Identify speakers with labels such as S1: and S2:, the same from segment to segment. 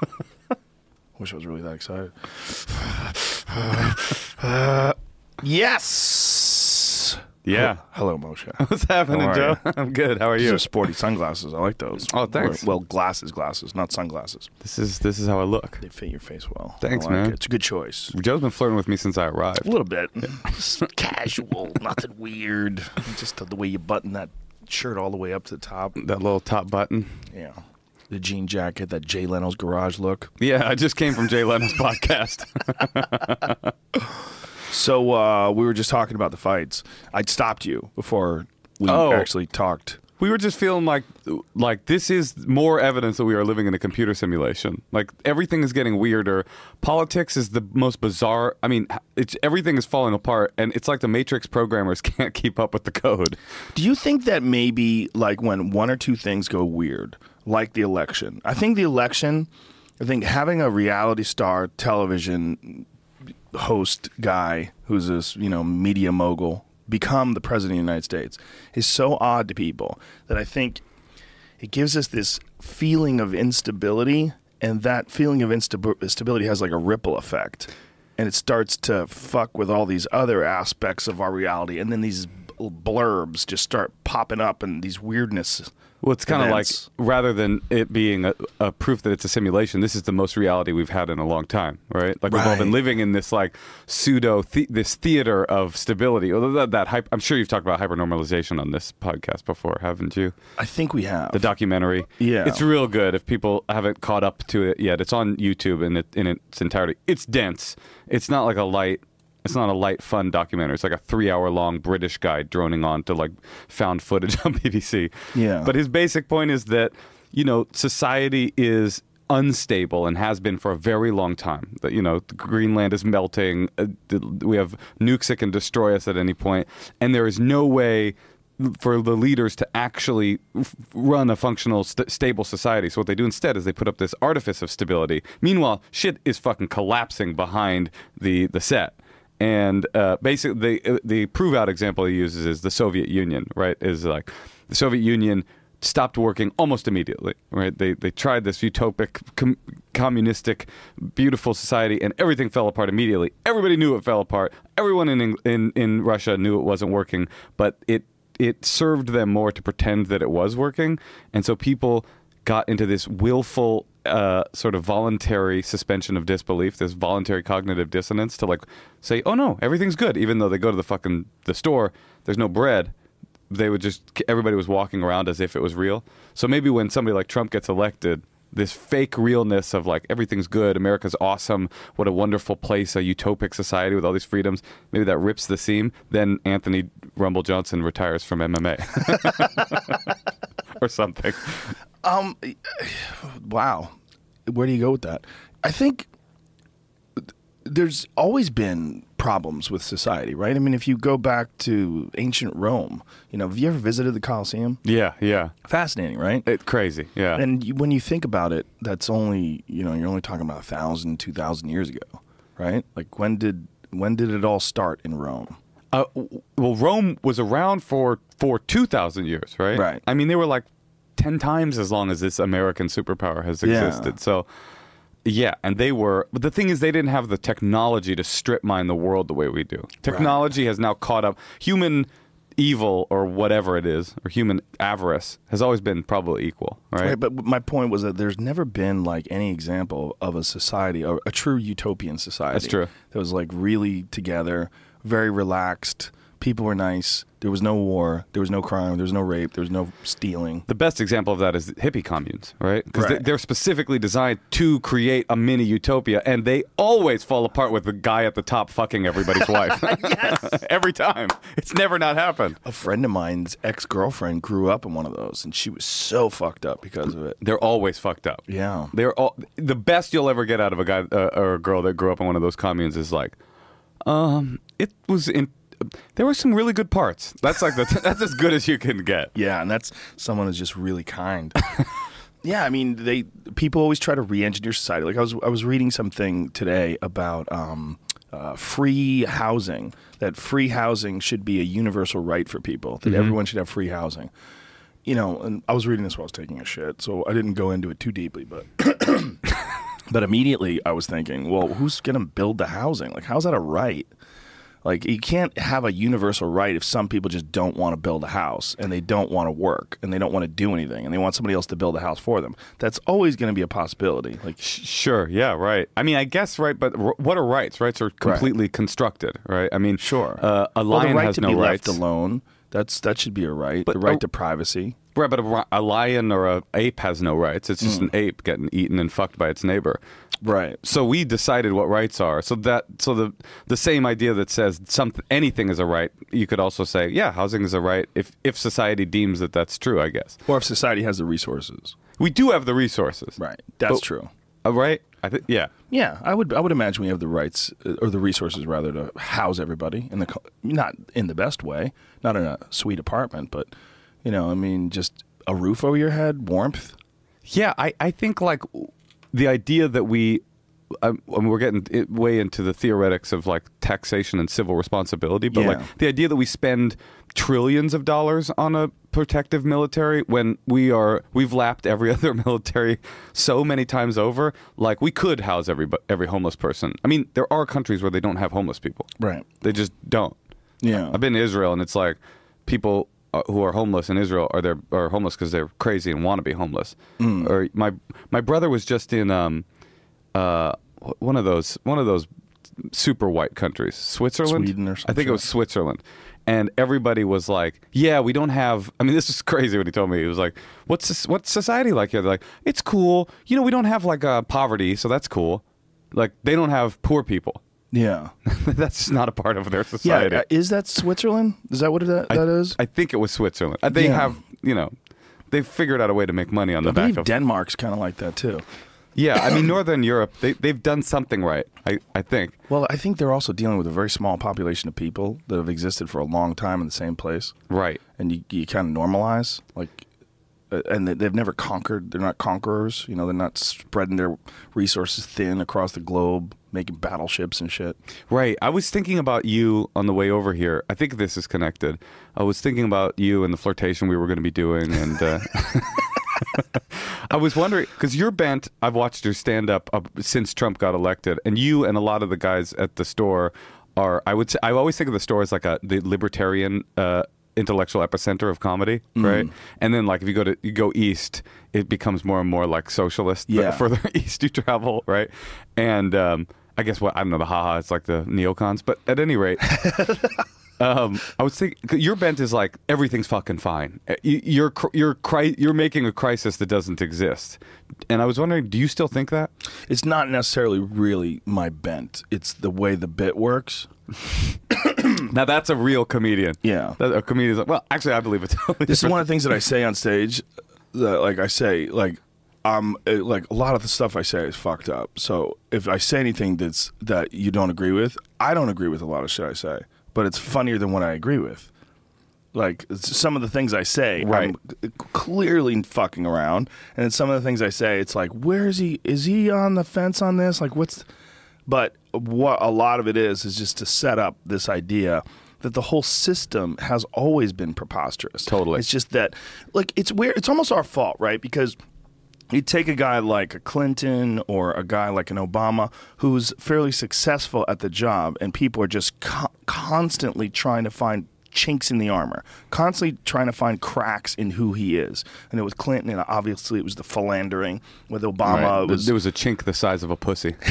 S1: Wish I was really that excited. Uh, yes.
S2: Yeah.
S1: Hello, Moshe.
S2: What's happening, Joe?
S1: you?
S2: I'm good. How are
S1: These
S2: you?
S1: are sporty sunglasses. I like those.
S2: Oh, thanks.
S1: Well, glasses, glasses, not sunglasses.
S2: This is this is how I look.
S1: They fit your face well.
S2: Thanks,
S1: like
S2: man.
S1: It. It's a good choice.
S2: Joe's been flirting with me since I arrived.
S1: A little bit. Just casual, nothing weird. Just the way you button that shirt all the way up to the top.
S2: That little top button.
S1: Yeah. The jean jacket, that Jay Leno's garage look.
S2: Yeah, I just came from Jay Leno's podcast.
S1: So uh, we were just talking about the fights. I'd stopped you before we
S2: Oh.
S1: actually talked.
S2: we were just feeling like like this is more evidence that we are living in a computer simulation. Like everything is getting weirder. Politics is the most bizarre. I mean, it's everything is falling apart, and it's like the Matrix programmers can't keep up with the code.
S1: Do you think that maybe like when one or two things go weird, like the election? I think the election, I think having a reality star television host guy who's a you know media mogul become the president of the United States is so odd to people that I think it gives us this feeling of instability, and that feeling of instability has like a ripple effect, and it starts to fuck with all these other aspects of our reality, and then these blurbs just start popping up, and these weirdness.
S2: Well, it's kind of like rather than it being a, a proof that it's a simulation, this is the most reality we've had in a long time, right? Like we've all been living in this like pseudo the- this theater of stability. Although that, that hype, I'm sure you've talked about hypernormalization on this podcast before, haven't you?
S1: I think we have
S2: The documentary,
S1: Yeah.
S2: it's real good. If people haven't caught up to it yet, it's on YouTube in it, in its entirety. It's dense. It's not like a light. It's not a light, fun documentary. It's like a three-hour-long British guy droning on to like found footage on BBC.
S1: Yeah.
S2: But his basic point is that you know society is unstable and has been for a very long time. That you know Greenland is melting. Uh, we have nukes that can destroy us at any point, and there is no way for the leaders to actually run a functional, st- stable society. So what they do instead is they put up this artifice of stability. Meanwhile, shit is fucking collapsing behind the the set. And uh, basically, the the prove out example he uses is the Soviet Union. Right? Is like the Soviet Union stopped working almost immediately. Right? They they tried this utopic, com- communistic, beautiful society, and everything fell apart immediately. Everybody knew it fell apart. Everyone in in in Russia knew it wasn't working, but it it served them more to pretend that it was working, and so people got into this willful uh, sort of voluntary suspension of disbelief, this voluntary cognitive dissonance to like say, "Oh no, everything's good," even though they go to the fucking the store, there's no bread. They would just everybody was walking around as if it was real. So maybe when somebody like Trump gets elected, this fake realness of like everything's good, America's awesome, what a wonderful place, a utopic society with all these freedoms. Maybe that rips the seam. Then Anthony Rumble Johnson retires from MMA or something.
S1: Um, wow. Where do you go with that? I think there's always been problems with society, right? I mean, if you go back to ancient Rome, you know, have you ever visited the Colosseum?
S2: Yeah, yeah.
S1: Fascinating, right?
S2: It crazy. Yeah.
S1: And you, when you think about it, that's only you know you're only talking about a thousand, two thousand years ago, right? Like when did when did it all start in Rome?
S2: Uh, well, Rome was around for for two thousand years, right?
S1: Right.
S2: I mean, they were like ten times as long as this American superpower has
S1: Yeah.
S2: existed. So, yeah, and they were. But the thing is, they didn't have the technology to strip mine the world the way we do. Technology has now caught up. Human evil or whatever it is, or human avarice, has always been probably equal, right?
S1: Right, but my point was that there's never been like any example of a society, a, a true utopian society.
S2: That's true.
S1: That was like really together, very relaxed. People were nice. There was no war. There was no crime. There was no rape. There was no stealing.
S2: The best example of that is hippie communes, right? Because
S1: Right.
S2: they, are specifically designed to create a mini utopia, and they always fall apart with the guy at the top fucking everybody's wife. Every time. It's never not happened.
S1: A friend of mine's ex girlfriend grew up in one of those, and she was so fucked up because of it.
S2: They're always fucked up.
S1: Yeah.
S2: They're all the best you'll ever get out of a guy uh, or a girl that grew up in one of those communes is like, um, it was in. There were some really good parts. That's like the that's as good as you can get.
S1: Yeah, and that's someone who's just really kind. yeah, I mean, they people always try to re-engineer society. Like I was I was reading something today about um, uh, free housing. That free housing should be a universal right for people. That everyone should have free housing. You know, and I was reading this while I was taking a shit, so I didn't go into it too deeply. But But immediately I was thinking, well, who's going to build the housing? Like, how's that a right? Like, you can't have a universal right if some people just don't want to build a house and they don't want to work and they don't want to do anything and they want somebody else to build a house for them. That's always going to be a possibility. Like,
S2: Sure. Yeah. Right. I mean, I guess right, but r- what are rights? Rights are completely constructed, right? I mean,
S1: sure,
S2: Uh, a
S1: well,
S2: lion
S1: the right
S2: has
S1: to
S2: no
S1: be
S2: rights.
S1: left alone. That's that should be a right.
S2: But
S1: the right to privacy.
S2: Right, but a, a lion or a ape has no rights. It's just an ape getting eaten and fucked by its neighbor.
S1: Right.
S2: So we decided what rights are. So that so the the same idea that says something anything is a right, you could also say, yeah, housing is a right if if society deems that that's true. I guess
S1: Or if society has the resources.
S2: we do have the resources.
S1: Right. That's
S2: But-
S1: true.
S2: Uh, right? I think yeah.
S1: Yeah, I would. I would imagine we have the rights uh, or the resources rather to house everybody in the not in the best way, not in a sweet apartment, but you know, I mean, just a roof over your head, warmth.
S2: Yeah, I, I think like the idea that we, um, I mean, we're getting way into the theoretics of like taxation and civil responsibility, but
S1: Yeah.
S2: like the idea that we spend trillions of dollars on a protective military when we are we've lapped every other military so many times over, like we could house every every homeless person. I mean, there are countries where they don't have homeless people.
S1: Right.
S2: They just don't.
S1: Yeah.
S2: I've been to Israel, and it's like people who are homeless in Israel are they are homeless because they're crazy and want to be homeless.
S1: Mm.
S2: Or my my brother was just in um uh one of those one of those super white countries, Switzerland.
S1: Sweden or some
S2: I think it was Switzerland. And everybody was like, "Yeah, we don't have." I mean, this is crazy what he told me. He was like, "What's this, what's society like here?" They're like, "It's cool. You know, we don't have like uh, poverty, so that's cool. Like they don't have poor people.
S1: Yeah.
S2: that's not a part of their
S1: Yeah.
S2: society."
S1: uh, Is that Switzerland? Is that what that,
S2: I,
S1: that is?
S2: I think it was Switzerland. Uh, They
S1: Yeah.
S2: have, you know, they've figured out a way to make money on
S1: I
S2: the back of.
S1: Denmark's kind of like that too.
S2: yeah, I mean, Northern Europe, they they've done something right. I I think.
S1: Well, I think they're also dealing with a very small population of people that have existed for a long time in the same place.
S2: Right.
S1: and you, you kind of normalize like uh, and they- they've never conquered they're not conquerors you know they're not spreading their resources thin across the globe making battleships and shit
S2: Right. I was thinking about you on the way over here. I think this is connected. I was thinking about you and the flirtation we were going to be doing, and uh, I was wondering because you're bent. I've watched your stand up uh, since Trump got elected, and you and a lot of the guys at the store are. I would. Say, I always think of the store as like a the libertarian. Uh, intellectual epicenter of comedy right and then like if you go to you go east it becomes more and more like socialist the
S1: Yeah.
S2: further east you travel right and um i guess what i don't know the haha it's like the neocons but at any rate um, I was thinking 'cause your bent is like everything's fucking fine. You- You're you're cri- you're making a crisis that doesn't exist, and I was wondering, do you still think that?
S1: it's not necessarily really my bent it's the way the bit works
S2: Now that's a real comedian.
S1: Yeah.
S2: that, a comedian's like, well, actually, I believe it's. Totally
S1: this is one of the things that i say on stage that like i say like um it- like a lot of the stuff i say is fucked up so if i say anything that's that you don't agree with i don't agree with a lot of shit i say but it's funnier than what i agree with like some of the things I say,
S2: Right.
S1: I'm clearly fucking around, and then some of the things I say, it's like, where is he? Is he on the fence on this? Like, what's? But what a lot of it is is just to set up this idea that the whole system has always been preposterous.
S2: Totally.
S1: it's just that, like, it's weird. It's almost our fault, right? Because you take a guy like a Clinton or a guy like an Obama who's fairly successful at the job, and people are just co- constantly trying to find chinks in the armor, constantly trying to find cracks in who he is. And it was Clinton, and obviously it was the philandering. With Obama,
S2: Right.
S1: was,
S2: there was a chink the size of a pussy.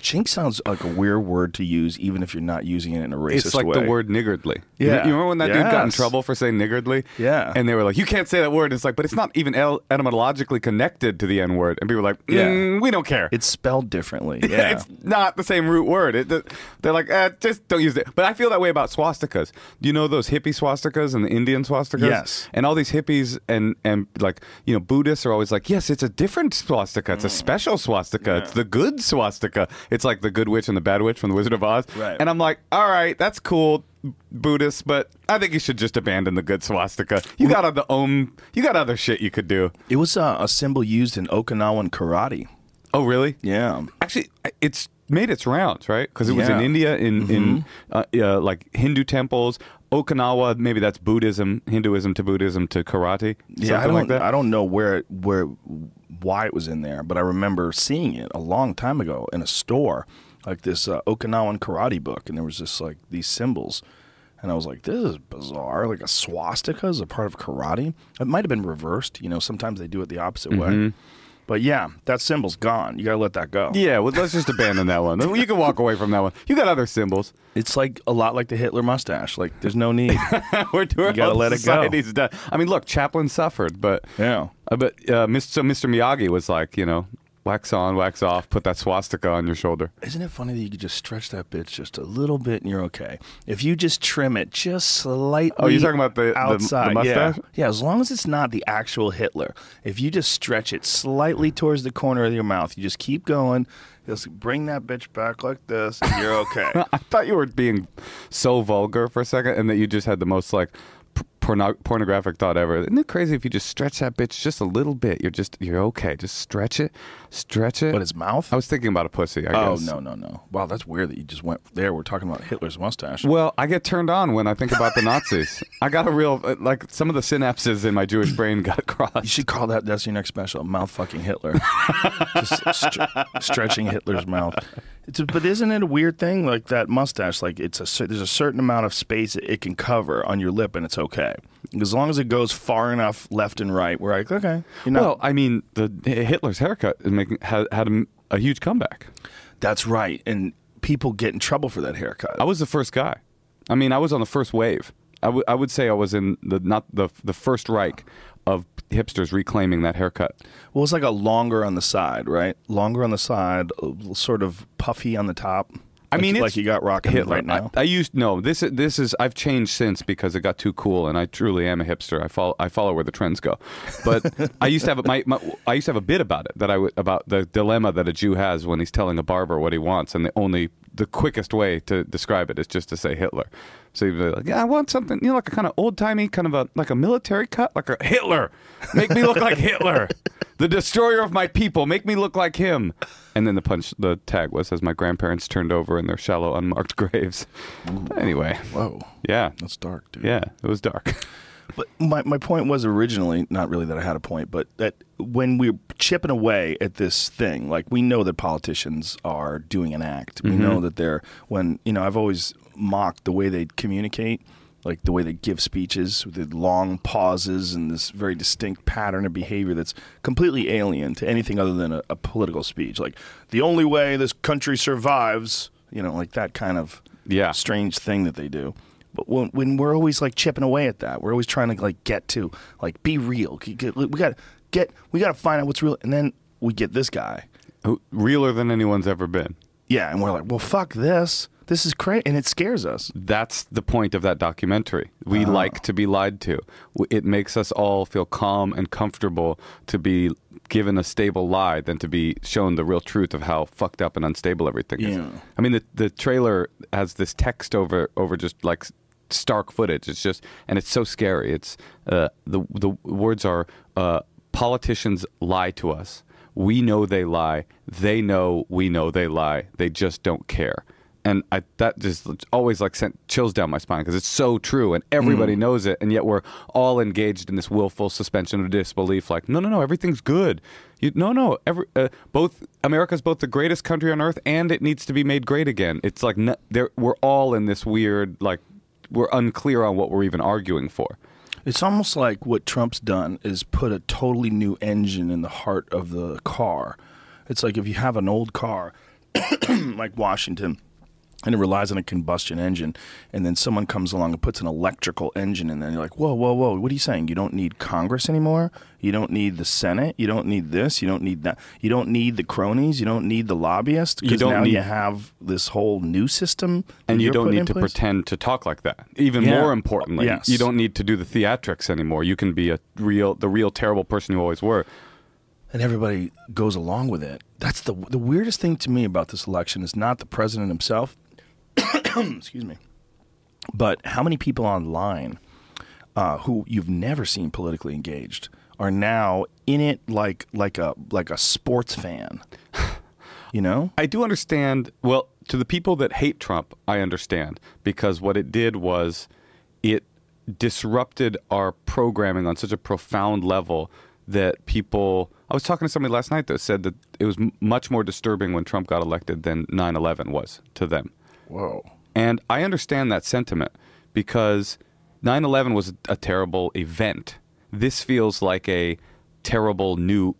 S1: chink sounds like a weird word to use, even if you're not using it in a racist way.
S2: It's like
S1: way.
S2: the word niggardly.
S1: Yeah.
S2: You remember when that dude got in trouble for saying niggardly?
S1: Yeah.
S2: And they were like, you can't say that word. It's like, but it's not even etymologically connected to the N word. And people were like,
S1: Yeah.
S2: "Mm, we don't care.
S1: It's spelled differently. Yeah.
S2: it's not the same root word. It, they're like, eh, just don't use it. But I feel that way about swastikas. Do you know those hippie swastikas and the Indian swastikas?
S1: Yes.
S2: And all these hippies and and like you know Buddhists are always like, yes, it's a different swastika.
S1: Mm.
S2: It's a special swastika. It's the good swastika. It's like the good witch and the bad witch from the Wizard of Oz.
S1: Right.
S2: And I'm like, all right, that's cool. Buddhists, but I think you should just abandon the good swastika. You got other own, you got other shit you could do.
S1: it was uh, a symbol used in Okinawan karate.
S2: Oh, really?
S1: Yeah.
S2: Actually, it's made its rounds, right? Because it was in India, in in uh, uh, like Hindu temples. Okinawa, maybe that's Buddhism, Hinduism to Buddhism to karate.
S1: Yeah, I don't.
S2: like that.
S1: I don't know where where why it was in there, but I remember seeing it a long time ago in a store, like this uh, Okinawan karate book, and there was just like these symbols, and I was like, "This is bizarre." Like a swastika is a part of karate. It might have been reversed. You know, sometimes they do it the opposite way. But yeah, that symbol's gone. You gotta let that go.
S2: Yeah, well, let's just abandon that one. You can walk away from that one. You got other symbols.
S1: It's like a lot like the Hitler mustache. Like there's no need.
S2: We're doing
S1: You gotta let it go.
S2: done. I mean, look, Chaplin suffered, but
S1: yeah.
S2: uh, but uh. So Mr. Miyagi was like, you know, wax on, wax off, put that swastika on your shoulder.
S1: Isn't it funny that you could just stretch that bitch just a little bit and you're okay? If you just trim it just slightly.
S2: Oh, you're talking about the- outside, the-
S1: the
S2: mustache?
S1: Yeah. yeah, as long as it's not the actual Hitler. If you just stretch it slightly towards the corner of your mouth, you just keep going. Just bring that bitch back like this, and you're okay.
S2: I thought you were being so vulgar for a second, and that you just had the most like porno- pornographic thought ever. Isn't it crazy if you just stretch that bitch just a little bit? You're just you're okay. Just stretch it, stretch it.
S1: But his mouth?
S2: I was thinking about a pussy. I
S1: oh
S2: guess.
S1: no no no! Wow, that's weird that you just went there. We're talking about Hitler's mustache.
S2: Well, I get turned on when I think about the Nazis. I got a real uh, like some of the synapses in my Jewish brain got crossed.
S1: You should call that. That's your next special. Mouth fucking Hitler. Just stre- stretching Hitler's mouth. It's a, but isn't it a weird thing like that mustache? Like it's a there's a certain amount of space it can cover on your lip, and it's okay as long as it goes far enough left and right. We're like, okay, you know.
S2: Well, I mean, the Hitler's haircut is making had, had a, a huge comeback.
S1: that's right, and people get in trouble for that haircut.
S2: I was the first guy. I mean, I was on the first wave. I would say I was in the not the the first Reich of hipsters reclaiming that haircut.
S1: well, it's like a longer on the side, right? Longer on the side, sort of puffy on the top.
S2: I
S1: Like-
S2: mean,
S1: like
S2: it's
S1: you got rocking
S2: Hitler.
S1: right now.
S2: I, I used no. This this is I've changed since because it got too cool, and I truly am a hipster. I follow I follow where the trends go. But I used to have a- my, my I used to have a bit about it that I would about the dilemma that a Jew has when he's telling a barber what he wants, and the only the quickest way to describe it is just to say Hitler. So you'd be like, yeah, I want something, you know, like a kind of old timey, kind of a like a military cut, like a Hitler. Make me look like Hitler, the destroyer of my people. Make me look like him. And then the punch, the tag was as my grandparents turned over in their shallow, unmarked graves. Anyway,
S1: Whoa,
S2: yeah,
S1: that's dark, dude.
S2: yeah, it was dark.
S1: But my, my point was originally not really that I had a point, but that when we're chipping away at this thing, like we know that politicians are doing an act. We know mm-hmm. that they're when you know I've always mocked the way they communicate, like the way they give speeches with the long pauses and this very distinct pattern of behavior that's completely alien to anything other than a, a political speech. Like the only way this country survives, you know, like that kind of
S2: Yeah.
S1: strange thing that they do. But when, when we're always like chipping away at that, we're always trying to like get to like be real. We got to get we got to find out what's real, and then we get this guy.
S2: Who- Realer than anyone's ever been.
S1: Yeah, and we're like, well, fuck this. This is crazy, and it scares us.
S2: That's the point of that documentary. We ah. like to be lied to. It makes us all feel calm and comfortable to be given a stable lie than to be shown the real truth of how fucked up and unstable everything is.
S1: Yeah.
S2: I mean, the the trailer has this text over over just like stark footage. It's just and it's so scary. It's uh, the the words are uh, politicians lie to us. We know they lie. They know we know they lie. They just don't care. And I, that just always like sent chills down my spine because it's so true and everybody knows it, and yet we're all engaged in this willful suspension of disbelief. Like, no, no, no, everything's good. You, no, no, every, uh, both America's both the greatest country on earth and it needs to be made great again. It's like no, there, we're all in this weird like we're unclear on what we're even arguing for.
S1: It's almost like what Trump's done is put a totally new engine in the heart of the car. It's like if you have an old car, like Washington, and it relies on a combustion engine, and then someone comes along and puts an electrical engine in there, and you're like, whoa, whoa, whoa, what are you saying? You don't need Congress anymore? You don't need the Senate? You don't need this? You don't need that? You don't need the cronies? You don't need the lobbyists? Because now
S2: need-
S1: you have this whole new system,
S2: And you don't need to
S1: place?
S2: pretend to talk like that. Even
S1: Yeah.
S2: more importantly,
S1: Yes.
S2: you don't need to do the theatrics anymore. You can be a real, the real terrible person you always were.
S1: and everybody goes along with it. That's the the weirdest thing to me about this election is not the president himself. excuse me, but how many people online uh, who you've never seen politically engaged are now in it like like a like a sports fan. You know,
S2: I do understand. Well, to the people that hate Trump, I understand because what it did was it disrupted our programming on such a profound level that people. I was talking to somebody last night that said that it was much more disturbing when Trump got elected than 9 11 was to them.
S1: Whoa.
S2: And I understand that sentiment because 9 11 was a terrible event. This feels like a terrible new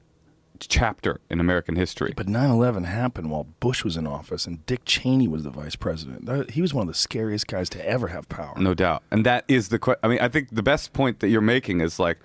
S2: chapter in American history.
S1: But 9 11 happened while Bush was in office and Dick Cheney was the vice president. That- He was one of the scariest guys to ever have power.
S2: No doubt. And that is the question. I mean, I think the best point that you're making is like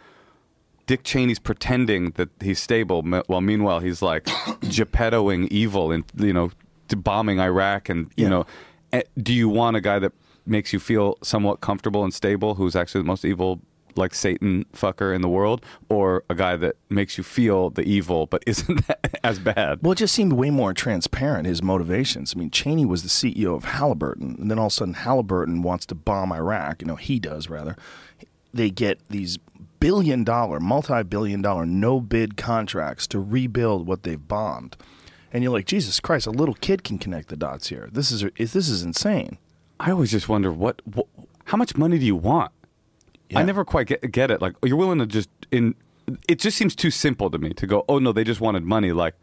S2: Dick Cheney's pretending that he's stable while meanwhile he's like Geppettoing evil and you know bombing Iraq and you
S1: Yeah.
S2: know Eh, do you want a guy that makes you feel somewhat comfortable and stable who's actually the most evil like Satan fucker in the world or a guy that makes you feel the evil but isn't as bad?
S1: Well, it just seemed way more transparent, his motivations. I mean, Cheney was the CEO of Halliburton, and then all of a sudden Halliburton wants to bomb Iraq. You know, he does, rather. They get these billion dollar, multi billion dollar, no bid contracts to rebuild what they've bombed. And you're like, Jesus Christ, a little kid can connect the dots here. This is, this is insane.
S2: I always just wonder what, what how much money do you want? I never quite get, get it. Like you're willing to just in. It just seems too simple to me to go. Oh no, they just wanted money. Like,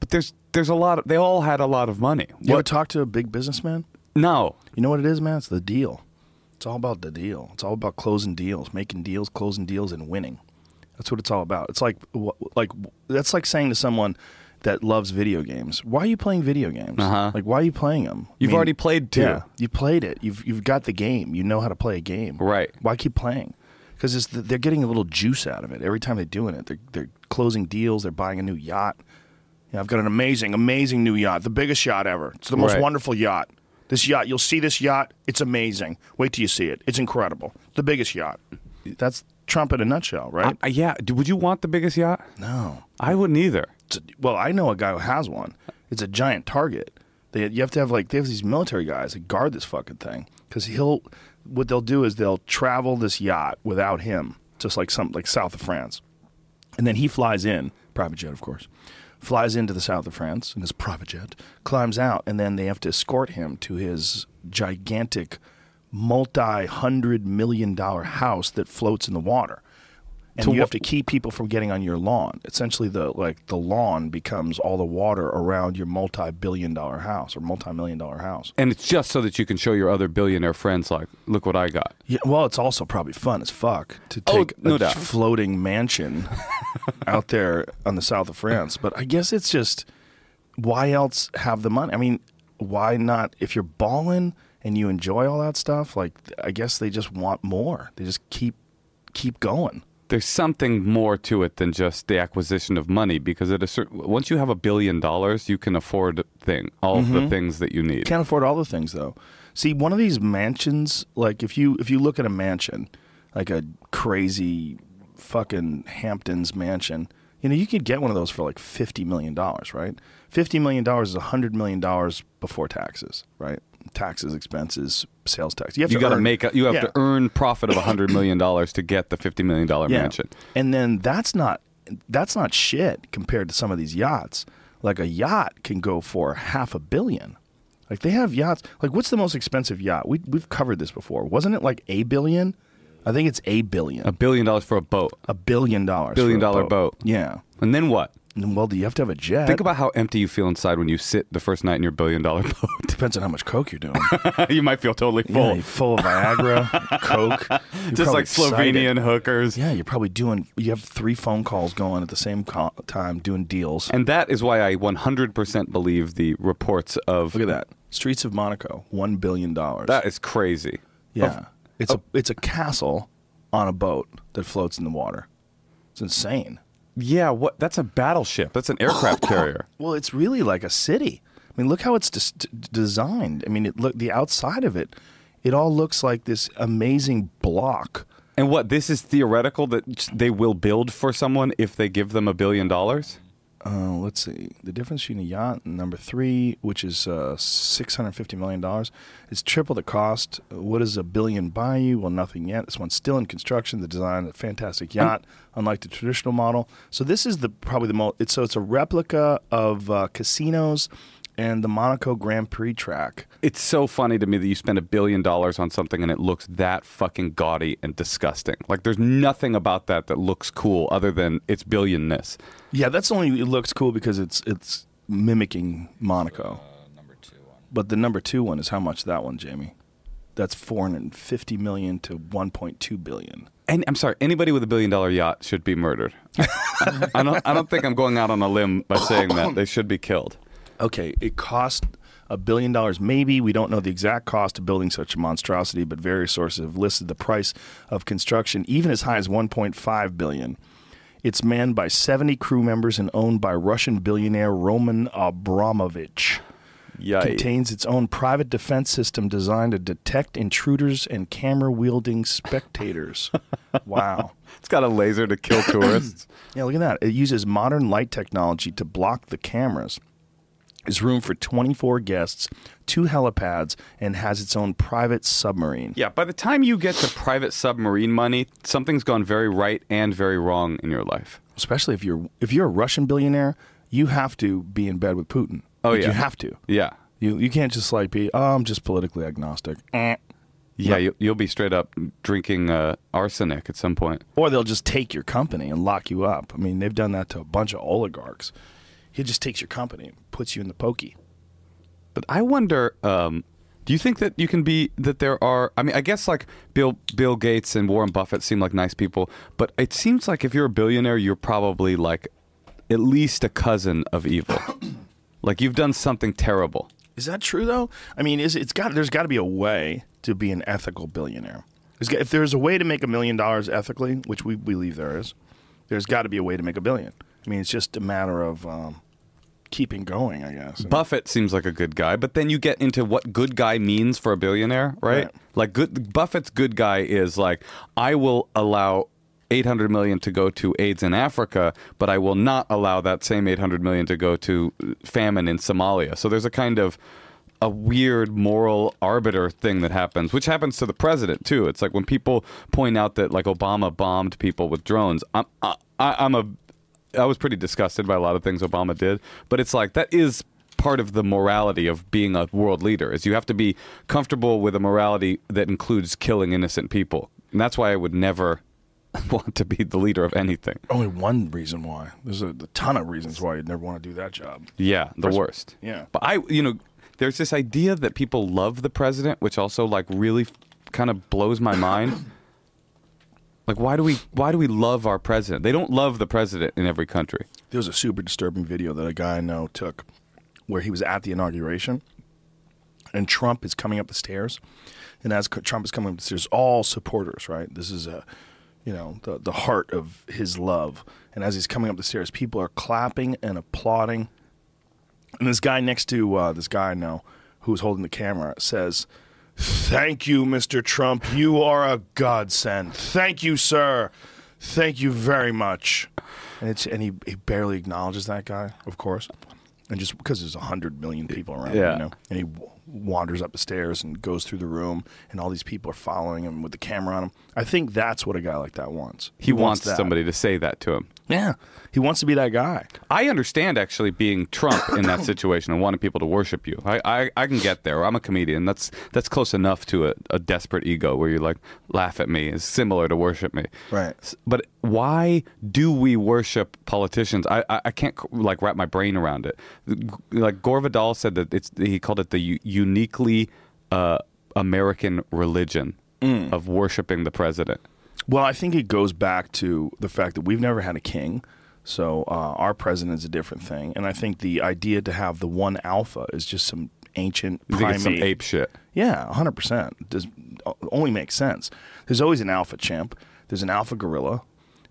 S2: but there's there's a lot. Of, they all had a lot of money.
S1: You ever
S2: What?
S1: talk to a big businessman?
S2: No.
S1: You know what it is, man? It's the deal. It's all about the deal. It's all about closing deals, making deals, closing deals, and winning. That's what it's all about. It's like, like that's like saying to someone that loves video games, "Why are you playing video games?
S2: Uh-huh.
S1: Like, why are you playing them?
S2: You've already played two.
S1: Yeah, you played it. You've you've got the game. You know how to play a game.
S2: Right.
S1: Why keep playing? Because the, they're getting a little juice out of it every time they're doing it. They're they're closing deals. They're buying a new yacht. Yeah, I've got an amazing, amazing new yacht, the biggest yacht ever. It's the most
S2: Right.
S1: wonderful yacht. This yacht, you'll see this yacht. It's amazing. Wait till you see it. It's incredible. The biggest yacht. That's Trump in a nutshell, right?
S2: I, yeah. Would you want the biggest yacht?
S1: no.
S2: I wouldn't either.
S1: Well, I know a guy who has one. It's a giant target. They, you have to have like they have these military guys that guard this fucking thing because he'll. What they'll do is they'll travel this yacht without him, just like some like south of France, and then he flies in private jet, of course, flies into the south of France in his private jet, climbs out, and then they have to escort him to his gigantic, multi-hundred million dollar house that floats in the water and
S2: To
S1: you have to keep people from getting on your lawn. Essentially, the like the lawn becomes all the water around your multi-billion-dollar house or multi-million-dollar house.
S2: And it's just so that you can show your other billionaire friends, like, look what I got.
S1: Yeah, well, it's also probably fun as fuck to
S2: Oh,
S1: take
S2: no
S1: a
S2: doubt.
S1: floating mansion out there on the south of France. But I guess it's just why else have the money? I mean, why not? If you're balling and you enjoy all that stuff, like I guess they just want more. They just keep keep going.
S2: There's something more to it than just the acquisition of money because at a certain once you have a billion dollars, you can afford thing all of the mm-hmm. things that you need.
S1: You can't afford all the things though. See, one of these mansions, like if you if you look at a mansion, like a crazy fucking Hamptons mansion, you know, you could get one of those for like fifty million dollars, right? Fifty million dollars is hundred million dollars before taxes, right? Taxes, expenses, sales tax. have
S2: you
S1: to
S2: got to
S1: earn-
S2: make a, you have
S1: Yeah.
S2: to earn profit of hundred million dollars to get the fifty million dollar
S1: Yeah.
S2: mansion.
S1: And then that's not that's not shit compared to some of these yachts. Like a yacht can go for half a billion. Like they have yachts. Like what's the most expensive yacht? We we've covered this before. Wasn't it like a billion? I think it's a billion.
S2: A billion dollars for a boat,
S1: A billion dollars.
S2: Billion dollar boat.
S1: Yeah.
S2: and then what?
S1: Well, do you have to have a jet?
S2: Think about how empty you feel inside when you sit the first night in your billion dollar boat.
S1: depends on how much coke you're doing.
S2: you might feel totally full,
S1: you're full of Viagra, coke. You're
S2: just like
S1: excited.
S2: Slovenian hookers.
S1: Yeah, you're probably doing. You have three phone calls going at the same co- time, doing deals.
S2: And that is why I 100% believe the reports of
S1: Look at that. Streets of Monaco, one billion dollars.
S2: That is crazy.
S1: yeah, it's a it's a castle on a boat that floats in the water. It's insane.
S2: Yeah, what? That's a battleship. That's an aircraft carrier.
S1: Well, it's really like a city. I mean, look how it's dis- d- designed. I mean, it look the outside of it. It all looks like this amazing block.
S2: And what? This is theoretical that they will build for someone if they give them a billion dollars.
S1: Uh, let's see. The difference between a yacht number three, which is uh, six hundred fifty million dollars, is triple the cost. What does a billion buy you? Well, nothing yet. This one's still in construction. The design, a fantastic yacht, unlike the traditional model. So this is the probably the most. It's so it's a replica of uh, casinos and the Monaco Grand Prix track.
S2: It's so funny to me that you spend a billion dollars on something and it looks that fucking gaudy and disgusting. Like there's nothing about that that looks cool other than its billionness.
S1: Yeah, that's only it looks cool because it's it's mimicking Monaco.
S3: Uh, number two one.
S1: But the number two one is how much that one, Jamie? That's four hundred and fifty million to one point two billion.
S2: And I'm sorry, anybody with a billion dollar yacht should be murdered. I, I don't. I don't think I'm going out on a limb by saying that they should be killed.
S1: Okay, it cost a billion dollars. Maybe we don't know the exact cost of building such a monstrosity, but various sources have listed the price of construction even as high as 1.5 billion. It's manned by 70 crew members and owned by Russian billionaire Roman Abramovich.
S2: Yeah.
S1: Contains its own private defense system designed to detect intruders and camera wielding spectators. wow.
S2: It's got a laser to kill tourists.
S1: Yeah, look at that. It uses modern light technology to block the cameras. There's room for 24 guests, two helipads, and has its own private submarine.
S2: yeah. By the time you get to private submarine money, something's gone very right and very wrong in your life.
S1: Especially if you're if you're a Russian billionaire, you have to be in bed with Putin.
S2: Oh,
S1: Like,
S2: yeah.
S1: you have to.
S2: Yeah.
S1: You you can't just like be oh I'm just politically agnostic. Eh.
S2: Yeah, you, you'll be straight up drinking uh, arsenic at some point.
S1: Or they'll just take your company and lock you up. I mean, they've done that to a bunch of oligarchs. He just takes your company and puts you in the pokey.
S2: But I wonder, um, do you think that you can be that there are? I mean, I guess like Bill Bill Gates and Warren Buffett seem like nice people, but it seems like if you're a billionaire, you're probably like at least a cousin of evil. like you've done something terrible.
S1: Is that true though? I mean, is it's got there's got to be a way to be an ethical billionaire. There's If there's a way to make a million dollars ethically, which we believe there is, there's got to be a way to make a billion. I mean, it's just a matter of um, keeping going, I guess.
S2: Buffett seems like a good guy, but then you get into what good guy means for a billionaire, right?
S1: Right.
S2: Like good Buffett's good guy is like I will allow 800 million to go to AIDS in Africa, but I will not allow that same 800 million to go to famine in Somalia. So there's a kind of a weird moral arbiter thing that happens, which happens to the president too. It's like when people point out that like Obama bombed people with drones. I'm I, I'm a I was pretty disgusted by a lot of things Obama did, but it's like that is part of the morality of being a world leader is you have to be comfortable with a morality that includes killing innocent people. And that's why I would never want to be the leader of anything.
S1: Only one reason why. There's a, a ton of reasons why you'd never want to do that job.
S2: Yeah, the worst.
S1: yeah.
S2: But I, you know, there's this idea that people love the president, which also like really kind of blows my mind. Like why do we why do we love our president? They don't love the president in every country.
S1: There was a super disturbing video that a guy I know took where he was at the inauguration and Trump is coming up the stairs. And as Trump is coming up the stairs, all supporters, right? This is a, you know, the, the heart of his love. And as he's coming up the stairs, people are clapping and applauding. And this guy next to uh, this guy I know who's holding the camera says, Thank you, Mr. Trump. You are a godsend. Thank you, sir. Thank you very much. And it's and he, he barely acknowledges that guy, of course, and just because there's a hundred million people around,
S2: Yeah.
S1: you know, and he w- wanders up the stairs and goes through the room, and all these people are following him with the camera on him. I think that's what a guy like that wants.
S2: He, wants,
S1: that.
S2: somebody to say that to him.
S1: Yeah, he wants to be that guy.
S2: I understand actually being Trump in that situation and wanting people to worship you. I, I, I can get there. I'm a comedian. That's that's close enough to a, a desperate ego where you like laugh at me is similar to worship me.
S1: Right.
S2: But why do we worship politicians? I, I, I can't like wrap my brain around it. Like Gore Vidal said that it's he called it the u- uniquely uh, American religion of worshiping the president.
S1: Well, I think it goes back to the fact that we've never had a king. So uh, our president is a different thing. And I think the idea to have the one alpha is just some ancient
S2: You think
S1: primate.
S2: it's some ape shit?
S1: Yeah, 100%. Does only makes sense. There's always an alpha chimp, there's an alpha gorilla,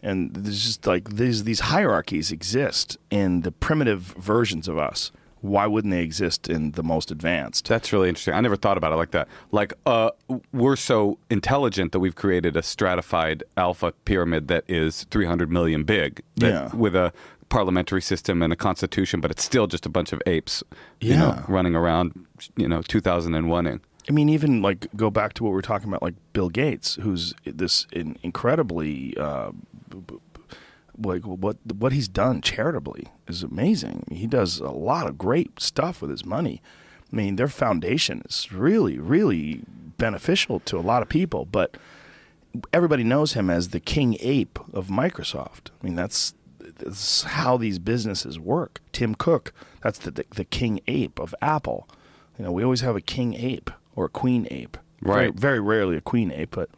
S1: and there's just like these these hierarchies exist in the primitive versions of us. Why wouldn't they exist in the most advanced?
S2: That's really interesting. I never thought about it like that. Like, uh, we're so intelligent that we've created a stratified alpha pyramid that is 300 million big,
S1: Yeah.
S2: with a parliamentary system and a constitution, but it's still just a bunch of apes, you
S1: Yeah.
S2: know, running around, you know, 2001ing.
S1: I mean, even like go back to what we are talking about, like Bill Gates, who's this in, incredibly uh, b- b- like what what he's done charitably is amazing. He does a lot of great stuff with his money. I mean, their foundation is really, really beneficial to a lot of people, but everybody knows him as the king ape of Microsoft. I mean, that's, that's how these businesses work. Tim Cook, that's the, the, the king ape of Apple. You know, we always have a king ape or a queen ape. Very,
S2: Right.
S1: very rarely a queen ape, but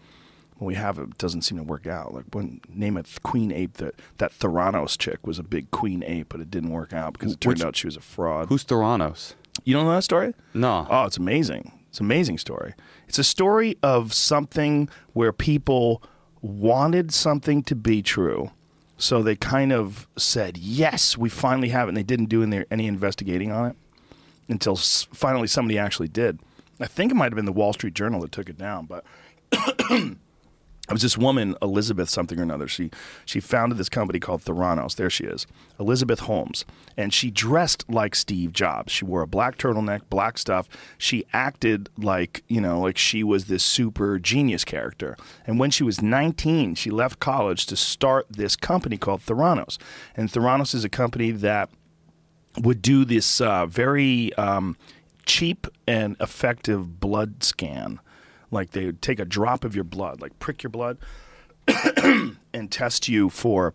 S1: when we have it, it doesn't seem to work out. Like when name a queen ape that that Theranos chick was a big queen ape, but it didn't work out because it turned
S2: Which-
S1: out she was a fraud.
S2: Who's Theranos?
S1: you don't know that story?
S2: No.
S1: Oh, it's amazing. It's an amazing story. It's a story of something where people wanted something to be true. So they kind of said, yes, we finally have it. And they didn't do any investigating on it until finally somebody actually did. I think it might have been the Wall Street Journal that took it down, but it was this woman, Elizabeth something or another. She she founded this company called Theranos. There she is, Elizabeth Holmes, and she dressed like Steve Jobs. She wore a black turtleneck, black stuff. She acted like you know, like she was this super genius character. And when she was 19, she left college to start this company called Theranos. And Theranos is a company that would do this uh, very um, cheap and effective blood scan. Like they would take a drop of your blood, like prick your blood, and test you for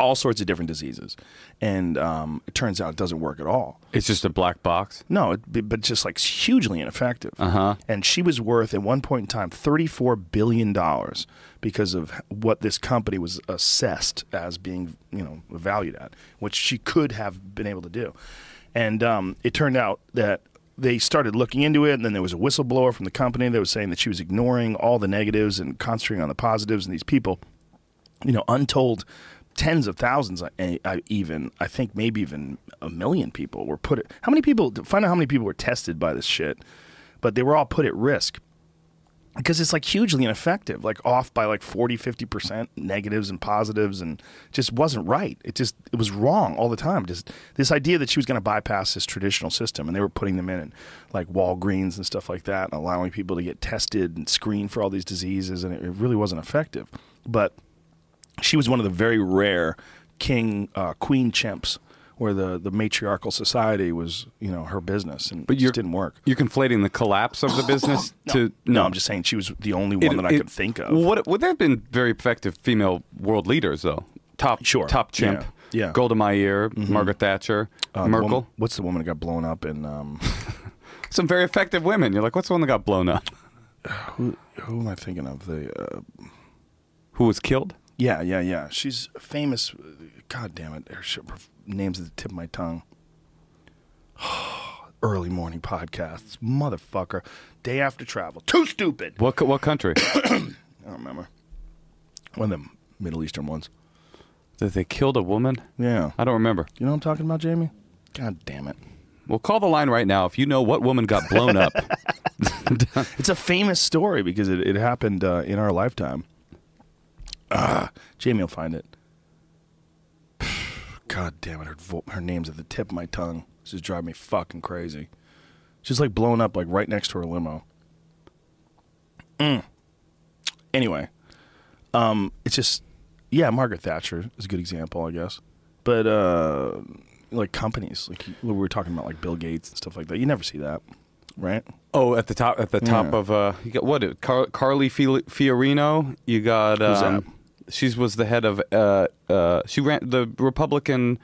S1: all sorts of different diseases. And um, it turns out it doesn't work at all.
S2: It's just a black box.
S1: No, it, but just like hugely ineffective.
S2: Uh-huh.
S1: And she was worth at one point in time thirty-four billion dollars because of what this company was assessed as being, you know, valued at, which she could have been able to do. And um, it turned out that they started looking into it, and then there was a whistleblower from the company that was saying that she was ignoring all the negatives and concentrating on the positives. And these people, you know, untold tens of thousands, even I think maybe even a million people were put. How many people? Find out how many people were tested by this shit, but they were all put at risk because it's like hugely ineffective, like off by like 40, 50% negatives and positives, and just wasn't right. It just it was wrong all the time. Just this idea that she was going to bypass this traditional system, and they were putting them in, in like Walgreens and stuff like that, and allowing people to get tested and screened for all these diseases, and it, it really wasn't effective. But she was one of the very rare king uh, queen chimps where the, the matriarchal society was you know her business and
S2: But
S1: it just didn't work
S2: You're conflating the collapse of the business to
S1: no, I'm just saying she was the only one
S2: It-
S1: that I
S2: it-
S1: could think of
S2: what would there have been very effective female world leaders though? Top
S1: Sure.
S2: top chimp.
S1: Yeah. Yeah. Mm-hmm.
S2: Golda Margaret Thatcher,
S1: Uh,
S2: Merkel.
S1: woman- what's the woman that got blown up in um,
S2: Some very effective women. You're like, what's the one that got blown up?
S1: who, who am I thinking of the uh,
S2: Who was killed?
S1: yeah yeah yeah she's famous god damn it name's at the tip of my tongue early morning podcasts motherfucker day after travel too stupid
S2: What co- what country?
S1: I don't remember one of them Middle Eastern ones
S2: that they killed a woman?
S1: yeah
S2: I don't remember.
S1: you know what I'm talking about Jamie god damn it
S2: Well, call the line right now if you know what woman got blown up.
S1: It's a famous story because it, it happened uh, in our lifetime. Ah, Jamie will find it. God damn it, her, vo- her name's at the tip of my tongue. This is driving me fucking crazy. She's like blown up like right next to her limo. Mm. Anyway, um, it's just yeah, Margaret Thatcher is a good example, I guess. But uh, like companies, like we were talking about, like Bill Gates and stuff like that. You never see that, right?
S2: oh, at the top at the top
S1: Yeah.
S2: of uh you got what? Car- Carly Fi- Fiorina, you got
S1: Who's
S2: um,
S1: that?
S2: She was the head of uh uh she ran the Republican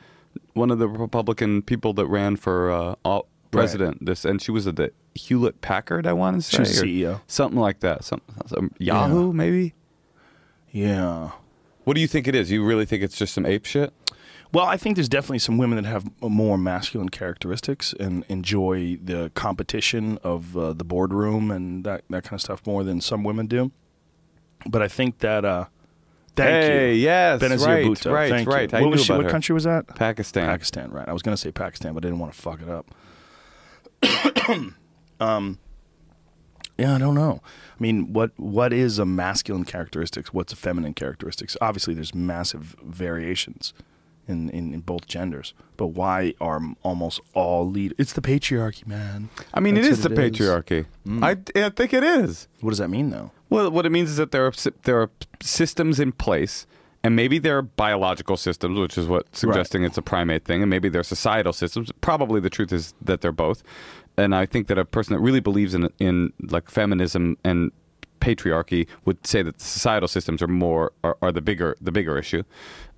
S2: one of the Republican people that ran for uh all, president this and she was at the Hewlett Packard I want to say
S1: She was
S2: or
S1: CEO.
S2: something like that some, some Yahoo maybe
S1: Yeah.
S2: what do you think it is you really think it's just some ape shit
S1: Well, I think there's definitely some women that have more masculine characteristics and enjoy the competition of uh, the boardroom and that, that kind of stuff more than some women do. But I think that, uh, thank
S2: hey
S1: you.
S2: yes
S1: Benazir
S2: right
S1: Bhutto.
S2: right
S1: thank
S2: right
S1: You. What
S2: knew
S1: was she,
S2: about
S1: what
S2: her.
S1: country was that?
S2: Pakistan
S1: Pakistan, right. I was going to say Pakistan, but I didn't want to fuck it up. um, yeah, I don't know. I mean, what what is a masculine characteristics? What's a feminine characteristics? Obviously, there's massive variations in, in, in both genders. But why are almost all lead? It's the patriarchy, man.
S2: I mean,
S1: That's
S2: it is the
S1: it is.
S2: patriarchy.
S1: Mm.
S2: I, I think it is.
S1: What does that mean, though?
S2: Well, what it means is that there are there are systems in place, and maybe they're biological systems, which is what suggesting it's a primate thing, and maybe they're societal systems. Probably the truth is that they're both. And I think that a person that really believes in in like feminism and patriarchy would say that the societal systems are more are, are the bigger the bigger issue.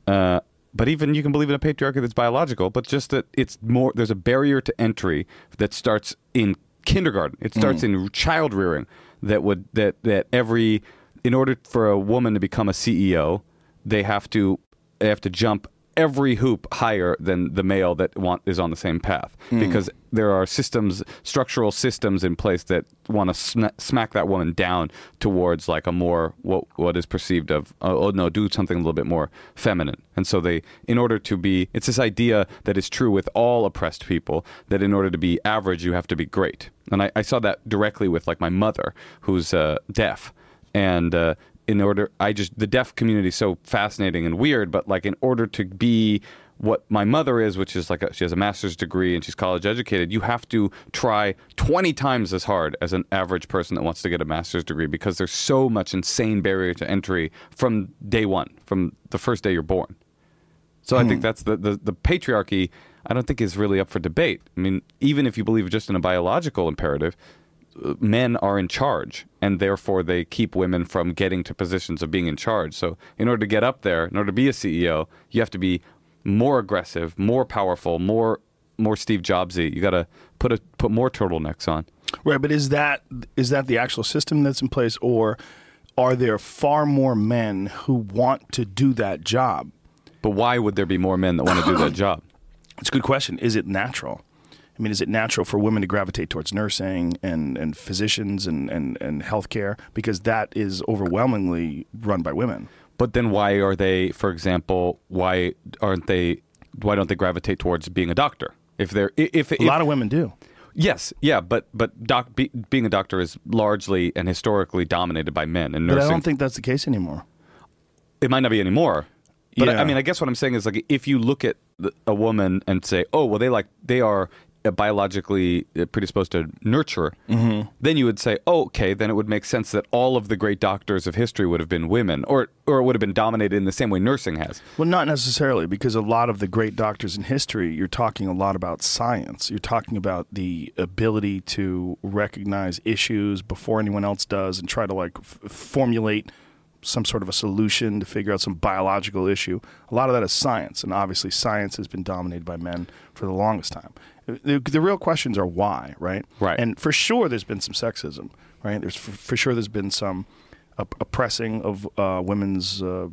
S2: Uh, but even you can believe in a patriarchy that's biological, but just that it's more. There's a barrier to entry that starts in kindergarten. It starts mm. in child rearing. That would that that every in order for a woman to become a CEO, they have to they have to jump every hoop higher than the male that want is on the same path. Because there are systems structural systems in place that want to sm- smack that woman down towards like a more what what is perceived of oh, oh no do something a little bit more feminine. And so they in order to be it's this idea that is true with all oppressed people that in order to be average you have to be great. And I, I saw that directly with like my mother who's uh, deaf. And uh, in order i just the deaf community is so fascinating and weird but like in order to be what my mother is which is like a, she has a master's degree and she's college educated you have to try 20 times as hard as an average person that wants to get a master's degree because there's so much insane barrier to entry from day one from the first day you're born so I think hmm. that's the, the the patriarchy. I don't think is really up for debate. I mean, even if you believe just in a biological imperative, men are in charge, and therefore they keep women from getting to positions of being in charge. So in order to get up there, in order to be a CEO, you have to be more aggressive, more powerful, more more Steve Jobsy. You got to put a put more turtlenecks on.
S1: Right, but is that is that the actual system that's in place, or are there far more men who want to do that job?
S2: But why would there be more men that want to do that job?
S1: It's a good question. Is it natural? I mean, is it natural for women to gravitate towards nursing and, and physicians and, and, and healthcare? Because that is overwhelmingly run by women.
S2: But then why are they, for example, why aren't they? Why don't they gravitate towards being a doctor? If they're if, if
S1: A lot of women do.
S2: yes, yeah, but but doc, be, being a doctor is largely and historically dominated by men, and nursing.
S1: But I don't think that's the case anymore.
S2: it might not be anymore. But I-
S1: Yeah.
S2: I mean, I guess what I'm saying is like if you look at the- a woman and say, oh, well, they like they are biologically uh, predisposed to nurture,
S1: Mm-hmm.
S2: then you would say, oh, okay, then it would make sense that all of the great doctors of history would have been women, or or it would have been dominated in the same way nursing has.
S1: Well, not necessarily, because a lot of the great doctors in history, you're talking a lot about science. You're talking about the ability to recognize issues before anyone else does and try to like f- formulate some sort of a solution to figure out some biological issue. A lot of that is science, and obviously, science has been dominated by men for the longest time. The, the real questions are why, right?
S2: Right.
S1: And for sure, there's been some sexism, right? There's for, for sure there's been some op- oppressing of uh, women's uh,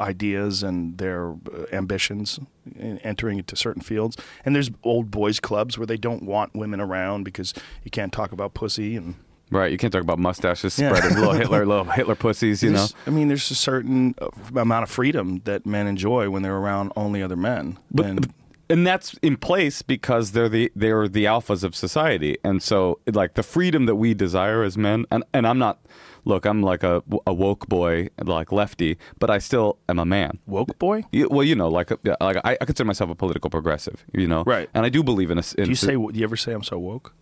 S1: ideas and their uh, ambitions in entering into certain fields. And there's old boys clubs where they don't want women around because you can't talk about pussy and
S2: Right, you can't talk about mustaches
S1: Yeah.
S2: spreading, little Hitler, little Hitler pussies, you know.
S1: I mean, there's a certain uh, amount of freedom that men enjoy when they're around only other men.
S2: But
S1: and
S2: and that's in place because they're the they're the alphas of society, and so like the freedom that we desire as men, and and I'm not. Look, I'm like a, a woke boy, like lefty, but I still am a man.
S1: woke boy?
S2: You- Well, you know, like uh, like I, I consider myself a political progressive, you know,
S1: Right.
S2: And I do believe in a In
S1: Do you say? Do you ever say I'm so woke?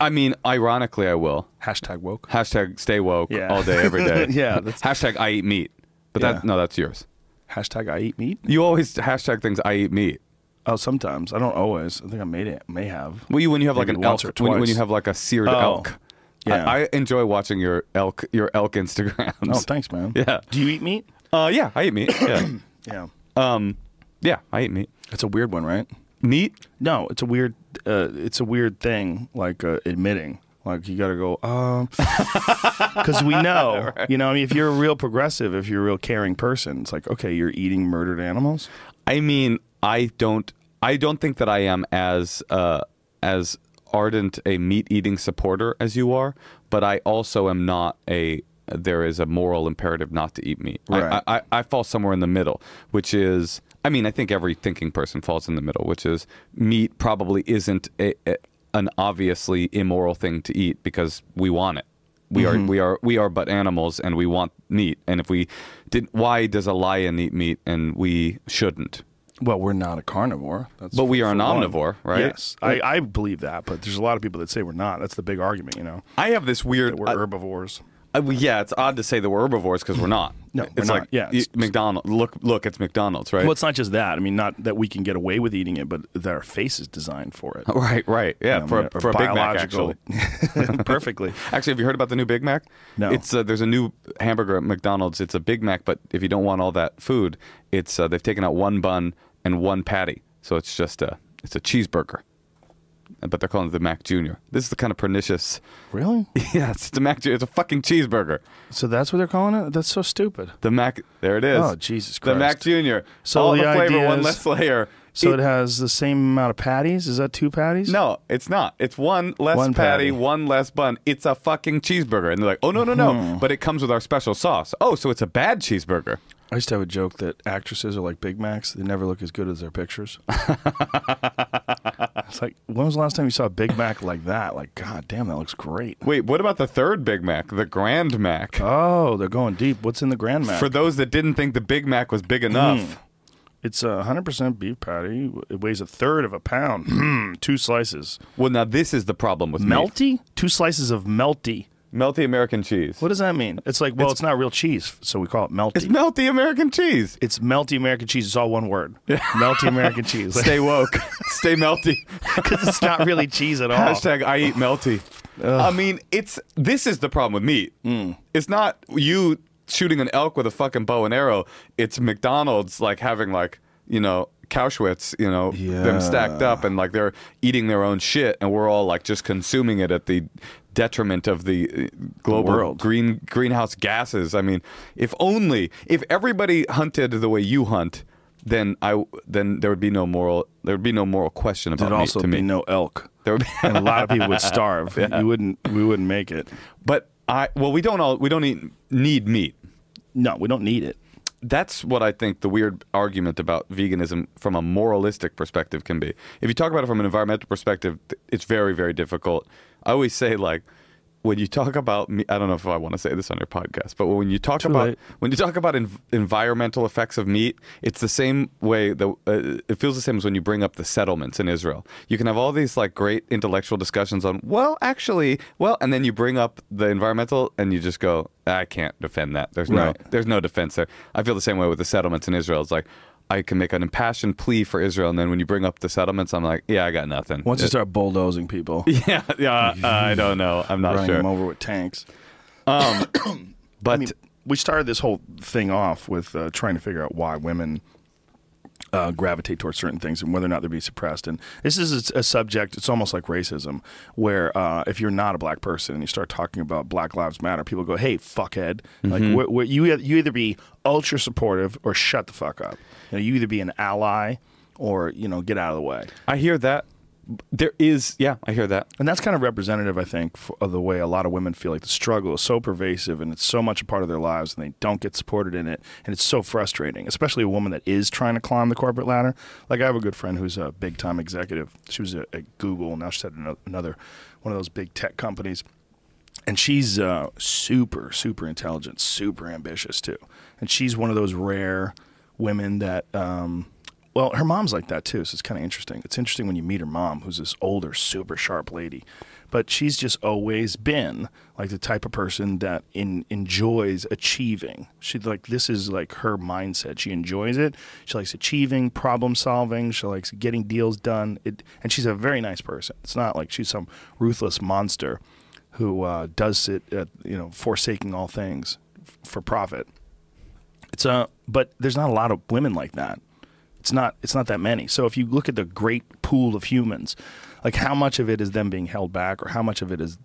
S2: I mean, ironically, I will.
S1: Hashtag woke.
S2: Hashtag stay woke
S1: Yeah.
S2: all day, every day.
S1: Yeah, that's-
S2: Hashtag I eat meat, but
S1: Yeah.
S2: that no, that's yours.
S1: Hashtag I eat meat.
S2: You always hashtag things. I eat meat.
S1: Oh, sometimes I don't always. I think I made it. May have.
S2: Well, you when you have like an elk, when, when you have like a seared
S1: Oh,
S2: elk.
S1: yeah.
S2: I, I enjoy watching your elk your elk Instagrams.
S1: Oh, thanks, man.
S2: Yeah.
S1: Do you eat meat?
S2: Uh, yeah, I eat meat. Yeah.
S1: Yeah.
S2: um, yeah, I eat meat.
S1: It's a weird one, right?
S2: Meat?
S1: No, it's a weird. Uh, it's a weird thing, like uh, admitting. Like you got to go, um, because we know, you know. I mean, if you're a real progressive, if you're a real caring person, it's like, okay, you're eating murdered animals.
S2: I mean, I don't. I don't think that I am as uh, as ardent a meat eating supporter as you are, but I also am not a. There is a moral imperative not to eat meat. I-
S1: Right.
S2: I, I, I fall somewhere in the middle, which is. I mean, I think every thinking person falls in the middle, which is meat probably isn't a, a, an obviously immoral thing to eat because we want it. We are we are we are but animals, and we want meat. And if we did, why does a lion eat meat and we shouldn't?
S1: Well, we're not a carnivore. That's
S2: But we are an omnivore, right?
S1: Yes, I, I believe that, but there's a lot of people that say we're not. That's the big argument, you know.
S2: I have this weird.
S1: We're herbivores.
S2: Well, yeah, it's odd to say that we're herbivores because we're not.
S1: No, we're
S2: it's
S1: not.
S2: like
S1: Yeah, it's-
S2: McDonald's. Look, look, it's McDonald's, right?
S1: Well, it's not just that. I mean, not that we can get away with eating it, but that our face is designed for it.
S2: right, right. Yeah,
S1: Um,
S2: for,
S1: or
S2: a, for a Big Mac, actually.
S1: Perfectly.
S2: Actually, have you heard about the new Big Mac?
S1: No.
S2: It's uh, there's a new hamburger at McDonald's. It's a Big Mac, but if you don't want all that food, it's uh, they've taken out one bun and one patty, so it's just a it's a cheeseburger. But they're calling it the Mac Junior. This is the kind of pernicious.
S1: Really?
S2: Yeah, it's the Mac. Ju- It's a fucking cheeseburger.
S1: So that's what they're calling it? That's so stupid.
S2: The Mac. There it is.
S1: Oh, Jesus Christ!
S2: The Mac Junior.
S1: So
S2: all
S1: the
S2: the, flavor,
S1: idea
S2: one
S1: is-
S2: less layer.
S1: So
S2: It-
S1: it has the same amount of patties? Is that two patties?
S2: No, it's not. It's one less
S1: One
S2: patty,
S1: patty.
S2: one less bun. It's a fucking cheeseburger. And they're like, oh, no, no, no.
S1: Hmm.
S2: But it comes with our special sauce. Oh, so it's a bad cheeseburger.
S1: I used to have a joke that actresses are like Big Macs. They never look as good as their pictures. it's like, when was the last time you saw a Big Mac like that? Like, God damn, that looks great.
S2: Wait, what about the third Big Mac, the Grand Mac?
S1: Oh, they're going deep. What's in the Grand Mac?
S2: For those that didn't think the Big Mac was big enough.
S1: it's a 100% beef patty. It weighs a third of a pound. Hmm, Two slices.
S2: Well, now this is the problem with.
S1: Melty? Two slices of melty.
S2: Melty American cheese.
S1: What does that mean? It's like, well, it's, not real cheese, so we call it melty.
S2: It's melty American cheese.
S1: It's melty American cheese. It's all one word. Melty American cheese.
S2: Stay woke. Stay melty.
S1: Because it's not really cheese at all.
S2: Hashtag I eat melty. I mean, it's this is the problem with meat.
S1: Mm.
S2: It's not you shooting an elk with a fucking bow and arrow. It's McDonald's like having like you know Kauschwitz, you know, them stacked up and like they're eating their own shit, and we're all like just consuming it at the detriment of the uh, global
S1: world.
S2: green greenhouse gases. I mean, if only if everybody hunted the way you hunt. Then I then there would be no moral there would be no moral question about
S1: There'd also
S2: to
S1: be
S2: me.
S1: no elk.
S2: There would be
S1: and a lot of people would starve. You wouldn't. We wouldn't make it.
S2: But I well, we don't all we don't eat, need meat.
S1: No, we don't need it.
S2: That's what I think the weird argument about veganism from a moralistic perspective can be. If you talk about it from an environmental perspective, it's very very difficult. I always say like when you talk about me, I don't know if I want to say this on your podcast, but when you talk
S1: Too
S2: about
S1: late.
S2: when you talk about env- environmental effects of meat, it's the same way that uh, it feels the same as when you bring up the settlements in Israel. You can have all these like great intellectual discussions on, well, actually, well, and then you bring up the environmental, and you just go, I can't defend that. There's no,
S1: Right.
S2: there's no defense there. I feel the same way with the settlements in Israel. It's like. I can make an impassioned plea for Israel, and then when you bring up the settlements, I'm like, yeah, I got nothing.
S1: Once you start bulldozing people,
S2: yeah, yeah, I don't know. I'm not
S1: running
S2: sure.
S1: them over with tanks.
S2: Um, but
S1: I mean, we started this whole thing off with uh, trying to figure out why women uh, gravitate towards certain things and whether or not they're being suppressed. And this is a, a subject. It's almost like racism, where uh, if you're not a black person and you start talking about Black Lives Matter, people go, "Hey, fuckhead!" Like wh- wh- you you either be ultra supportive or shut the fuck up. You know, you either be an ally or you know get out of the way.
S2: I hear that. There is, yeah, I hear that.
S1: And that's kind of representative, I think, of the way a lot of women feel like the struggle is so pervasive and it's so much a part of their lives and they don't get supported in it. And it's so frustrating, especially a woman that is trying to climb the corporate ladder. Like, I have a good friend who's a big time executive. She was at, at Google, and now she's at another one of those big tech companies. And she's uh, super, super intelligent, super ambitious too. And she's one of those rare women that, um, well, her mom's like that too. So it's kind of interesting. It's interesting when you meet her mom, who's this older, super sharp lady. But she's just always been like the type of person that in, enjoys achieving. She like this is like her mindset. She enjoys it. She likes achieving, problem solving. She likes getting deals done. It, and she's a very nice person. It's not like she's some ruthless monster who uh, does it, at, you know, forsaking all things for profit. It's a, but there's not a lot of women like that. It's not, it's not that many. So if you look at the great pool of humans, like how much of it is them being held back, or how much of it is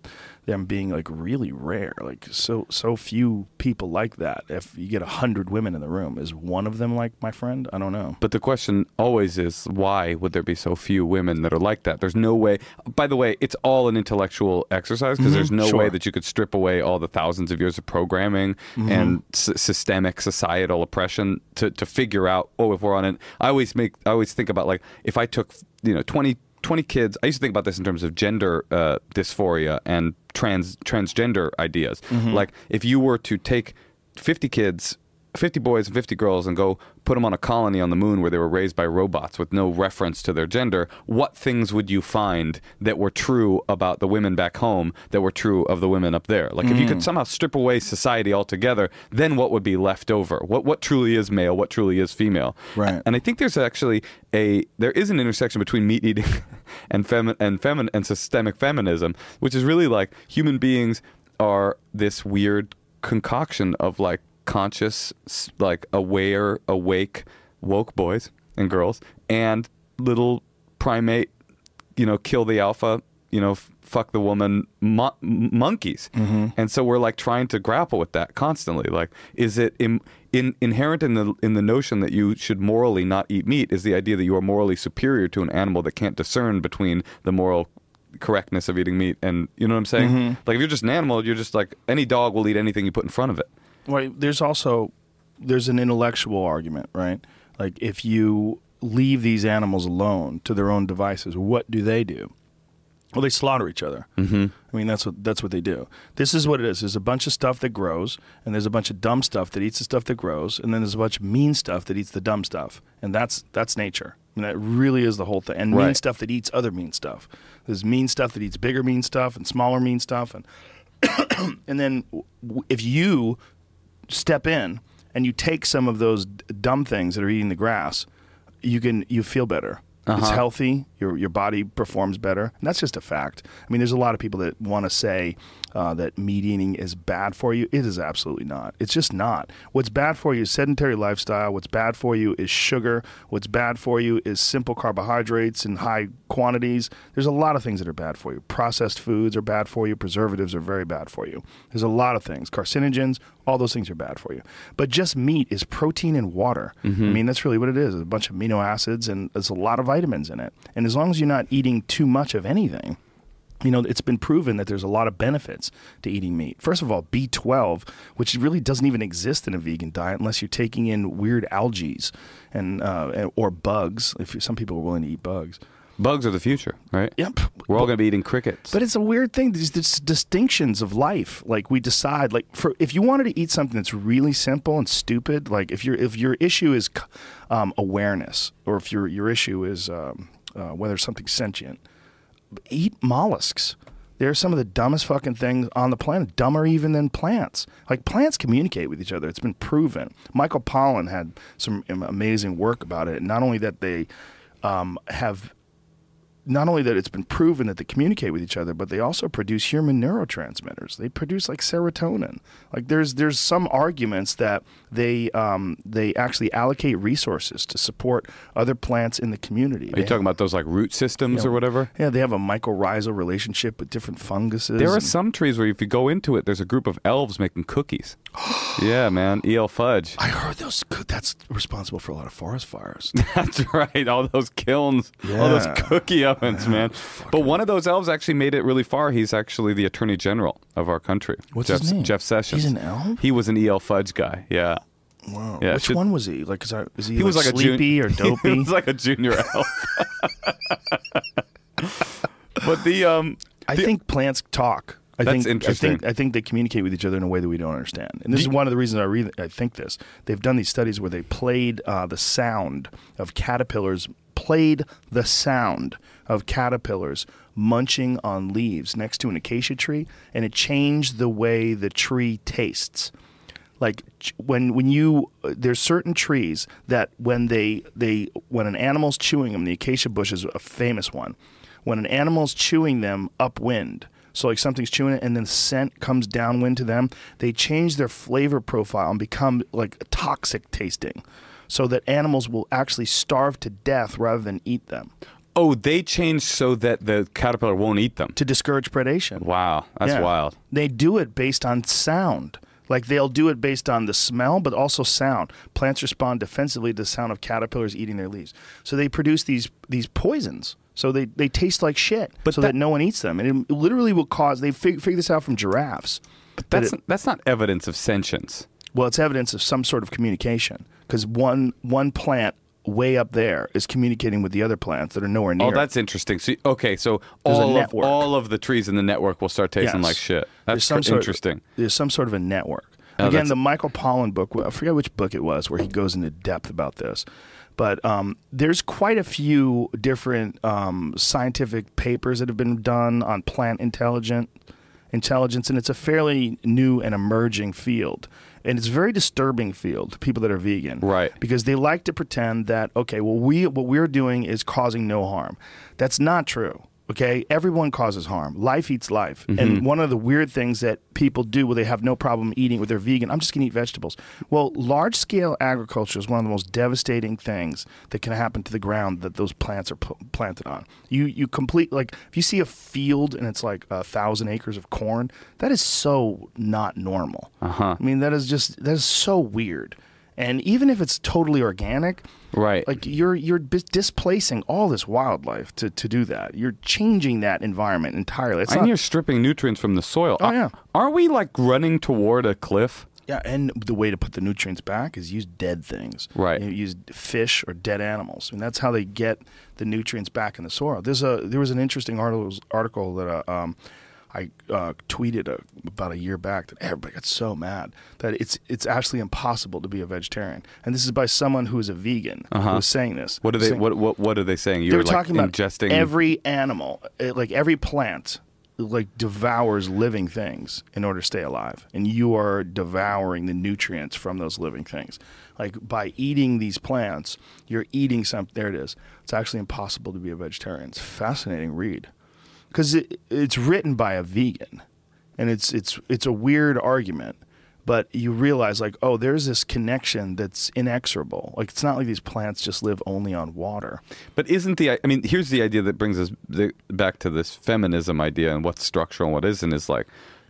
S1: them being like really rare? Like so, so few people like that. If you get a hundred women in the room, is one of them like my friend? I don't know.
S2: But the question always is why would there be so few women that are like that? There's no way. By the way, it's all an intellectual exercise because mm-hmm. there's no
S1: Sure.
S2: way that you could strip away all the thousands of years of programming mm-hmm. and s- systemic societal oppression to, to figure out. Oh, if we're on it, I always make. I always think about like if I took you know 20, 20 kids. I used to think about this in terms of gender uh, dysphoria and trans transgender ideas. Like if you were to take 50 kids 50 boys and 50 girls and go put them on a colony on the moon where they were raised by robots with no reference to their gender, what things would you find that were true about the women back home that were true of the women up there? Like if you
S1: Mm.
S2: could somehow strip away society altogether, then what would be left over? What what truly is male? What truly is female?
S1: Right.
S2: And I think there's actually a there is an intersection between meat eating and femi- and femin- and systemic feminism, which is really like human beings are this weird concoction of like conscious, like aware, awake, woke boys and girls, and little primate, you know, kill the alpha, you know, f- fuck the woman mo- monkeys. Mm-hmm. And so we're like trying to grapple with that constantly. Like, is it Im- in, inherent in the in the notion that you should morally not eat meat? Is the idea that you are morally superior to an animal that can't discern between the moral correctness of eating meat and you know what I'm saying? Mm-hmm. Like, if you're just an animal, you're just like any dog will eat anything you put in front of it.
S1: Well, there's also there's an intellectual argument, right? Like if you leave these animals alone to their own devices, what do they do? Well, they slaughter each other. Mm-hmm. I mean, that's what that's what they do. This is what it is. There's a bunch of stuff that grows, and there's a bunch of dumb stuff that eats the stuff that grows, and then there's a bunch of mean stuff that eats the dumb stuff, and that's that's nature. I mean, that really is the whole thing. And mean stuff that eats other mean stuff. There's mean stuff that eats bigger mean stuff and smaller mean stuff, and and then if you step in and you take some of those d- dumb things that are eating the grass, you can you feel better. It's
S2: Uh-huh.
S1: healthy. Your your body performs better, and that's just a fact. I mean, there's a lot of people that want to say uh, that meat eating is bad for you. It is absolutely not. It's just not. What's bad for you is sedentary lifestyle. What's bad for you is sugar. What's bad for you is simple carbohydrates in high quantities. There's a lot of things that are bad for you. Processed foods are bad for you. Preservatives are very bad for you. There's a lot of things. Carcinogens, all those things are bad for you. But just meat is protein and water. I mean, that's really what it is. It's a bunch of amino acids and there's a lot of vitamins in it. And as long as you're not eating too much of anything, you know, it's been proven that there's a lot of benefits to eating meat. First of all, B12, which really doesn't even exist in a vegan diet unless you're taking in weird algae and uh, or bugs. If some people are willing to eat bugs.
S2: Bugs are the future, right?
S1: Yep.
S2: We're all going to be eating crickets.
S1: But it's a weird thing. These, these distinctions of life. Like we decide, like for if you wanted to eat something that's really simple and stupid, like if your if your issue is um, awareness, or if your your issue is um, uh, whether something's sentient, eat mollusks. They're some of the dumbest fucking things on the planet, dumber even than plants. Like plants communicate with each other. It's been proven. Michael Pollan had some amazing work about it. Not only that they um, have not only that it's been proven that they communicate with each other, but they also produce human neurotransmitters. They produce like serotonin. Like there's there's some arguments that they um, they actually allocate resources to support other plants in the community.
S2: are you talking about those like root systems or whatever?
S1: Yeah, they have a mycorrhizal relationship with different funguses.
S2: There are some trees where if you go into it, there's a group of elves making cookies. yeah, man. El fudge.
S1: I heard those. That's responsible for a lot of forest fires.
S2: That's right. All those kilns, yeah. all those cookie ovens, man. But one of those elves actually made it really far. He's actually the attorney general of our country.
S1: What's
S2: Jeff,
S1: his name?
S2: Jeff Sessions.
S1: He's an elf?
S2: He was an El fudge guy. Yeah.
S1: Wow.
S2: Yeah,
S1: Which
S2: should-
S1: one was he? Like, is, that, is he,
S2: He was like a jun-
S1: sleepy or dopey?
S2: he was like a junior elf. but the um,
S1: I
S2: the-
S1: think plants talk. I
S2: That's
S1: think,
S2: interesting.
S1: I think I think they communicate with each other in a way that we don't understand. And this is one of the reasons I re- I think this. They've done these studies where they played uh, the sound of caterpillars, played the sound of caterpillars munching on leaves next to an acacia tree, and it changed the way the tree tastes like when when you there's certain trees that when they they when an animal's chewing them the acacia bush is a famous one when an animal's chewing them upwind so like something's chewing it and then scent comes downwind to them they change their flavor profile and become like toxic tasting so that animals will actually starve to death rather than eat them
S2: oh, they change so that the caterpillar won't eat them.
S1: to discourage predation
S2: Wow, that's
S1: Yeah.
S2: wild.
S1: They do it based on sound. Like they'll do it based on the smell, but also sound. Plants respond defensively to the sound of caterpillars eating their leaves. So they produce these these poisons. So they, they taste like shit,
S2: But
S1: so
S2: that-
S1: that, no one eats them. And it literally will cause. They fig- figured this out from giraffes. That
S2: That's
S1: it-
S2: that's not evidence of sentience.
S1: well, it's evidence of some sort of communication because one one plant way up there is communicating with the other plants that are nowhere oh, near.
S2: Oh, that's interesting. So, okay, so
S1: There's
S2: all of, all of the trees in the network will start tasting
S1: Yes.
S2: like shit. That's
S1: some
S2: cr-
S1: sort of-
S2: interesting.
S1: there's some sort of a network.
S2: Oh,
S1: Again, the Michael Pollan book, I forget which book it was, where he goes into depth about this. But um, there's quite a few different um, scientific papers that have been done on plant intelligent intelligence, and it's a fairly new and emerging field. And it's a very disturbing field to people that are vegan,
S2: Right.
S1: Because they like to pretend that okay, well, we what we're doing is causing no harm. That's not true. Okay, everyone causes harm. Life eats life, and one of the weird things that people do where they have no problem eating with their vegan, I'm just going to eat vegetables. Well, large scale agriculture is one of the most devastating things that can happen to the ground that those plants are p- planted on. You you complete like if you see a field and it's like a thousand acres of corn, that is so not normal.
S2: Uh-huh.
S1: I mean, that is just that is so weird. And even if it's totally organic,
S2: Right.
S1: like you're you're displacing all this wildlife to, to do that. You're changing that environment entirely. It's
S2: and
S1: not,
S2: you're stripping nutrients from the soil.
S1: Oh,
S2: Are-
S1: yeah.
S2: Are we like running toward a cliff?
S1: yeah, and the way to put the nutrients back is use dead things.
S2: Right.
S1: You use fish or dead animals, and that's how they get the nutrients back in the soil. There's a there was an interesting article article that uh, um, I uh, tweeted a, about a year back that everybody got so mad that it's it's actually impossible to be a vegetarian, and this is by someone who is a vegan
S2: Uh-huh.
S1: who was saying this.
S2: What are they?
S1: Saying-
S2: What, what What are they saying? You
S1: they
S2: were
S1: were
S2: like
S1: talking about
S2: ingesting
S1: every animal, eh, like every plant, like devours living things in order to stay alive, and you are devouring the nutrients from those living things. Like by eating these plants, you're eating some. There it is. It's actually impossible to be a vegetarian. It's a fascinating read because it, it's written by a vegan, and it's it's it's a weird argument. But you realize, like, oh, there's this connection that's inexorable. Like, it's not like these plants just live only on water.
S2: But isn't the? I mean, here's the idea that brings us back to this feminism idea and what's structural and what isn't. Is like,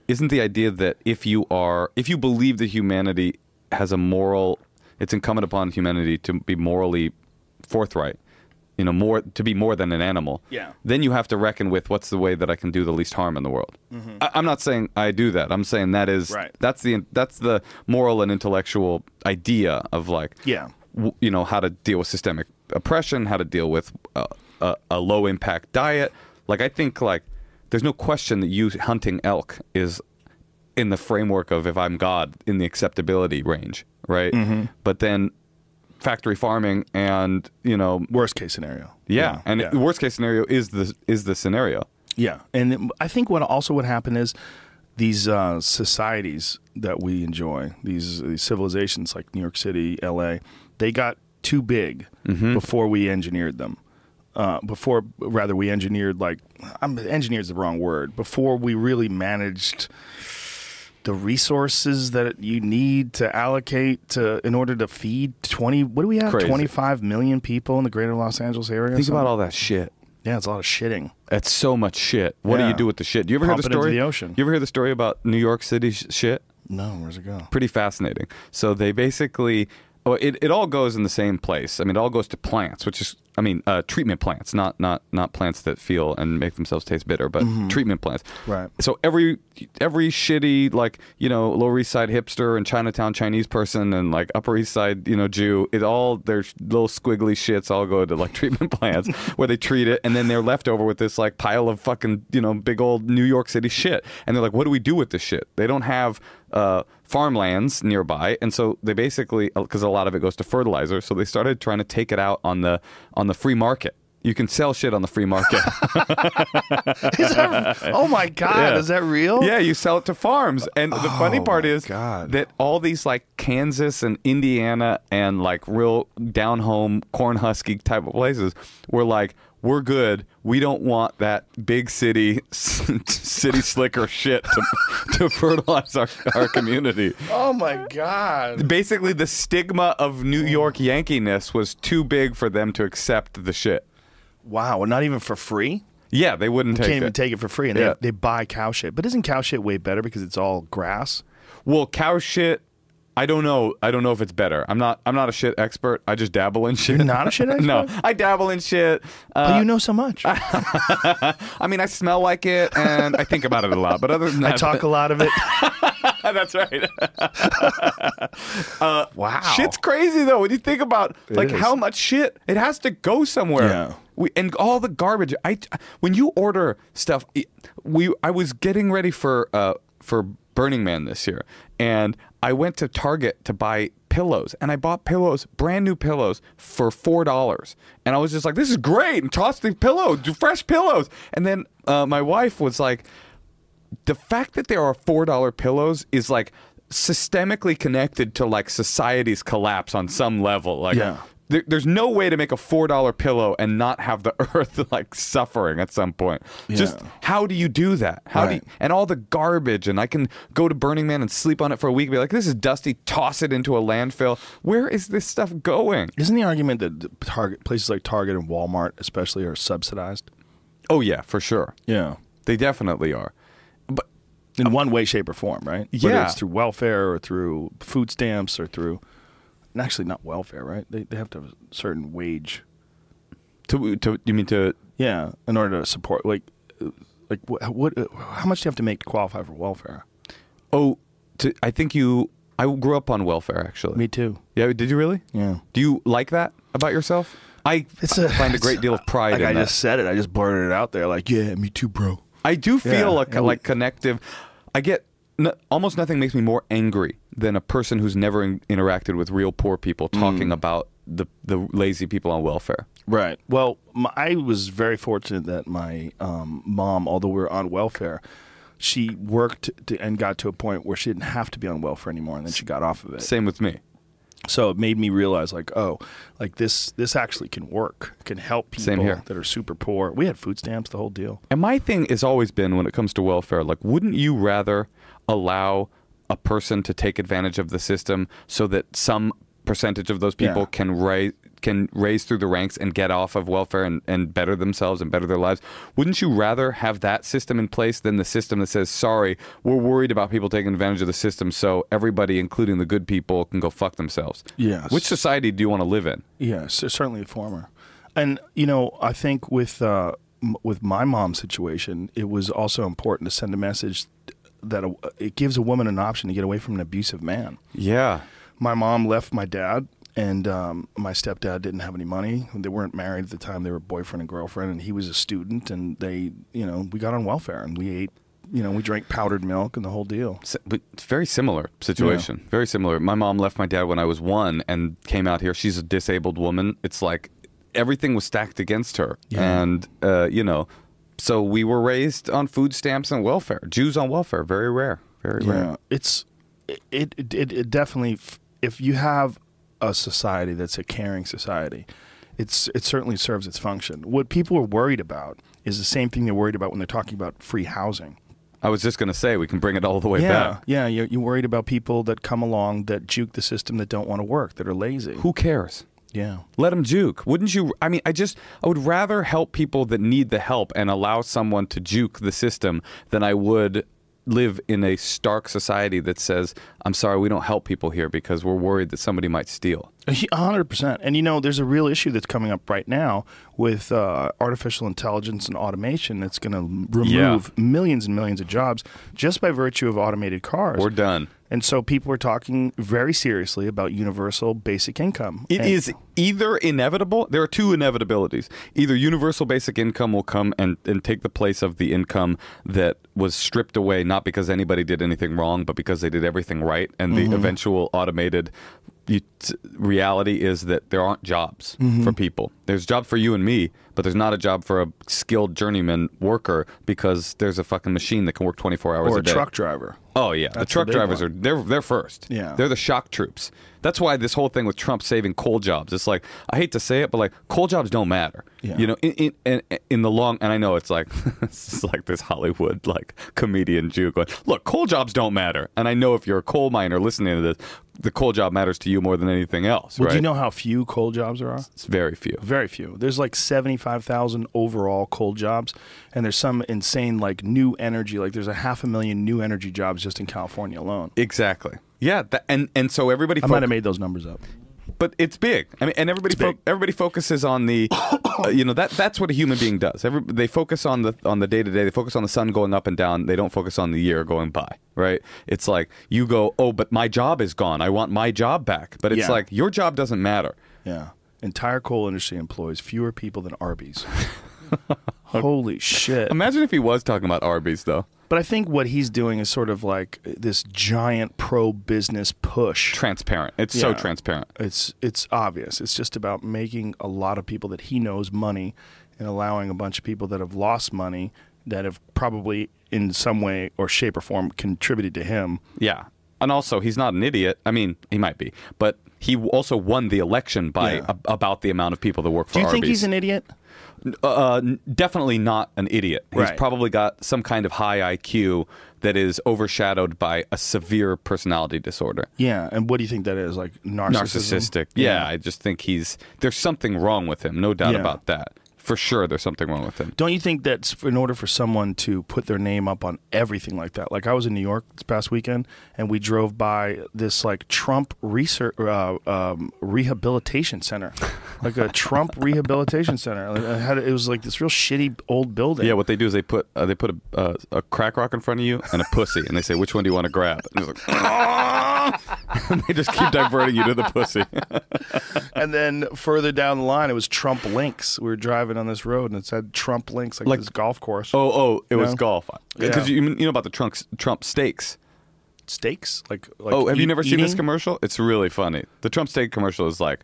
S2: isn't the idea that if you are, if you believe that humanity has a moral, it's incumbent upon humanity to be morally forthright. You know, more to be more than an animal.
S1: Yeah.
S2: Then you have to reckon with what's the way that I can do the least harm in the world. I, I'm not saying I do that. I'm saying that is
S1: Mm-hmm. Right.
S2: that's the that's the moral and intellectual idea of like
S1: Yeah.
S2: w- you know how to deal with systemic oppression, how to deal with uh, a, a low impact diet. Like I think like there's no question that you hunting elk is in the framework of if I'm God in the acceptability range, right?
S1: Mm-hmm.
S2: But then factory farming and you know
S1: Worst case scenario.
S2: yeah, and
S1: yeah.
S2: the worst case scenario is the is the scenario.
S1: Yeah, and I think what also would happen is these uh, societies that we enjoy, these, these civilizations like New York City, L.A., they got too big before we engineered them. Uh, before, rather, we engineered like I'm engineered is the wrong word. Before we really managed the resources that you need to allocate to in order to feed 20 what do we have
S2: Crazy.
S1: 25 million people in the greater los angeles area
S2: Think about all that shit.
S1: yeah it's a lot of shitting
S2: That's so much shit. What do you do with the shit? Do you ever
S1: Pump
S2: hear the story?
S1: the ocean.
S2: You ever hear the story about New York City sh- shit?
S1: no where's it go
S2: pretty fascinating. So they basically, well, it, it all goes in the same place. I mean, it all goes to plants, which is, I mean, uh, treatment plants, not not not plants that feel and make themselves taste bitter, but treatment plants.
S1: Right.
S2: So every every shitty like you know Lower East Side hipster and Chinatown Chinese person and like Upper East Side you know Jew, it all their little squiggly shits all go to like treatment plants where they treat it, and then they're left over with this like pile of fucking you know big old New York City shit, and they're like, what do we do with this shit? They don't have uh, farmlands nearby, and so they basically because a lot of it goes to fertilizer, so they started trying to take it out on the on the free market. You can sell shit on the free market.
S1: That, oh my god,
S2: Yeah.
S1: is that real?
S2: Yeah, you sell it to farms. And the funny
S1: Oh,
S2: part is
S1: God.
S2: that all these like Kansas and Indiana and like real down home corn husky type of places were like, we're good. We don't want that big city city slicker shit to, to fertilize our, our community.
S1: Oh my god.
S2: Basically, the stigma of New York oh. Yankiness was too big for them to accept the shit.
S1: Wow, not even for free?
S2: Yeah, they wouldn't
S1: You
S2: take
S1: can't even
S2: it.
S1: take it for free, and
S2: Yeah.
S1: they, they buy cow shit. But isn't cow shit way better because it's all grass?
S2: Well, cow shit. I don't know. I don't know if it's better. I'm not. I'm not a shit expert. I just dabble in shit.
S1: You're not a shit expert. no.
S2: I dabble in shit. Uh,
S1: but you know so much. I,
S2: I mean, I smell like it, and I think about it a lot. But other than that, I
S1: talk a lot of it.
S2: that's right.
S1: wow.
S2: Shit's crazy though. When you think about like
S1: is.
S2: how much shit it has to go somewhere.
S1: Yeah.
S2: We, and all the garbage. I when you order stuff, we I was getting ready for uh for Burning Man this year, and I went to Target to buy pillows, and I bought pillows, brand new pillows, for four dollars, and I was just like, "This is great!" and tossed the pillow, do fresh pillows, and then uh, my wife was like, "The fact that there are four dollar pillows is like." systemically connected to like society's collapse on some level like
S1: Yeah.
S2: There, there's no way to make a four dollar pillow and not have the earth like suffering at some point. Just how do you do that? How do you, and all the garbage and I can go to Burning Man and sleep on it for a week and be like, this is dusty, toss it into a landfill. Where is this stuff going?
S1: Isn't the argument that Target places like Target and Walmart, especially, are subsidized?
S2: Oh yeah, for sure.
S1: Yeah.
S2: They definitely are. But
S1: In one way, shape, or form, right? Whether
S2: Yeah.
S1: it's through welfare or through food stamps or through, actually not welfare, right? They, they have to have a certain wage.
S2: to, to you mean to
S1: Yeah, in order to support, like, like what, what how much do you have to make to qualify for welfare?
S2: oh to I think you I grew up on welfare actually.
S1: Me too.
S2: Yeah, did you really?
S1: Yeah.
S2: Do you like that about yourself? I
S1: It's a,
S2: find a great deal of pride
S1: Like I
S2: that.
S1: just said it. I just blurted it out there. Like, yeah, me too, bro.
S2: I do feel
S1: Yeah,
S2: like like connective. I get n- almost nothing makes me more angry than a person who's never in- interacted with real poor people talking
S1: Mm.
S2: about the the lazy people on welfare.
S1: Right. Well, my, I was very fortunate that my um, mom, although we were on welfare, she worked to, and got to a point where she didn't have to be on welfare anymore, and then she got off of it.
S2: Same with me.
S1: So it made me realize, like, oh, like this, this actually can work, can help people that are super poor. We had food stamps, the whole deal.
S2: And my thing has always been when it comes to welfare, like, wouldn't you rather allow a person to take advantage of the system so that some percentage of those people
S1: Yeah.
S2: can raise can raise through the ranks and get off of welfare and, and better themselves and better their lives? Wouldn't you rather have that system in place than the system that says, sorry, we're worried about people taking advantage of the system, so everybody, including the good people, can go fuck themselves?
S1: Yes.
S2: Which society do you want to live in?
S1: Yes, certainly the former. And you know, I think with uh, m- with my mom's situation, it was also important to send a message that a, it gives a woman an option to get away from an abusive man.
S2: Yeah.
S1: My mom left my dad, and um, my stepdad didn't have any money. They weren't married at the time; they were boyfriend and girlfriend, and he was a student. And they, you know, we got on welfare, and we ate, you know, we drank powdered milk and the whole deal.
S2: But it's very similar situation. Very similar. My mom left my dad when I was one and came out here. She's a disabled woman. It's like everything was stacked against her,
S1: Yeah.
S2: and uh, you know, so we were raised on food stamps and welfare. Jews on welfare, very rare. Very
S1: Yeah,
S2: rare.
S1: it's it it, it it definitely if you have a society that's a caring society, it's it certainly serves its function. What people are worried about is the same thing they're worried about when they're talking about free housing.
S2: I was just gonna say we can bring it all the way
S1: yeah,
S2: back.
S1: yeah, you're, you're worried about people that come along that juke the system that don't want to work, that are lazy.
S2: Who cares?
S1: Yeah,
S2: Let them juke. Wouldn't you? I mean, I just, I would rather help people that need the help and allow someone to juke the system than I would live in a stark society that says, I'm sorry, we don't help people here because we're worried that somebody might steal.
S1: A hundred percent. And you know, there's a real issue that's coming up right now with uh, artificial intelligence and automation that's going to remove millions and millions of jobs just by virtue of automated cars.
S2: We're done.
S1: And so people are talking very seriously about universal basic income.
S2: It
S1: And-
S2: is either inevitable. There are two inevitabilities. Either universal basic income will come and, and take the place of the income that was stripped away, not because anybody did anything wrong, but because they did everything right. And the mm-hmm. eventual automated reality is that there aren't jobs mm-hmm. for people. There's jobs for you and me, but there's not a job for a skilled journeyman worker because there's a fucking machine that can work 24 hours
S1: or
S2: a
S1: a
S2: day.
S1: truck driver.
S2: Oh yeah, the
S1: That's
S2: truck
S1: the big
S2: drivers
S1: one.
S2: are they're they're first.
S1: Yeah.
S2: they're the shock troops. That's why this whole thing with Trump saving coal jobs. It's like I hate to say it, but like coal jobs don't matter.
S1: Yeah.
S2: You know, in in, in the long and I know it's like it's like this Hollywood like comedian Jew going, look, coal jobs don't matter. And I know if you're a coal miner listening to this, the coal job matters to you more than anything else.
S1: Well,
S2: right?
S1: do you know how few coal jobs there are?
S2: it's very few.
S1: Very few. There's like 75,000 overall coal jobs, and there's some insane like new energy. Like there's a half a million new energy jobs just in California alone.
S2: Exactly. Yeah, that, and and so everybody
S1: I might have made those numbers up.
S2: but it's big. I mean, and everybody fo- everybody focuses on the, uh, you know, that that's what a human being does. Every, they focus on the on the day to day. They focus on the sun going up and down. They don't focus on the year going by. Right? It's like you go, oh, but my job is gone. I want my job back. But it's
S1: Yeah.
S2: like your job doesn't matter.
S1: Yeah. Entire coal industry employs fewer people than Arby's. Holy shit.
S2: Imagine if he was talking about Arby's though.
S1: But I think what he's doing is sort of like this giant pro business push.
S2: Transparent. It's so
S1: Yeah.
S2: transparent.
S1: It's it's obvious. It's just about making a lot of people that he knows money and allowing a bunch of people that have lost money that have probably in some way or shape or form contributed to him.
S2: Yeah. And also, he's not an idiot. I mean, he might be, but he also won the election by
S1: Yeah.
S2: about the amount of people that work for
S1: Do you
S2: Arby's.
S1: think he's an idiot?
S2: Uh, definitely not an idiot. He's
S1: Right.
S2: probably got some kind of high IQ that is overshadowed by a severe personality disorder.
S1: Yeah, and what do you think that is? Like narcissism?
S2: Narcissistic. Yeah, I just think he's there's something wrong with him. No doubt
S1: Yeah.
S2: about that. For sure, there's something wrong with him.
S1: Don't you think that in order for someone to put their name up on everything like that? Like I was in New York this past weekend, and we drove by this like Trump research uh, um, rehabilitation center, like a Trump rehabilitation center. Like, had it was like this real shitty old building.
S2: Yeah, what they do is they put uh, they put a, uh, a crack rock in front of you and a pussy, and they say, "Which one do you want to grab?" And, like, and they just keep diverting you to the pussy.
S1: and then further down the line, it was Trump Links. We were driving on this road, and it said Trump Links, like,
S2: Like-
S1: this golf course.
S2: oh, oh, it was
S1: No.
S2: golf because
S1: Yeah.
S2: you you know about the Trump Trump steaks.
S1: Steaks, like, like
S2: oh, have you never seen this commercial? It's really funny. The Trump steak commercial is like,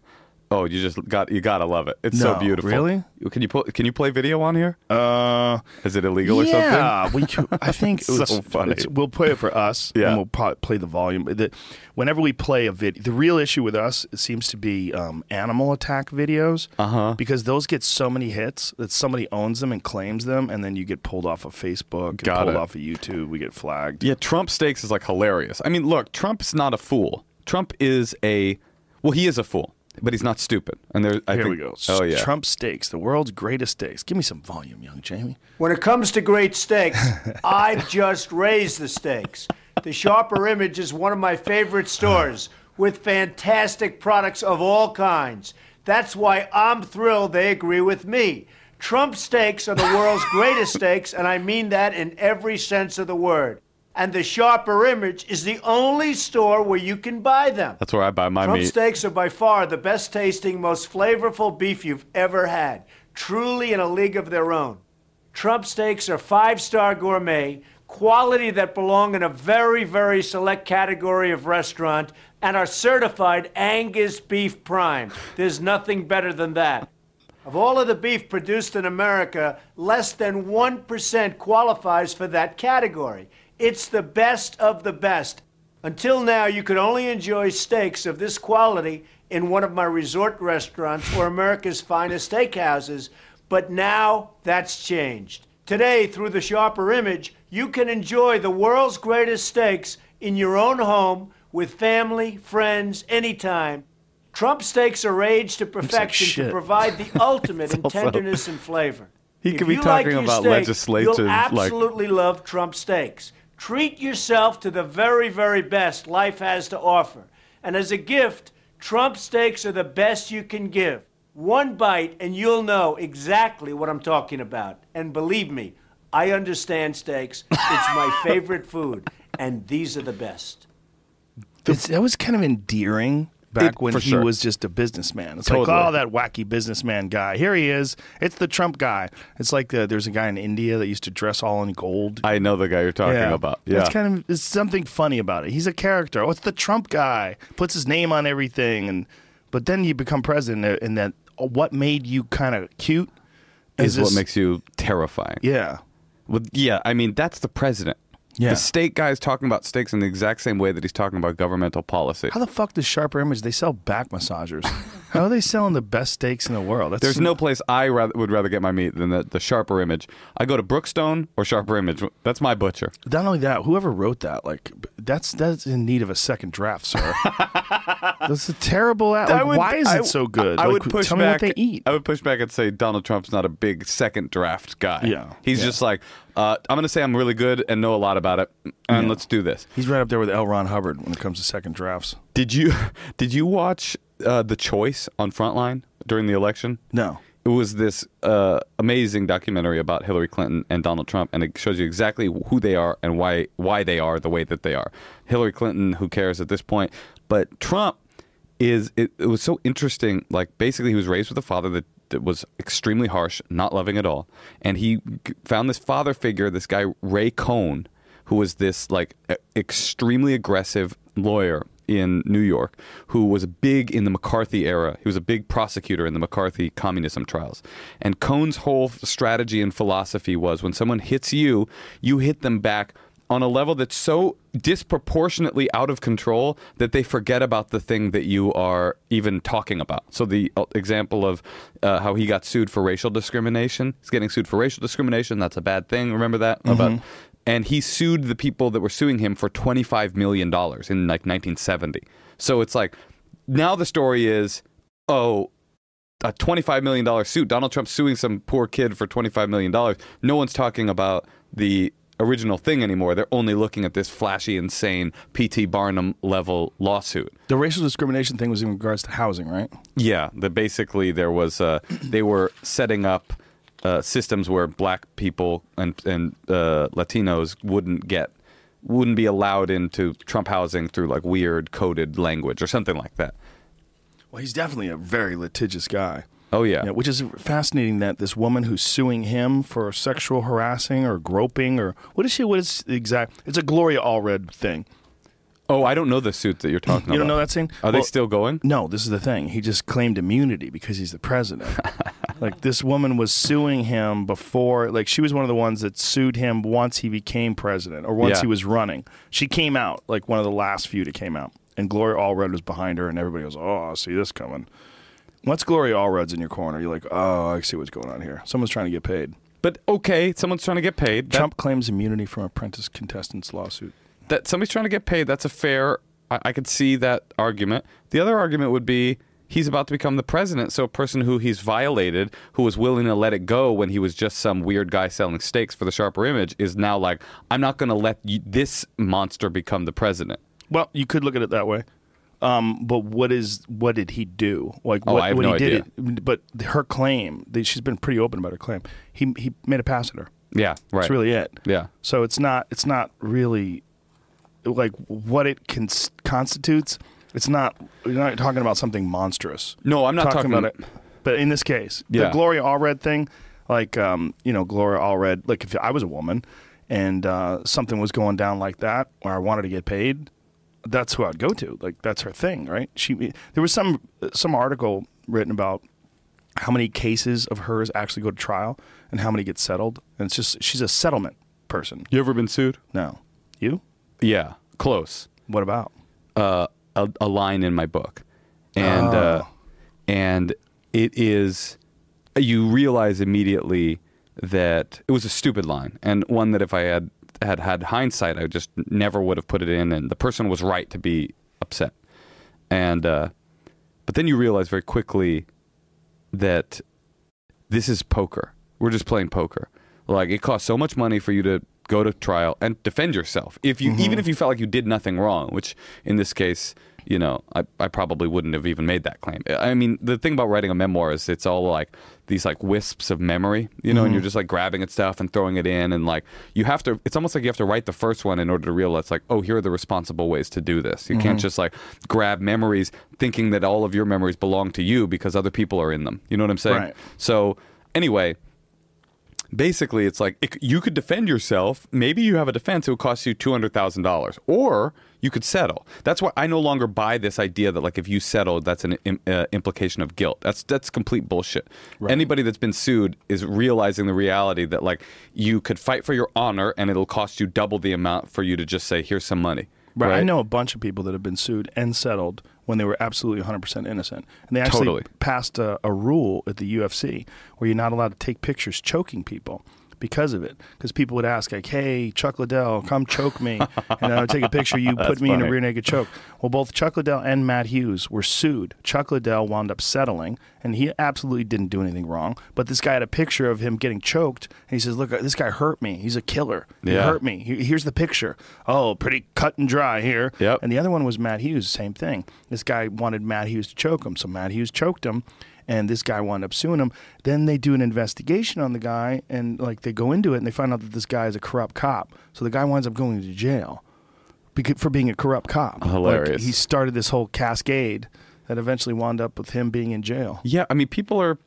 S2: oh, you just got you gotta love it. It's so
S1: No,
S2: beautiful.
S1: really?
S2: Can you put, can you play video on here?
S1: Uh,
S2: Is it illegal or something?
S1: yeah,
S2: something?
S1: we. could- I think
S2: So
S1: it's,
S2: funny.
S1: it's- we'll play it for us.
S2: Yeah.
S1: and we'll probably play the volume. The, whenever we play a video, the real issue with us it seems to be um, animal attack videos.
S2: Uh-huh.
S1: Because those get so many hits that somebody owns them and claims them, and then you get pulled off of Facebook, and
S2: Got
S1: pulled
S2: it.
S1: off of YouTube. We get flagged.
S2: Yeah, Trump steaks is like hilarious. I mean, look, Trump's not a fool. Trump is a well, he is a fool, but he's not stupid. And there, I
S1: Here
S2: think,
S1: we go.
S2: Oh yeah,
S1: Trump steaks, the world's greatest steaks. Give me some volume, young Jamie.
S3: When it comes to great steaks, I've just raised the stakes. The Sharper Image is one of my favorite stores with fantastic products of all kinds. That's why I'm thrilled they agree with me. Trump steaks are the world's greatest steaks, and I mean that in every sense of the word. And the Sharper Image is the only store where you can buy them.
S2: that's where I buy my
S3: Trump
S2: meat.
S3: steaks are by far the best tasting, most flavorful beef you've ever had. Truly in a league of their own. Trump steaks are five star gourmet, quality that belong in a very, very select category of restaurant, and are certified Angus beef prime. There's nothing better than that. Of all of the beef produced in America, less than 1% qualifies for that category. It's the best of the best. Until now, you could only enjoy steaks of this quality in one of my resort restaurants or America's finest steakhouses, but now that's changed. Today, through the Sharper Image, you can enjoy the world's greatest steaks in your own home with family, friends, anytime. Trump steaks are aged to perfection to provide the ultimate in
S2: also-
S3: tenderness and flavor.
S2: He
S3: If
S2: could be
S3: you like
S2: talking about
S3: steak,
S2: legislative,
S3: You'll
S2: like-
S3: absolutely love Trump steaks. Treat yourself to the very, very best life has to offer. And as a gift, Trump steaks are the best you can give. One bite, and you'll know exactly what I'm talking about. And believe me, I understand steaks. It's my favorite food, and these are the best.
S1: It's, that was kind of endearing back
S2: It-
S1: when he
S2: sure.
S1: was just a businessman. It's
S2: Totally.
S1: like, oh, that wacky businessman guy. Here he is. It's the Trump guy. It's like the, there's a guy in India that used to dress all in gold.
S2: I know the guy you're talking about. Yeah,
S1: It's kind of there's something funny about it. He's a character. Oh, it's the Trump guy. Puts his name on everything, and but then you become president, uh, and that oh, what made you kind of cute
S2: is what
S1: this-
S2: makes you terrifying.
S1: yeah.
S2: Well, yeah, I mean that's the president.
S1: Yeah.
S2: The state guy is talking about steaks in the exact same way that he's talking about governmental policy.
S1: How the fuck does Sharper Image? They sell back massagers. How are they selling the best steaks in the world? That's
S2: There's no place I rather, would rather get my meat than the, the Sharper Image. I go to Brookstone or Sharper Image. That's my butcher.
S1: Not only that, whoever wrote that, like, that's that's in need of a second draft, sir. that's a terrible. Ad. Like,
S2: would-
S1: why is
S2: I-
S1: it so good?
S2: I,
S1: Like,
S2: would push
S1: tell
S2: back.
S1: me what they eat.
S2: I would push back and say Donald Trump's not a big second draft guy.
S1: Yeah,
S2: he's
S1: yeah.
S2: just like uh, I'm going to say I'm really good and know a lot about it, and let's do this.
S1: He's right up there with L. Ron Hubbard when it comes to second drafts.
S2: Did you did you watch uh, the Choice on Frontline during the election?
S1: No.
S2: It was this uh, amazing documentary about Hillary Clinton and Donald Trump, and it shows you exactly who they are and why why they are the way that they are. Hillary Clinton, who cares at this point, but Trump is. It, it was so interesting. Like basically, he was raised with a father that that was extremely harsh, not loving at all. And he found this father figure, this guy Roy Cohn, who was this like extremely aggressive lawyer in New York, who was big in the McCarthy era. He was a big prosecutor in the McCarthy communism trials. And Cohn's whole strategy and philosophy was when someone hits you, you hit them back on a level that's so disproportionately out of control that they forget about the thing that you are even talking about. So the uh, example of uh, how he got sued for racial discrimination, he's getting sued for racial discrimination. That's a bad thing. Remember that about. And he sued the people that were suing him for twenty five million dollars in like nineteen seventy. So it's like now the story is, oh, a $25 million suit. Donald Trump suing some poor kid for $25 million. No one's talking about the original thing anymore. They're only looking at this flashy, insane P.T. Barnum level lawsuit.
S1: The racial discrimination thing was in regards to housing, right?
S2: Yeah, that basically there was, uh, they were setting up uh, systems where black people and, and uh, Latinos wouldn't get, wouldn't be allowed into Trump housing through like weird coded language or something like that.
S1: Well, he's definitely a very litigious guy.
S2: Oh, yeah.
S1: Yeah, which is fascinating that this woman who's suing him for sexual harassing or groping or what is she? What is the exact? It's a Gloria Allred thing.
S2: Oh, I don't know the suit that you're talking about.
S1: You don't know that scene?
S2: Are they still going?
S1: No, this is the thing. He just claimed immunity because he's the president. like this woman was suing him before, like she was one of the ones that sued him once he became president or once
S2: Yeah.
S1: he was running. She came out like one of the last few to came out, and Gloria Allred was behind her, and everybody goes, "Oh, I see this coming." Once Gloria Allred's in your corner, you're like, "Oh, I see what's going on here. Someone's trying to get paid."
S2: But okay, someone's trying to get paid. That,
S1: Trump claims immunity from apprentice contestants lawsuit.
S2: that somebody's trying to get paid. That's a fair. I, I could see that argument. The other argument would be he's about to become the president, so a person who he's violated, who was willing to let it go when he was just some weird guy selling steaks for the sharper image, is now like, I'm not going to let you, this monster become the president.
S1: Well, you could look at it that way. Um, but what is what did he do? Like
S2: Oh,
S1: what,
S2: I have
S1: when
S2: no
S1: he did it? But her claim, she's been pretty open about her claim. He he made a pass at her.
S2: Yeah, right.
S1: That's really it.
S2: Yeah.
S1: So it's not it's not really like what it cons- constitutes. It's not. You're not talking about something monstrous.
S2: No, I'm not talking-
S1: about it. But in this case,
S2: Yeah.
S1: the Gloria Allred thing, like um, you know, Gloria Allred. Like if I was a woman and uh, something was going down like that, where I wanted to get paid, that's who I'd go to. Like that's her thing, right? She there was some some article written about how many cases of hers actually go to trial and how many get settled, and it's just she's a settlement person.
S2: You ever been sued?
S1: No, you?
S2: Yeah, close.
S1: What about?
S2: uh, a, a line in my book, and uh,
S1: Oh.
S2: and it is you realize immediately that it was a stupid line and one that if I had had had hindsight, I just never would have put it in, and the person was right to be upset, and uh, but then you realize very quickly that this is poker. We're just playing poker. Like it costs so much money for you to go to trial and defend yourself. If you even mm-hmm. if you felt like you did nothing wrong, which in this case, you know, I, I probably wouldn't have even made that claim. I mean, the thing about writing a memoir is it's all like these like wisps of memory, you know, and you're mm-hmm. just like grabbing at stuff and throwing it in and like you have to it's almost like you have to write the first one in order to realize like, oh, here are the responsible ways to do this. You can't mm-hmm. just like grab memories thinking that all of your memories belong to you because other people are in them. You know what I'm saying?
S1: Right.
S2: So anyway, basically it's like it, you could defend yourself. Maybe you have a defense it would cost you $200000 or you could settle. That's why i no longer buy this idea that like if you settle that's an im- uh, implication of guilt. That's that's complete bullshit. Anybody that's been sued is realizing the reality that like you could fight for your honor and it'll cost you double the amount for you to just say here's some money.
S1: Right. I know a bunch of people that have been sued and settled when they were absolutely 100% innocent. And they actually
S2: Totally.
S1: passed a, a rule at the UFC where you're not allowed to take pictures choking people because of it. Because people would ask, like, hey, Chuck Liddell, come choke me. and I would take a picture, you put me in a rear naked choke. Well, both Chuck Liddell and Matt Hughes were sued. Chuck Liddell wound up settling, and he absolutely didn't do anything wrong. But this guy had a picture of him getting choked, and he says, look, uh, this guy hurt me. He's a killer. He
S2: Yeah.
S1: hurt me. Here's the picture. Oh, pretty cut and dry here.
S2: Yep.
S1: And the other one was Matt Hughes, same thing. This guy wanted Matt Hughes to choke him, so Matt Hughes choked him, and this guy wound up suing him. Then they do an investigation on the guy, and like they go into it, and they find out that this guy is a corrupt cop. So the guy winds up going to jail beca- for being a corrupt cop. Like,
S2: Hilarious.
S1: he started this whole cascade that eventually wound up with him being in jail.
S2: Yeah, I mean, people are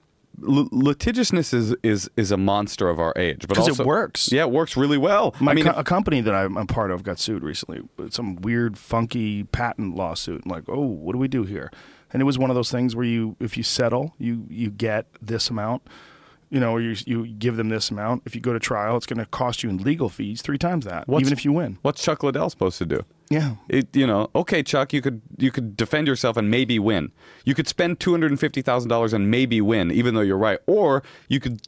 S2: l- litigiousness is is is a monster of our age, but
S1: 'Cause it works.
S2: Yeah, it works really well.
S1: My
S2: I mean,
S1: co- a company that I'm a part of got sued recently. with Some weird, funky patent lawsuit. I'm like, oh, what do we do here? And it was one of those things where you, if you settle, you you get this amount. You know, or you you give them this amount. If you go to trial, it's going to cost you in legal fees three times that,
S2: What's-
S1: even if you win.
S2: what's Chuck Liddell supposed to do?
S1: Yeah,
S2: It, you know, okay, Chuck, you could you could defend yourself and maybe win. You could spend two hundred and fifty thousand dollars and maybe win, even though you're right. Or you could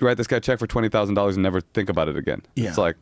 S2: write this guy a check for twenty thousand dollars and never think about it again.
S1: Yeah.
S2: It's like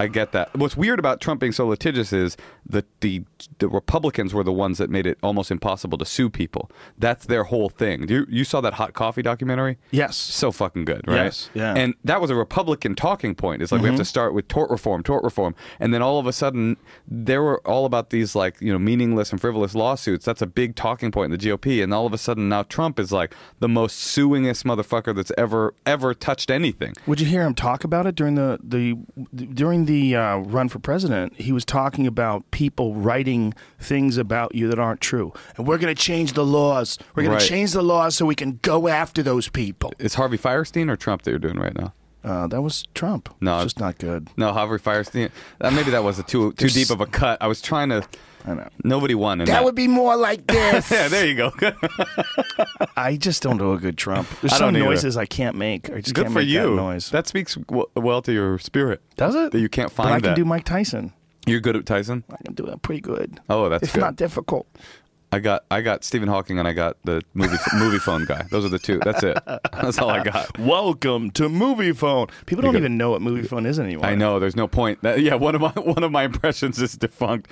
S2: I get that. What's weird about Trump being so litigious is that the the Republicans were the ones that made it almost impossible to sue people. That's their whole thing. You you saw that hot coffee documentary?
S1: Yes.
S2: So fucking good, right?
S1: Yes, yeah. Mm-hmm.
S2: And that was a Republican talking point. It's like we have to start with tort reform, tort reform, and then all of a sudden they were all about these like you know meaningless and frivolous lawsuits. That's a big talking point in the GOP, and all of a sudden now Trump is like the most suingest motherfucker that's ever ever touched anything.
S1: Would you hear him talk about it during the the during the uh, run for president? He was talking about people writing things about you that aren't true, and we're going to change the laws. We're going
S2: Right.
S1: to change the laws so we can go after those people.
S2: Is Harvey Fierstein or Trump that you're doing right now?
S1: Uh, that was Trump.
S2: No,
S1: it's just not good.
S2: No, Harvey Fierstein. Uh, maybe that was a too too deep of a cut. I was trying to.
S1: I know.
S2: Nobody won. In
S1: That would be more like this.
S2: Yeah, there you go.
S1: I just don't do a good Trump. There's
S2: I
S1: some
S2: either.
S1: noises I can't make. I just
S2: Good
S1: can't
S2: for
S1: make
S2: you.
S1: that noise.
S2: That speaks well to your spirit.
S1: Does it?
S2: That you can't
S1: But
S2: find
S1: I can
S2: that.
S1: do Mike Tyson.
S2: You're good at Tyson.
S1: I can do that pretty good.
S2: Oh, that's
S1: it's
S2: good.
S1: not difficult.
S2: I got I got Stephen Hawking and I got the movie movie phone guy. Those are the two. That's it. That's all I got.
S1: Welcome to Moviefone. People don't
S2: got-
S1: even know what Moviefone is anymore.
S2: I know. There's no point. That, yeah, one of my one of my impressions is defunct.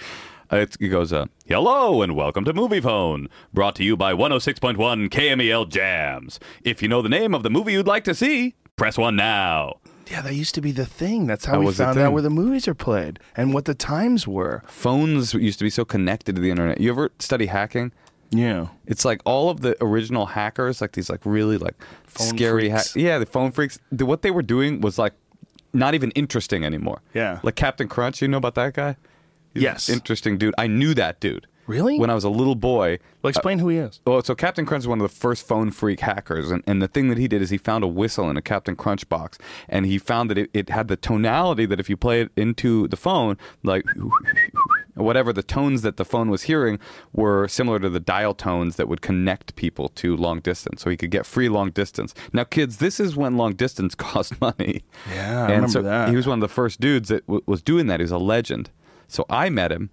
S2: It goes, uh, "Hello and welcome to Moviefone, brought to you by 106.1 KMEL Jams. If you know the name of the movie you'd like to see, press one now."
S1: Yeah, that used to be the thing. That's how
S2: That
S1: we
S2: was the
S1: found out
S2: thing.
S1: where the movies are played and what the times were.
S2: Phones used to be so connected to the internet. You ever study hacking?
S1: Yeah.
S2: It's like all of the original hackers, like these like really like
S1: Phone
S2: scary
S1: freaks.
S2: hack. Yeah, the phone freaks. The, what they were doing was like not even interesting anymore.
S1: Yeah.
S2: Like Captain Crunch. You know about that guy?
S1: Yes.
S2: Interesting dude. I knew that dude.
S1: Really?
S2: When I was a little boy.
S1: Well, explain uh, who he is.
S2: Well, so Captain Crunch is one of the first phone freak hackers, and, and the thing that he did is he found a whistle in a Captain Crunch box, and he found that it, it had the tonality that if you play it into the phone, like whatever the tones that the phone was hearing were similar to the dial tones that would connect people to long distance, so he could get free long distance. Now, kids, this is when long distance cost money.
S1: Yeah, I
S2: and
S1: remember
S2: so
S1: that.
S2: He was one of the first dudes that w- was doing that. He's a legend. So I met him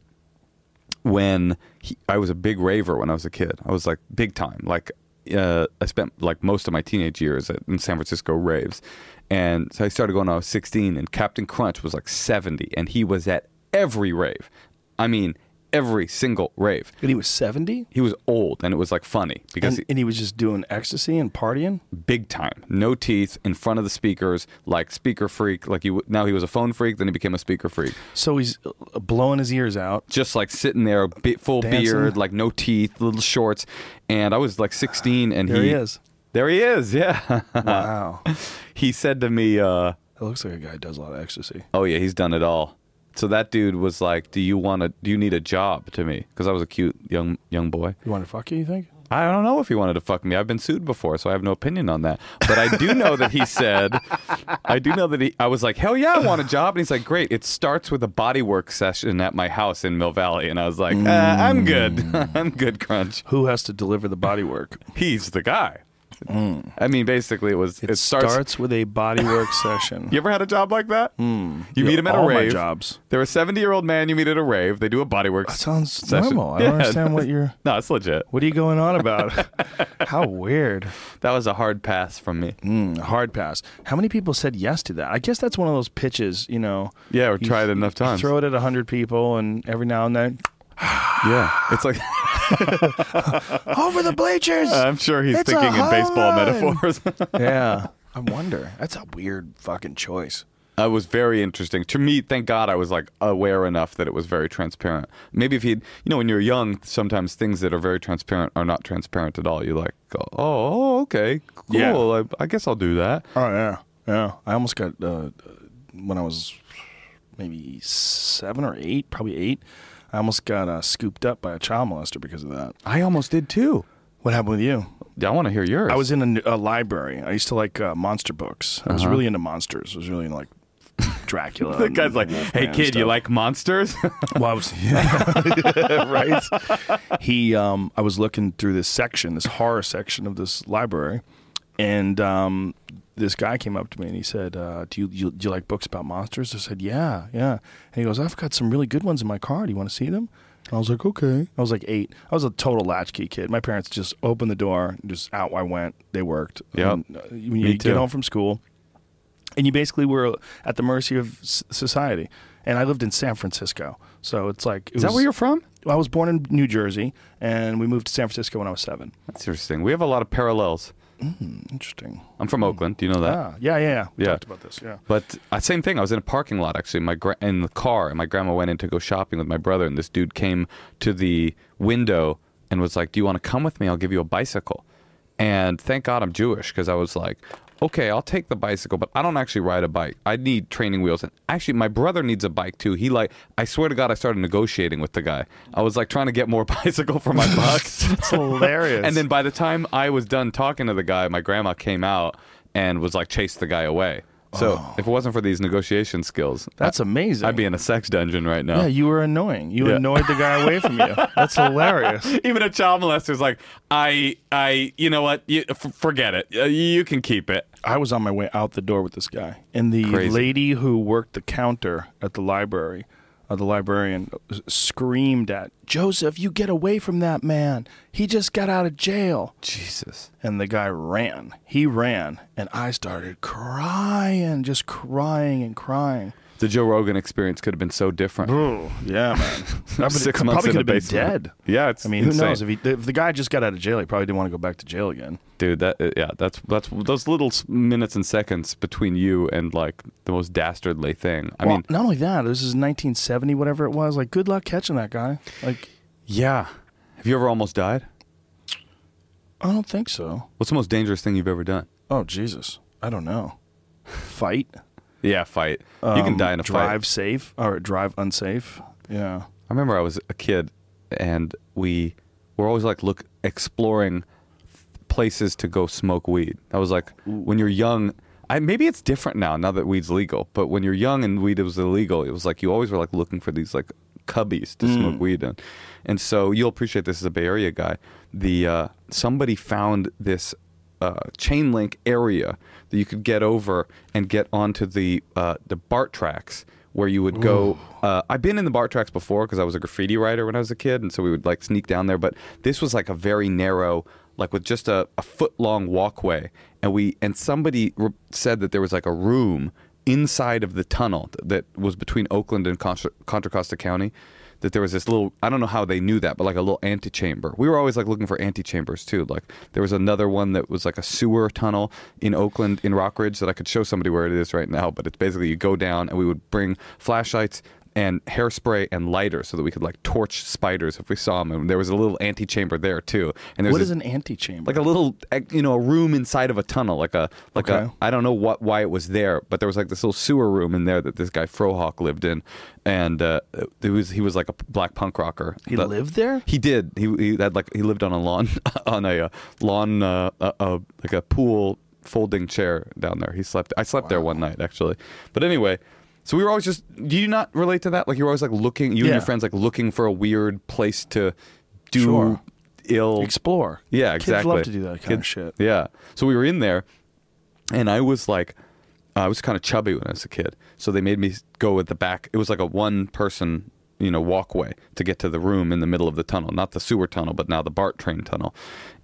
S2: when he, I was a big raver when I was a kid. I was like big time. Like uh, I spent like most of my teenage years at, in San Francisco raves, and so I started going when I was 16. And Captain Crunch was like 70, and he was at every rave. I mean, every single rave.
S1: And he was 70?
S2: He was old, and it was like funny because
S1: And, and he was just doing ecstasy and partying?
S2: big time, no teeth, in front of the speakers, like speaker freak. Like he now he was a phone freak, then he became a speaker freak.
S1: So he's uh, blowing his ears out.
S2: just like sitting there, full
S1: Dancing.
S2: beard, like no teeth, little shorts, and I was like 16, and
S1: There
S2: he,
S1: he is.
S2: There he is. Yeah.
S1: Wow.
S2: he said to me, uh,
S1: It looks like a guy who does a lot of ecstasy.
S2: "Oh yeah, he's done it all." So that dude was like, "Do you want to? Do you need a job?" To me, because I was a cute young young boy.
S1: You want to fuck you, you think?
S2: I don't know if he wanted to fuck me. I've been sued before, so I have no opinion on that. But I do know that he said, I do know that he, I was like, hell yeah, I want a job. And he's like, great. It starts with a bodywork session at my house in Mill Valley. And I was like, uh, I'm good. I'm good, Crunch.
S1: Who has to deliver the bodywork?
S2: He's the guy. I mean, basically, it was,
S1: It,
S2: it,
S1: starts,
S2: starts.
S1: with a bodywork session.
S2: you ever had a job like that? You meet him at a
S1: my
S2: rave.
S1: jobs.
S2: They're a 70 year old man you meet at a rave. They do a bodywork
S1: That sounds
S2: session.
S1: normal. I don't
S2: Yeah.
S1: understand what you're.
S2: No, it's legit.
S1: What are you going on about? How weird.
S2: That was a hard pass from me.
S1: Mm, hard pass. How many people said yes to that? I guess that's one of those pitches, you know.
S2: Yeah, or try it enough times.
S1: Throw it at 100 people, and every now and then,
S2: Yeah. It's like.
S1: over the bleachers!
S2: I'm sure he's
S1: It's
S2: thinking in baseball
S1: run.
S2: metaphors.
S1: yeah. I wonder. That's a weird fucking choice.
S2: That was very interesting to me. Thank God I was like aware enough that it was very transparent. Maybe if he'd, you know, when you're young, sometimes things that are very transparent are not transparent at all. You like, go, oh, oh, okay, cool.
S1: Yeah.
S2: I, I guess I'll do that.
S1: Oh, yeah. Yeah. I almost got, uh, when I was maybe seven or eight, probably eight, I almost got uh, scooped up by a child molester because of that.
S2: I almost did too.
S1: What happened with you?
S2: Yeah, I want to hear yours.
S1: I was in a, a library. I used to like uh, monster books. I was
S2: Uh-huh.
S1: really into monsters. I was really into like Dracula.
S2: the
S1: and
S2: guy's like,
S1: Wolfman
S2: "Hey
S1: and
S2: kid, you
S1: stuff."
S2: like monsters?"
S1: Well, I was yeah, right. He, um, I was looking through this section, this horror section of this library, and um, this guy came up to me and he said, uh, "Do you, you do you like books about monsters?" I said, "Yeah, yeah." And he goes, "I've got some really good ones in my car. Do you want to see them?" And I was like, "Okay." I was like eight. I was a total latchkey kid. My parents just opened the door, just out I went. They worked.
S2: Yep.
S1: And, uh, when you get home from school, and you basically were at the mercy of society. And I lived in San Francisco, so it's like it
S2: Is that where you're from?
S1: I was born in New Jersey, and we moved to San Francisco when I was seven.
S2: That's interesting. We have a lot of parallels.
S1: Interesting.
S2: I'm from Oakland. Do you know that?
S1: Ah, yeah, yeah, yeah. We
S2: Yeah.
S1: Talked about this. Yeah.
S2: But uh, same thing. I was in a parking lot actually. My gra- in the car, and my grandma went in to go shopping with my brother, and this dude came to the window and was like, "Do you want to come with me? I'll give you a bicycle." And thank God I'm Jewish because I was like, "Okay, I'll take the bicycle, but I don't actually ride a bike. I need training wheels." And actually, my brother needs a bike too. He like, I swear to God, I started negotiating with the guy. I was like trying to get more bicycle for my buck.
S1: It's hilarious.
S2: And then by the time I was done talking to the guy, my grandma came out and was like, chased the guy away. So if it wasn't for these negotiation skills,
S1: That's
S2: I-
S1: amazing.
S2: I'd be in a sex dungeon right now.
S1: yeah, you were annoying. You
S2: Yeah.
S1: annoyed the guy away from you. That's hilarious.
S2: Even a child molester's like, I, I, you know what? You, f- forget it. Uh, you can keep it.
S1: I was on my way out the door with this guy, and the
S2: Crazy.
S1: lady who worked the counter at the library, uh, the librarian, screamed at Joseph, "You get away from that man! He just got out of jail!"
S2: Jesus.
S1: And the guy ran. He ran, and I started crying, just crying and crying.
S2: The Joe Rogan experience could have been so different.
S1: Oh, yeah, man.
S2: Six months
S1: probably
S2: in
S1: could have been
S2: basement.
S1: dead.
S2: Yeah, it's
S1: I mean, who knows? If, he, if the guy just got out of jail, he probably didn't want to go back to jail again.
S2: Dude, that uh, yeah, that's that's those little minutes and seconds between you and like the most dastardly thing. I
S1: well,
S2: mean,
S1: not only that, this is 1970, whatever it was. Like, good luck catching that guy. Like,
S2: yeah. Have you ever almost died?
S1: I don't think so.
S2: What's the most dangerous thing you've ever done?
S1: Oh, Jesus. I don't know. Fight?
S2: Yeah, fight. you can
S1: Um,
S2: die in a fight.
S1: drive
S2: fight.
S1: safe or drive unsafe. Yeah.
S2: I remember I was a kid, and we were always like look exploring places to go smoke weed. That was like when you're young. I, maybe it's different now. Now that weed's legal, but when you're young and weed was illegal, it was like you always were like looking for these like cubbies to smoke weed in. And so you'll appreciate this as a Bay Area guy. The uh, somebody found this uh, chain link area that you could get over and get onto the uh, the BART tracks where you would go. Uh, I've been in the BART tracks before because I was a graffiti writer when I was a kid, and so we would like sneak down there. But this was like a very narrow, like with just a, a foot long walkway, and we and somebody re- said that there was like a room inside of the tunnel th- that was between Oakland and Contra, Contra Costa County. That there was this little, I don't know how they knew that, but like a little antechamber. We were always like looking for antechambers too. Like there was another one that was like a sewer tunnel in Oakland, in Rockridge, that I could show somebody where it is right now. But it's basically you go down and we would bring flashlights and hairspray and lighter so that we could like torch spiders if we saw them. And there was a little antechamber there too. And there's
S1: What is an antechamber?
S2: like a little eh, you know a room inside of a tunnel like a like
S1: Okay.
S2: a I don't know what why it was there but there was like this little sewer room in there that this guy Frohawk lived in and uh, it was he was like a black punk rocker
S1: he lived there?
S2: he did he, he had like he lived on a lawn on a uh, lawn uh, uh, uh, like a pool folding chair down there he slept I slept there one night actually but anyway so we were always just do you not relate to that like you were always like looking you and
S1: Yeah.
S2: your friends like looking for a weird place to do
S1: Sure.
S2: ill
S1: Explore.
S2: yeah, exactly.
S1: Kids love to do that kind of
S2: Kids-
S1: shit.
S2: Yeah. So we were in there, and I was like, I was kind of chubby when I was a kid. So they made me go at the back. It was like a one person, you know, walkway to get to the room in the middle of the tunnel, not the sewer tunnel, but now the BART train tunnel.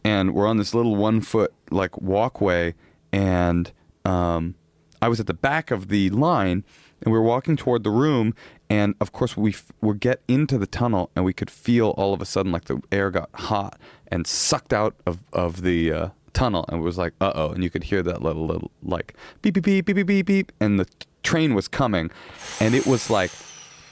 S2: And we're on this little one foot like walkway, and um, I was at the back of the line, and we were walking toward the room, and of course we f- we get into the tunnel, and we could feel all of a sudden like the air got hot and sucked out of of the uh, tunnel, and it was like uh oh, and you could hear that little little like beep beep beep beep beep beep beep, and the t- train was coming, and it was like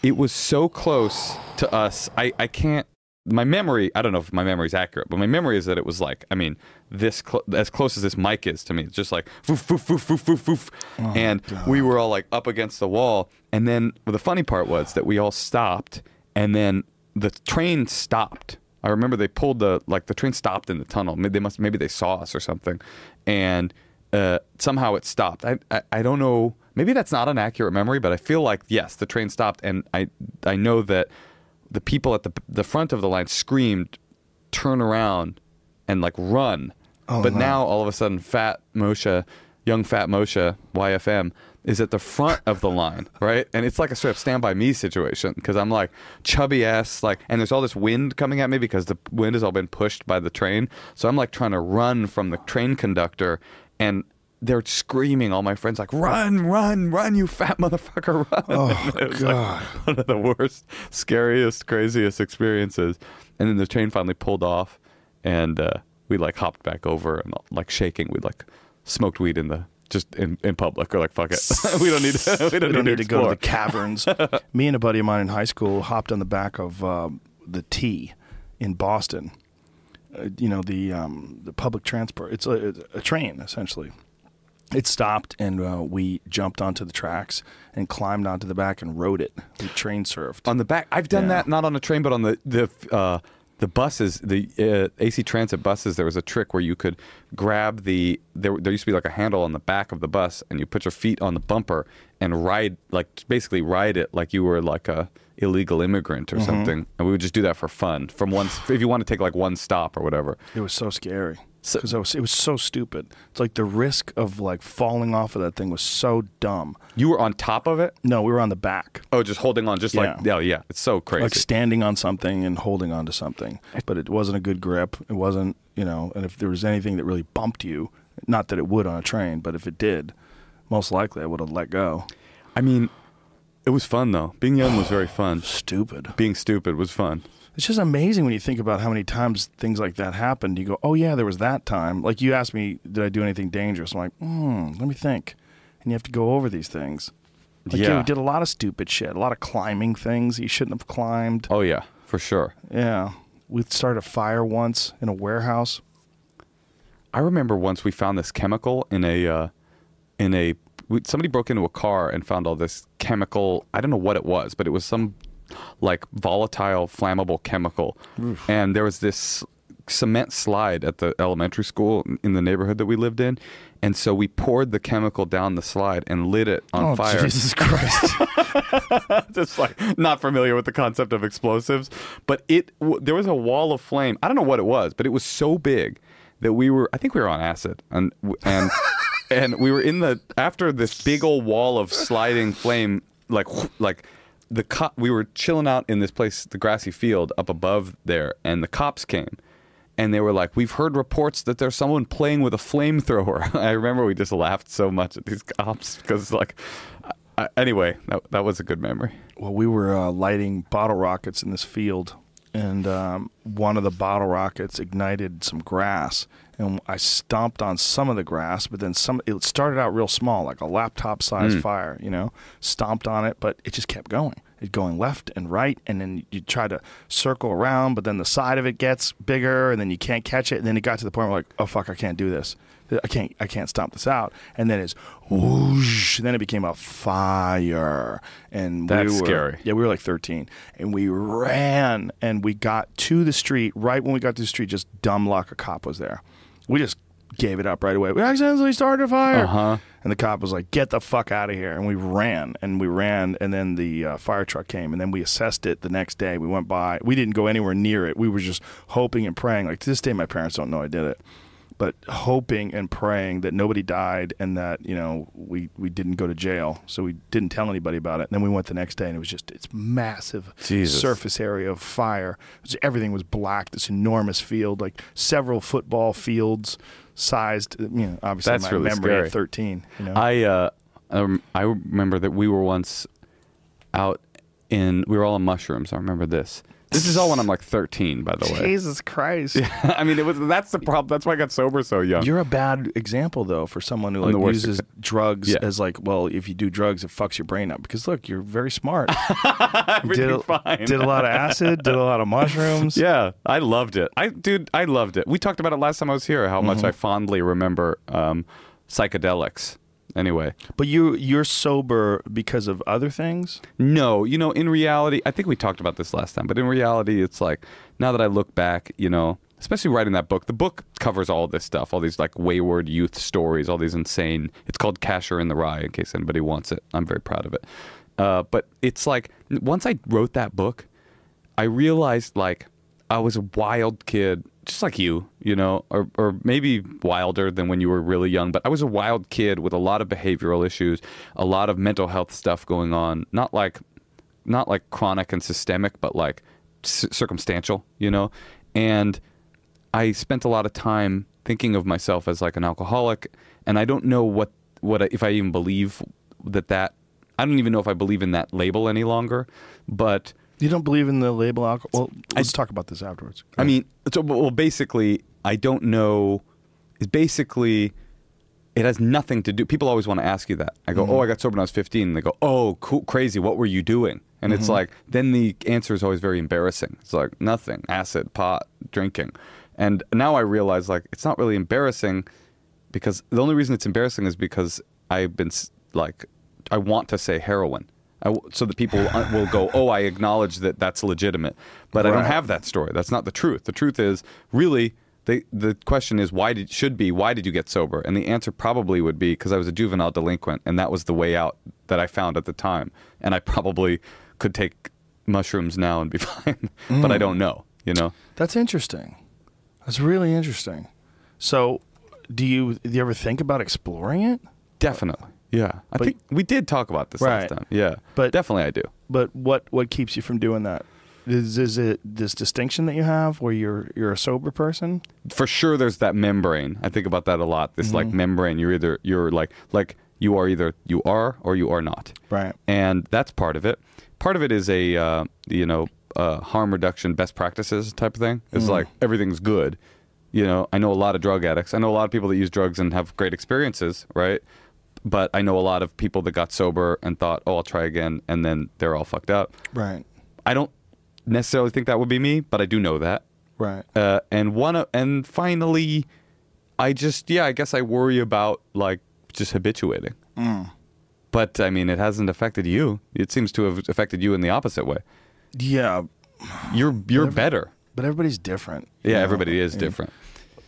S2: it was so close to us. I I can't. My memory, I don't know if my memory is accurate, but my memory is that it was like, I mean, this cl- as close as this mic is to me. It's just like, foof, foof, foof, foof, foof, foof. and we were all like up against the wall. And then well, the funny part was that we all stopped, and then the train stopped. I remember they pulled the like the train stopped in the tunnel. Maybe they must maybe they saw us or something, and uh, somehow it stopped. I, I I don't know. Maybe that's not an accurate memory, but I feel like yes, the train stopped, and I I know that the people at the the front of the line screamed, "Turn around!" and like run.
S1: Oh,
S2: but
S1: no.
S2: now all of a sudden, Fat Moshe, young Fat Moshe, YFM, is at the front of the line, right? And it's like a sort of stand by me situation because I'm like chubby ass, like, and there's all this wind coming at me because the wind has all been pushed by the train. So I'm like trying to run from the train conductor and they're screaming, all my friends, like, run, run, run, you fat motherfucker, run.
S1: Oh,
S2: it was
S1: God.
S2: like one of the worst, scariest, craziest experiences. And then the train finally pulled off and uh, we like hopped back over and like shaking. We like smoked weed in the just in, in public. Or like fuck it, we don't need to. We don't,
S1: we don't need to go to the caverns. Me and a buddy of mine in high school hopped on the back of uh, the T in Boston. Uh, you know the um, the public transport. It's a, a train essentially. It stopped and uh, we jumped onto the tracks and climbed onto the back and rode it. We train surfed.
S2: on the back. I've done
S1: Yeah.
S2: that not on a train, but on the the uh, the buses, the uh, AC Transit buses. There was a trick where you could grab the there. There used to be like a handle on the back of the bus, and you put your feet on the bumper and ride like basically ride it like you were like a illegal immigrant or
S1: Mm-hmm.
S2: something. And we would just do that for fun from one if you want to take like one stop or whatever.
S1: It was so scary
S2: So-
S1: because was, it was so stupid. It's like the risk of like falling off of that thing was so dumb.
S2: You were on top of it.
S1: No, we were on the back.
S2: Oh, just holding on, just like
S1: Yeah.
S2: yeah, yeah. It's so crazy.
S1: like standing on something and holding on to something. But it wasn't a good grip. It wasn't, you know, and if there was anything that really bumped you, not that it would on a train, but if it did, most likely I would have let go.
S2: I mean, it was fun though. Being young was very fun.
S1: Stupid.
S2: Being stupid was fun.
S1: It's just amazing when you think about how many times things like that happened. You go, oh, yeah, there was that time. Like you asked me, did I do anything dangerous? I'm like, hmm, let me think. And you have to go over these things. Like,
S2: Yeah.
S1: we did a lot of stupid shit, a lot of climbing things you shouldn't have climbed.
S2: Oh yeah, for sure.
S1: Yeah. We started a fire once in a warehouse.
S2: I remember once we found this chemical in a uh, in a somebody broke into a car and found all this chemical. I don't know what it was, but it was some like volatile, flammable chemical. And there was this cement slide at the elementary school in the neighborhood that we lived in, and so we poured the chemical down the slide and lit it on
S1: oh,
S2: fire.
S1: Jesus Christ.
S2: just like not familiar with the concept of explosives, but it w- there was a wall of flame. I don't know what it was, but it was so big that we were. I think we were on acid, and and and we were in the after this big old wall of sliding flame, like like the cop. We were chilling out in this place, the grassy field up above there, and the cops came. And they were like, "We've heard reports that there's someone playing with a flamethrower." I remember we just laughed so much at these cops because, like, I, anyway, that that was a good memory.
S1: well, we were uh, lighting bottle rockets in this field, and um, one of the bottle rockets ignited some grass, and I stomped on some of the grass, but then some. It started out real small, like a laptop-sized mm. fire, you know. Stomped on it, but it just kept going. It going left and right, and then you try to circle around, but then the side of it gets bigger, and then you can't catch it, and then it got to the point where like, oh fuck, I can't do this. I can't I can't stomp this out. And then it's whoosh. Then it became a fire. And
S2: That's
S1: we were,
S2: scary.
S1: Yeah, we were like 13, and we ran, and we got to the street. Right when we got to the street, just dumb luck, a cop was there. We just gave it up right away. We accidentally started a fire.
S2: Uh-huh.
S1: And the cop was like, "Get the fuck out of here!" And we ran, and we ran, and then the uh, fire truck came, and then we assessed it the next day. We went by. We didn't go anywhere near it. We were just hoping and praying. Like to this day, my parents don't know I did it, but hoping and praying that nobody died and that you know we we didn't go to jail. So we didn't tell anybody about it. And then we went the next day, and it was just it's massive
S2: Jesus.
S1: surface area of fire. Was- everything was black. This enormous field, like several football fields sized. You know, obviously
S2: That's
S1: my
S2: really
S1: memory
S2: scary.
S1: at thirteen. You know,
S2: I uh, um, I remember that we were once out in we were all on mushrooms. I remember this. This is all when I'm like 13, by the way.
S1: Jesus Christ.
S2: Yeah, I mean, it was that's the problem. That's why I got sober so young.
S1: You're a bad example though for someone who
S2: I'm the
S1: like
S2: worst
S1: uses
S2: exa-
S1: drugs
S2: Yeah.
S1: as like, well, if you do drugs, it fucks your brain up. Because look, you're very smart.
S2: Everything's
S1: did, a,
S2: fine.
S1: did a lot of acid, did a lot of mushrooms.
S2: Yeah, I loved it. I dude, I loved it. We talked about it last time I was here. How
S1: Mm-hmm.
S2: much I fondly remember um, psychedelics Anyway,
S1: But you you're sober because of other things.
S2: No, you know, in reality, I think we talked about this last time, but in reality, it's like now that I look back, you know, especially writing that book, the book covers all this stuff, all these like wayward youth stories, all these insane. It's called Kasher in the Rye, in case anybody wants it. I'm very proud of it. Uh, but it's like once I wrote that book, I realized like I was a wild kid, just like you, you know, or or maybe wilder than when you were really young. But I was a wild kid with a lot of behavioral issues, a lot of mental health stuff going on. Not like, not like chronic and systemic, but like c- circumstantial, you know. And I spent a lot of time thinking of myself as like an alcoholic, and I don't know what what if I even believe that that. I don't even know if I believe in that label any longer, but.
S1: You don't believe in the label alcohol? Well, let's talk about this afterwards.
S2: I mean, so, well, basically, I don't know. Is basically, it has nothing to do. People always want to ask you that. I go, mm-hmm. "Oh, I got sober when I was 15." And they go, "Oh, cool, crazy. What were you doing?" And it's mm-hmm. like, then the answer is always very embarrassing. It's like nothing, acid, pot, drinking. And now I realize like it's not really embarrassing because the only reason it's embarrassing is because I've been like, I want to say heroin. I w so that people uh, will go, oh, I acknowledge that that's legitimate, but I don't have that story. That's not the truth. The truth is really the the question is why did should be why did you get sober? And the answer probably would be because I was a juvenile delinquent, and that was the way out that I found at the time. And I probably could take mushrooms now and be fine, but I don't know. You know,
S1: That's interesting. That's really interesting. So, do you do you ever think about exploring it?
S2: definitely. Yeah, I
S1: But-
S2: think we did talk about this
S1: Right.
S2: last time. Yeah,
S1: But-
S2: definitely I do.
S1: But what what keeps you from doing that? Is is it this distinction that you have where you're you're a sober person?
S2: for sure there's that membrane i think about that a lot this
S1: Mm-hmm.
S2: like membrane you're either you're like like you are either you are or you are not
S1: Right.
S2: and that's part of it part of it is a uh, you know uh, harm reduction best practices type of thing it's
S1: Mm.
S2: like everything's good you know i know a lot of drug addicts i know a lot of people that use drugs and have great experiences right but i know a lot of people that got sober and thought oh i'll try again and then they're all fucked up
S1: Right.
S2: i don't necessarily think that would be me but i do know that
S1: Right.
S2: uh, and one of, and finally, I just yeah, I guess I worry about like just habituating. But I mean, it hasn't affected you. It seems to have affected you in the opposite way.
S1: Yeah,
S2: You're you're better.
S1: but everybody's different.
S2: Yeah,
S1: know?
S2: everybody is different.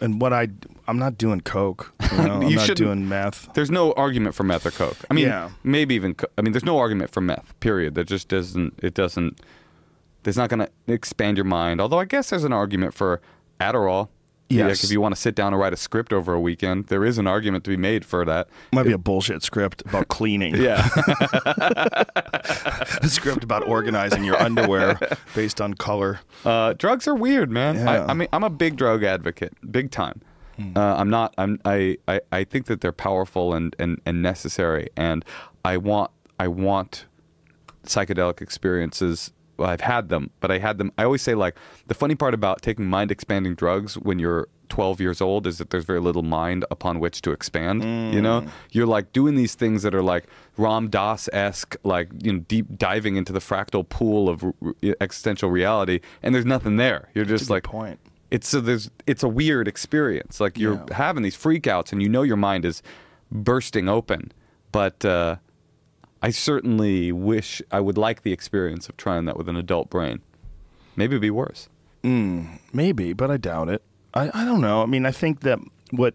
S1: And what I I'm not doing coke. You know? I'm not doing meth.
S2: There's no argument for meth or coke. I mean,
S1: Yeah.
S2: maybe even. I mean, there's no argument for meth. Period. That just doesn't. It doesn't. It's not going to expand your mind. Although I guess there's an argument for Adderall.
S1: Yes.
S2: Like if you want to sit down and write a script over a weekend, there is an argument to be made for that.
S1: Might be a bullshit script about cleaning.
S2: Yeah.
S1: a script about organizing your underwear based on color.
S2: Uh, drugs are weird, man.
S1: Yeah.
S2: I, I mean, I'm a big drug advocate, big time. Uh, I'm not. I'm. I, I. I think that they're powerful and, and, and necessary, and I want. I want psychedelic experiences. Well, I've had them, but I had them. I always say like the funny part about taking mind expanding drugs when you're 12 years old is that there's very little mind upon which to expand. You know, you're like doing these things that are like Ram Dass esque, like you know, deep diving into the fractal pool of existential reality, and there's nothing there. You're just like
S1: point.
S2: it's so there's it's a weird experience. Like you're
S1: Yeah.
S2: having these freakouts, and you know your mind is bursting open. But uh, I certainly wish I would like the experience of trying that with an adult brain. Maybe it'd be worse.
S1: Hmm, maybe, but I doubt it. I, I don't know. I mean, I think that what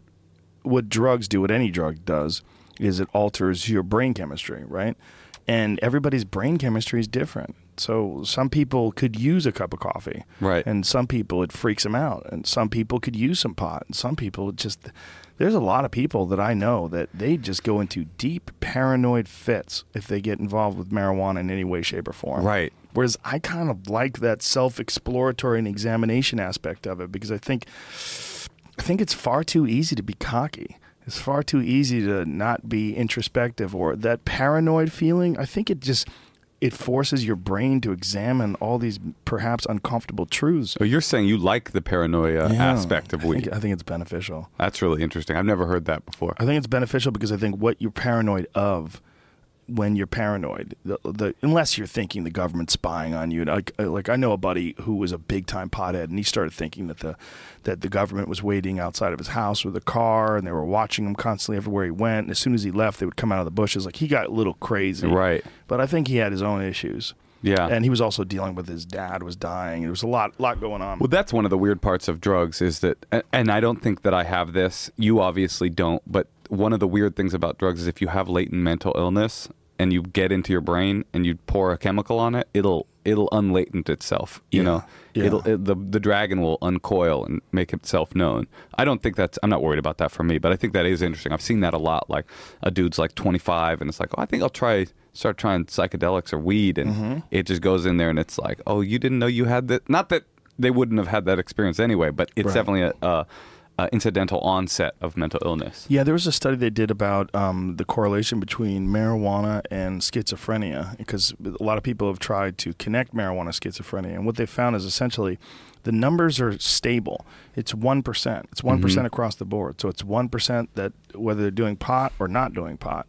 S1: what drugs do, what any drug does, is it alters your brain chemistry, right? And everybody's brain chemistry is different. So some people could use a cup of coffee,
S2: Right.
S1: And some people it freaks them out, and some people could use some pot, and some people just. There's a lot of people that I know that they just go into deep paranoid fits if they get involved with marijuana in any way, shape, or form.
S2: Right.
S1: Whereas I kind of like that self-exploratory and examination aspect of it because I think I think it's far too easy to be cocky. It's far too easy to not be introspective or that paranoid feeling. I think it just it forces your brain to examine all these perhaps uncomfortable truths.
S2: So you're saying you like the paranoia
S1: Yeah.
S2: aspect of
S1: I think, I think it's beneficial.
S2: That's really interesting. I've never heard that before.
S1: I think it's beneficial because I think what you're paranoid of when you're paranoid. The, the, unless you're thinking the government's spying on you. Like, uh, like I know a buddy who was a big time pothead, and he started thinking that the that the government was waiting outside of his house with a car, and they were watching him constantly everywhere he went. And as soon as he left, they would come out of the bushes. Like he got a little crazy,
S2: Right.
S1: But I think he had his own issues.
S2: Yeah.
S1: and he was also dealing with his dad was dying. There was a lot, lot going on.
S2: Well, that's one of the weird parts of drugs is that, and I don't think that I have this. You obviously don't, but one of the weird things about drugs is if you have latent mental illness and you get into your brain and you pour a chemical on it, it'll it'll unlatent itself. You
S1: Yeah.
S2: know,
S1: Yeah.
S2: it'll it, the the dragon will uncoil and make itself known. I don't think that's. I'm not worried about that for me, but I think that is interesting. I've seen that a lot. Like a dude's like 25 and it's like, oh, I think I'll try start trying psychedelics or weed, and
S1: Mm-hmm.
S2: it just goes in there and it's like, oh, you didn't know you had that. Not that they wouldn't have had that experience anyway, but it's
S1: Right.
S2: definitely a, a, a incidental onset of mental illness.
S1: Yeah, there was a study they did about um, the correlation between marijuana and schizophrenia because a lot of people have tried to connect marijuana schizophrenia, and what they found is essentially the numbers are stable. It's one percent. It's one across the board. So it's one percent that whether they're doing pot or not doing pot.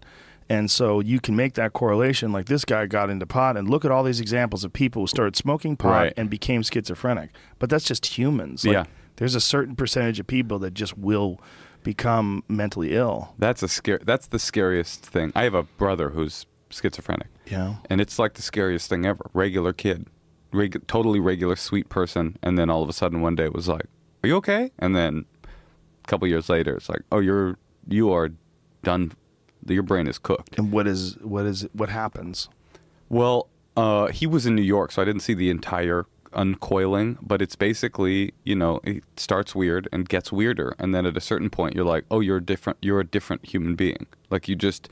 S1: And so you can make that correlation. Like this guy got into pot, and look at all these examples of people who started smoking pot
S2: Right.
S1: and became schizophrenic. But that's just humans. Like,
S2: Yeah.
S1: There's a certain percentage of people that just will become mentally ill.
S2: That's a scare. That's the scariest thing. I have a brother who's schizophrenic.
S1: Yeah.
S2: and it's like the scariest thing ever. Regular kid, reg- totally regular, sweet person, and then all of a sudden one day it was like, "Are you okay?" And then a couple years later, it's like, "Oh, you're you are done. Your brain is cooked."
S1: And what is what is what happens?
S2: Well, uh, he was in New York, so I didn't see the entire uncoiling, but it's basically, you know, it starts weird and gets weirder, and then at a certain point, you're like, oh, you're different. You're a different human being. Like you just,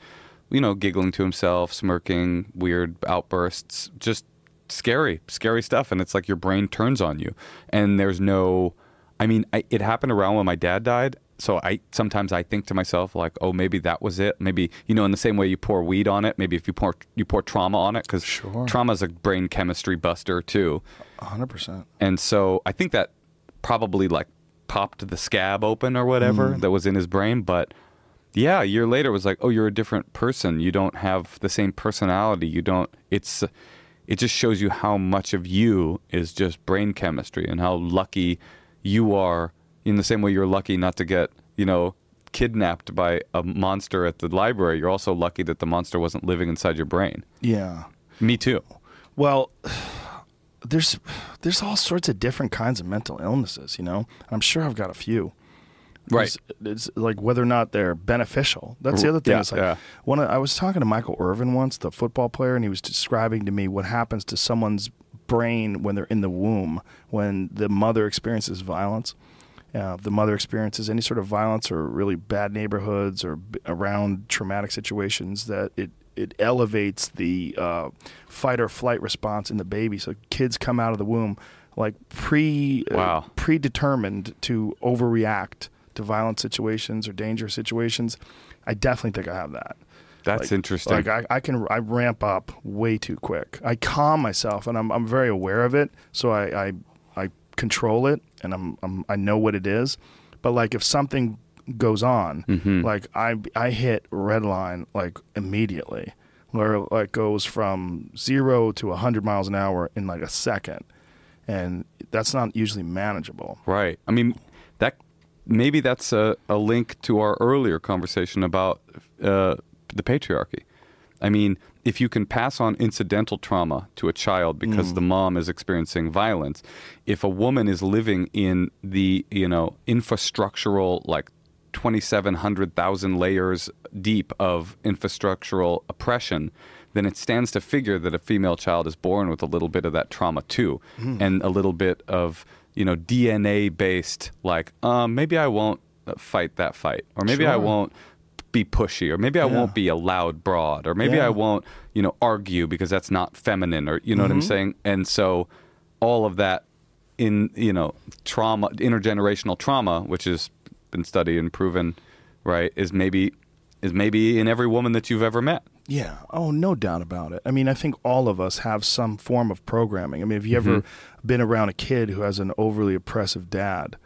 S2: you know, giggling to himself, smirking, weird outbursts, just scary, scary stuff, and it's like your brain turns on you, and there's no. I mean, I, it happened around when my dad died. So I sometimes I think to myself like, oh, maybe that was it. Maybe you know, in the same way you pour weed on it, maybe if you pour you pour trauma on it, because
S1: Sure.
S2: trauma is a brain chemistry buster too.
S1: Hundred percent.
S2: And so I think that probably like popped the scab open or whatever
S1: Mm.
S2: that was in his brain. But yeah, a year later it was like, oh, you're a different person. You don't have the same personality. You don't. It's it just shows you how much of you is just brain chemistry and how lucky you are. In the same way you're lucky not to get you know kidnapped by a monster at the library, you're also lucky that the monster wasn't living inside your brain.
S1: Yeah.
S2: Me too.
S1: Well, there's there's all sorts of different kinds of mental illnesses. You know, I'm sure I've got a few.
S2: Right.
S1: It's, it's like whether or not they're beneficial. That's the other thing.
S2: Yeah,
S1: It's like
S2: yeah.
S1: one. of- I was talking to Michael Irvin once, the football player, and he was describing to me what happens to someone's brain when they're in the womb, when the mother experiences violence. Uh, the mother experiences any sort of violence or really bad neighborhoods or b- around traumatic situations, that it it elevates the uh, fight or flight response in the baby. So kids come out of the womb like pre uh,
S2: Wow.
S1: predetermined to overreact to violent situations or dangerous situations. I definitely think I have that.
S2: That's
S1: Like-
S2: interesting.
S1: Like I, I can I ramp up way too quick. I calm myself and I'm I'm very aware of it, so I I, I control it and I'm, I'm I know what it is. But like if something goes on,
S2: Mm-hmm.
S1: like I I hit red line like immediately, where it like goes from zero to hundred miles an hour in like a second, and that's not usually manageable.
S2: Right. I mean, that maybe that's a, a link to our earlier conversation about uh, the patriarchy. I mean, if you can pass on incidental trauma to a child because the mom is experiencing violence, if a woman is living in the you know infrastructural like 2700,000 layers deep of infrastructural oppression, then it stands to figure that a female child is born with a little bit of that trauma too, and a little bit of you know DNA based like um, maybe I won't uh, fight that fight, or maybe I won't be pushy, or maybe I
S1: Yeah.
S2: won't be a loud broad, or maybe
S1: Yeah.
S2: I won't you know argue because that's not feminine, or you know what I'm saying, and so all of that in you know trauma intergenerational trauma which has been studied and proven right is maybe is maybe in every woman that you've ever met
S1: Yeah. Oh, no doubt about it. I mean, I think all of us have some form of programming. I mean, have you ever
S2: Mm-hmm.
S1: been around a kid who has an overly oppressive dad?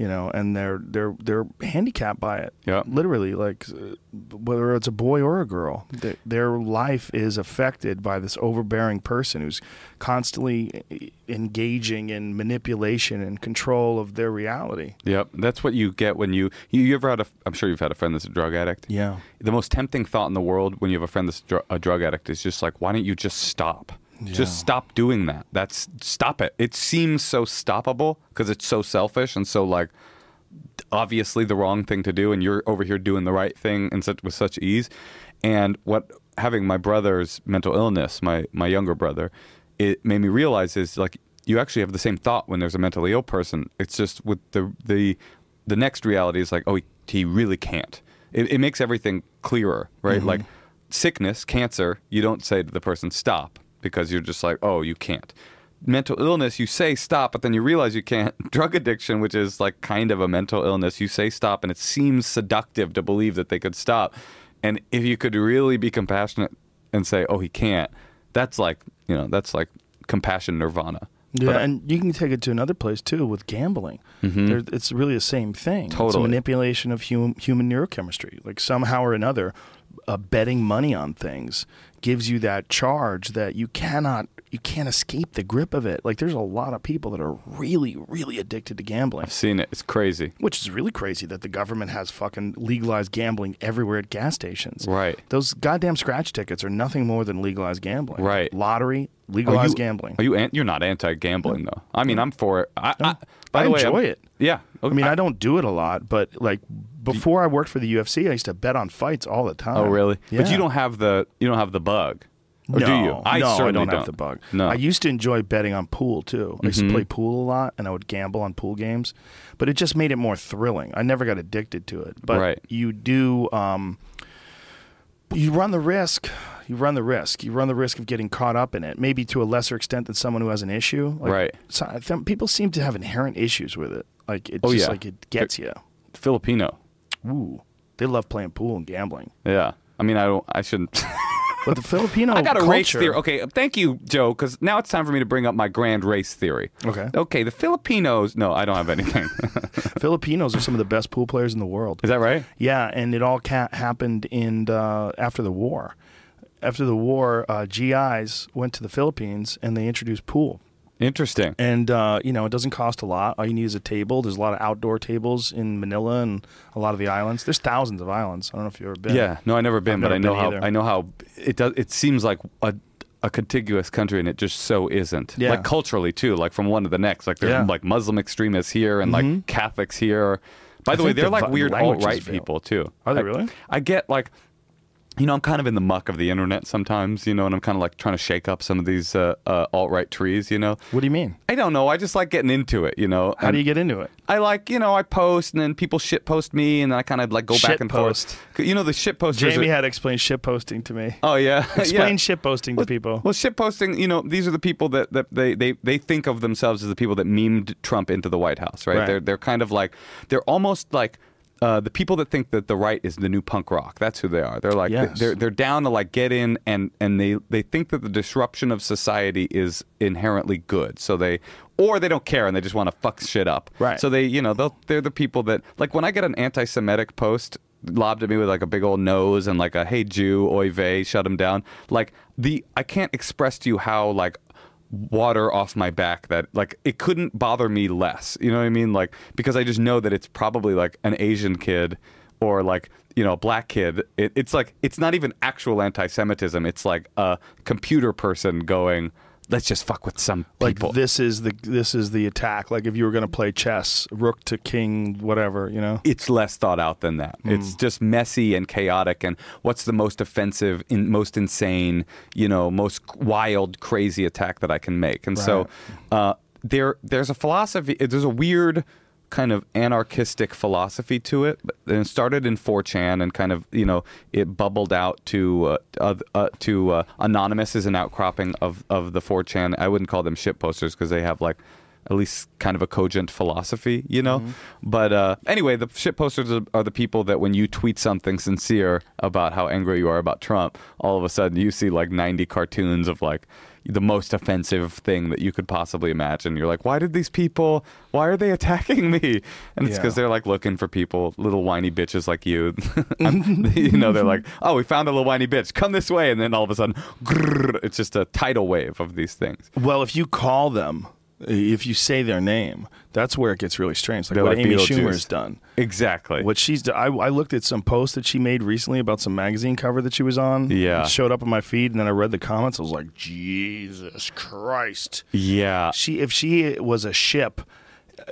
S1: You know, and they're they're they're handicapped by it.
S2: Yeah.
S1: literally, like uh, whether it's a boy or a girl, th- their life is affected by this overbearing person who's constantly e- engaging in manipulation and control of their reality.
S2: Yep, that's what you get when you you, you ever had a. I'm sure you've had a friend that's a drug addict.
S1: Yeah.
S2: The most tempting thought in the world when you have a friend that's dr- a drug addict is just like, why don't you just stop?
S1: Yeah.
S2: Just stop doing that. That's stop it. It seems so stoppable because it's so selfish and so like obviously the wrong thing to do, and you're over here doing the right thing and such with such ease. And what having my brother's mental illness, my my younger brother, it made me realize is like you actually have the same thought when there's a mentally ill person. It's just with the the the next reality is like, oh, he, he really can't. It, it makes everything clearer, right? Mm-hmm. Like sickness, cancer, you don't say to the person stop because you're just like, oh, you can't. Mental illness, you say stop, but then you realize you can't. Drug addiction, which is like kind of a mental illness, you say stop, and it seems seductive to believe that they could stop. And if you could really be compassionate and say, oh, he can't, that's like, you know, that's like compassion nirvana.
S1: Yeah,
S2: But
S1: and you can take it to another place too with gambling. There, it's really the same thing. It's a manipulation of hum, human neurochemistry. Like somehow or another, uh, betting money on things gives you that charge that you cannot you can't escape the grip of it. Like there's a lot of people that are really really addicted to gambling.
S2: I've seen it. It's crazy.
S1: Which is really crazy that the government has fucking legalized gambling everywhere at gas stations.
S2: Right.
S1: Those goddamn scratch tickets are nothing more than legalized gambling.
S2: Right.
S1: Lottery, legalized gambling.
S2: Are you? An, you're not anti-gambling though. I mean, I'm for it. I, I, by
S1: I
S2: the way,
S1: enjoy
S2: I'm-
S1: it.
S2: Yeah.
S1: I mean, I, don't do it a lot, but like before I worked for the UFC, I used to bet on fights all the time.
S2: Oh, really? But you don't have the you don't have the bug, or
S1: no,
S2: do you?
S1: no, I
S2: certainly
S1: don't, have the bug.
S2: No.
S1: I used to enjoy betting on pool too. I used
S2: Mm-hmm.
S1: to play pool a lot, and I would gamble on pool games, but it just made it more thrilling. I never got addicted to it, but
S2: Right.
S1: you do. Um, you run the risk. You run the risk. You run the risk of getting caught up in it, maybe to a lesser extent than someone who has an issue. Like,
S2: Right.
S1: So I people seem to have inherent issues with it. Like it's
S2: Oh,
S1: just
S2: yeah.
S1: like it gets you.
S2: Filipino.
S1: Ooh, they love playing pool and gambling.
S2: Yeah. I mean, I don't. I shouldn't.
S1: But the Filipino
S2: I got a
S1: culture,
S2: race theory. Okay, thank you, Joe. Because now it's time for me to bring up my grand race theory.
S1: Okay.
S2: Okay. The Filipinos. No, I don't have anything.
S1: Filipinos are some of the best pool players in the world.
S2: Is that right?
S1: Yeah, and it all ca- happened in uh, after the war. After the war, uh, GIs went to the Philippines and they introduced pool.
S2: Interesting.
S1: And uh, you know, it doesn't cost a lot. All you need is a table. There's a lot of outdoor tables in Manila and a lot of the islands. There's thousands of islands. I don't know if you've ever been.
S2: Yeah. No, I never been,
S1: I've
S2: but I know how.
S1: either.
S2: I know how it does. It seems like a. A contiguous country, and it just so isn't.
S1: Yeah.
S2: Like culturally too, like from one to the next. Like there's
S1: Yeah. Mm-hmm.
S2: like Muslim extremists here and like Catholics here. By the way, they're
S1: the
S2: like weird alt right people too.
S1: Are they
S2: I-
S1: really?
S2: I get like, you know, I'm kind of in the muck of the internet sometimes, you know, and I'm kind of like trying to shake up some of these uh, uh, alt right trees, you know.
S1: What do you mean?
S2: I don't know. I just like getting into it, you know.
S1: How do you get into it?
S2: I like, you know, I post and then people shit post me and then I kind of like go back
S1: Shit
S2: and
S1: post.
S2: forth. You know, the shit posters.
S1: Jamie
S2: are-
S1: had to explain shit posting to me.
S2: oh yeah,
S1: Explain
S2: yeah.
S1: shit posting to people.
S2: Well, shit posting, you know, these are the people that, that they, they, they think of themselves as the people that memed Trump into the White House, right?
S1: Right.
S2: They're they're kind of like they're almost like uh, the people that think that the right is the new punk rock. That's who they are. They're like
S1: Yes.
S2: they're they're down to like get in and and they they think that the disruption of society is inherently good. So they or they don't care and they just want to fuck shit up.
S1: Right.
S2: So they you know they're the people that like when I get an anti-Semitic post lobbed at me with like a big old nose and like a hey Jew oy vey shut him down like the I can't express to you how like water off my back that like it couldn't bother me less you know what I mean? Like because I just know that it's probably like an Asian kid or like you know a black kid. It, it's like it's not even actual anti-Semitism. It's like a computer person going let's just fuck with some
S1: like
S2: people
S1: this is the this is the attack. Like if you were going to play chess, rook to king, whatever, you know.
S2: it's less thought out than that.
S1: Hmm.
S2: It's just messy and chaotic. And what's the most offensive, in, most insane, you know, most wild, crazy attack that I can make? And so, uh, there, there's a philosophy. There's a weird kind of anarchistic philosophy to it. But and it started in 4chan and kind of you know it bubbled out to uh, uh, to uh, anonymous is an outcropping of of the 4chan. I wouldn't call them shit posters because they have like at least kind of a cogent philosophy, you know. But uh, anyway, the shit posters are, are the people that when you tweet something sincere about how angry you are about Trump, all of a sudden you see like 90 cartoons of like, the most offensive thing that you could possibly imagine. You're like, why did these people? Why are they attacking me? And it's
S1: Yeah.
S2: because they're like looking for people, little whiny bitches like you. You know, they're like, oh, we found a little whiny bitch. Come this way, and then all of a sudden, grrr, it's just a tidal wave of these things.
S1: Well, if you call them, if you say their name, that's where it gets really strange. Like
S2: They're
S1: what
S2: like
S1: Amy. Schumer's done.
S2: Exactly.
S1: What she's done. I, I looked at some posts that she made recently about some magazine cover that she was on.
S2: Yeah.
S1: It showed up on my feed, and then I read the comments. I was like, Jesus Christ.
S2: yeah.
S1: She, if she was a ship,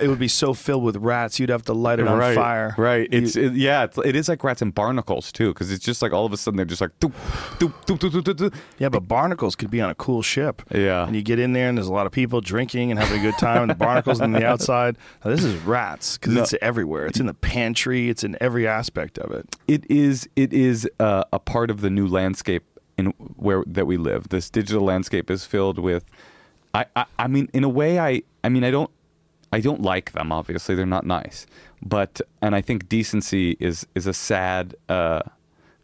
S1: it would be so filled with rats, you'd have to light it on
S2: right,
S1: fire.
S2: Right. It's it, yeah. It's, it is like rats and barnacles too, because it's just like all of a sudden they're just like doop, doop, doop, doop, doop, doop, doop.
S1: yeah, but barnacles could be on a cool ship.
S2: Yeah.
S1: And you get in there, and there's a lot of people drinking and having a good time, and the barnacles on the outside. Now, this is rats because
S2: No.
S1: it's everywhere. It's in the pantry. It's in every aspect of it.
S2: it is it is uh, a part of the new landscape in where that we live. This digital landscape is filled with. I, I I mean, in a way, I I mean, I don't I don't like them. Obviously, they're not nice. But and I think decency is is a sad. Uh,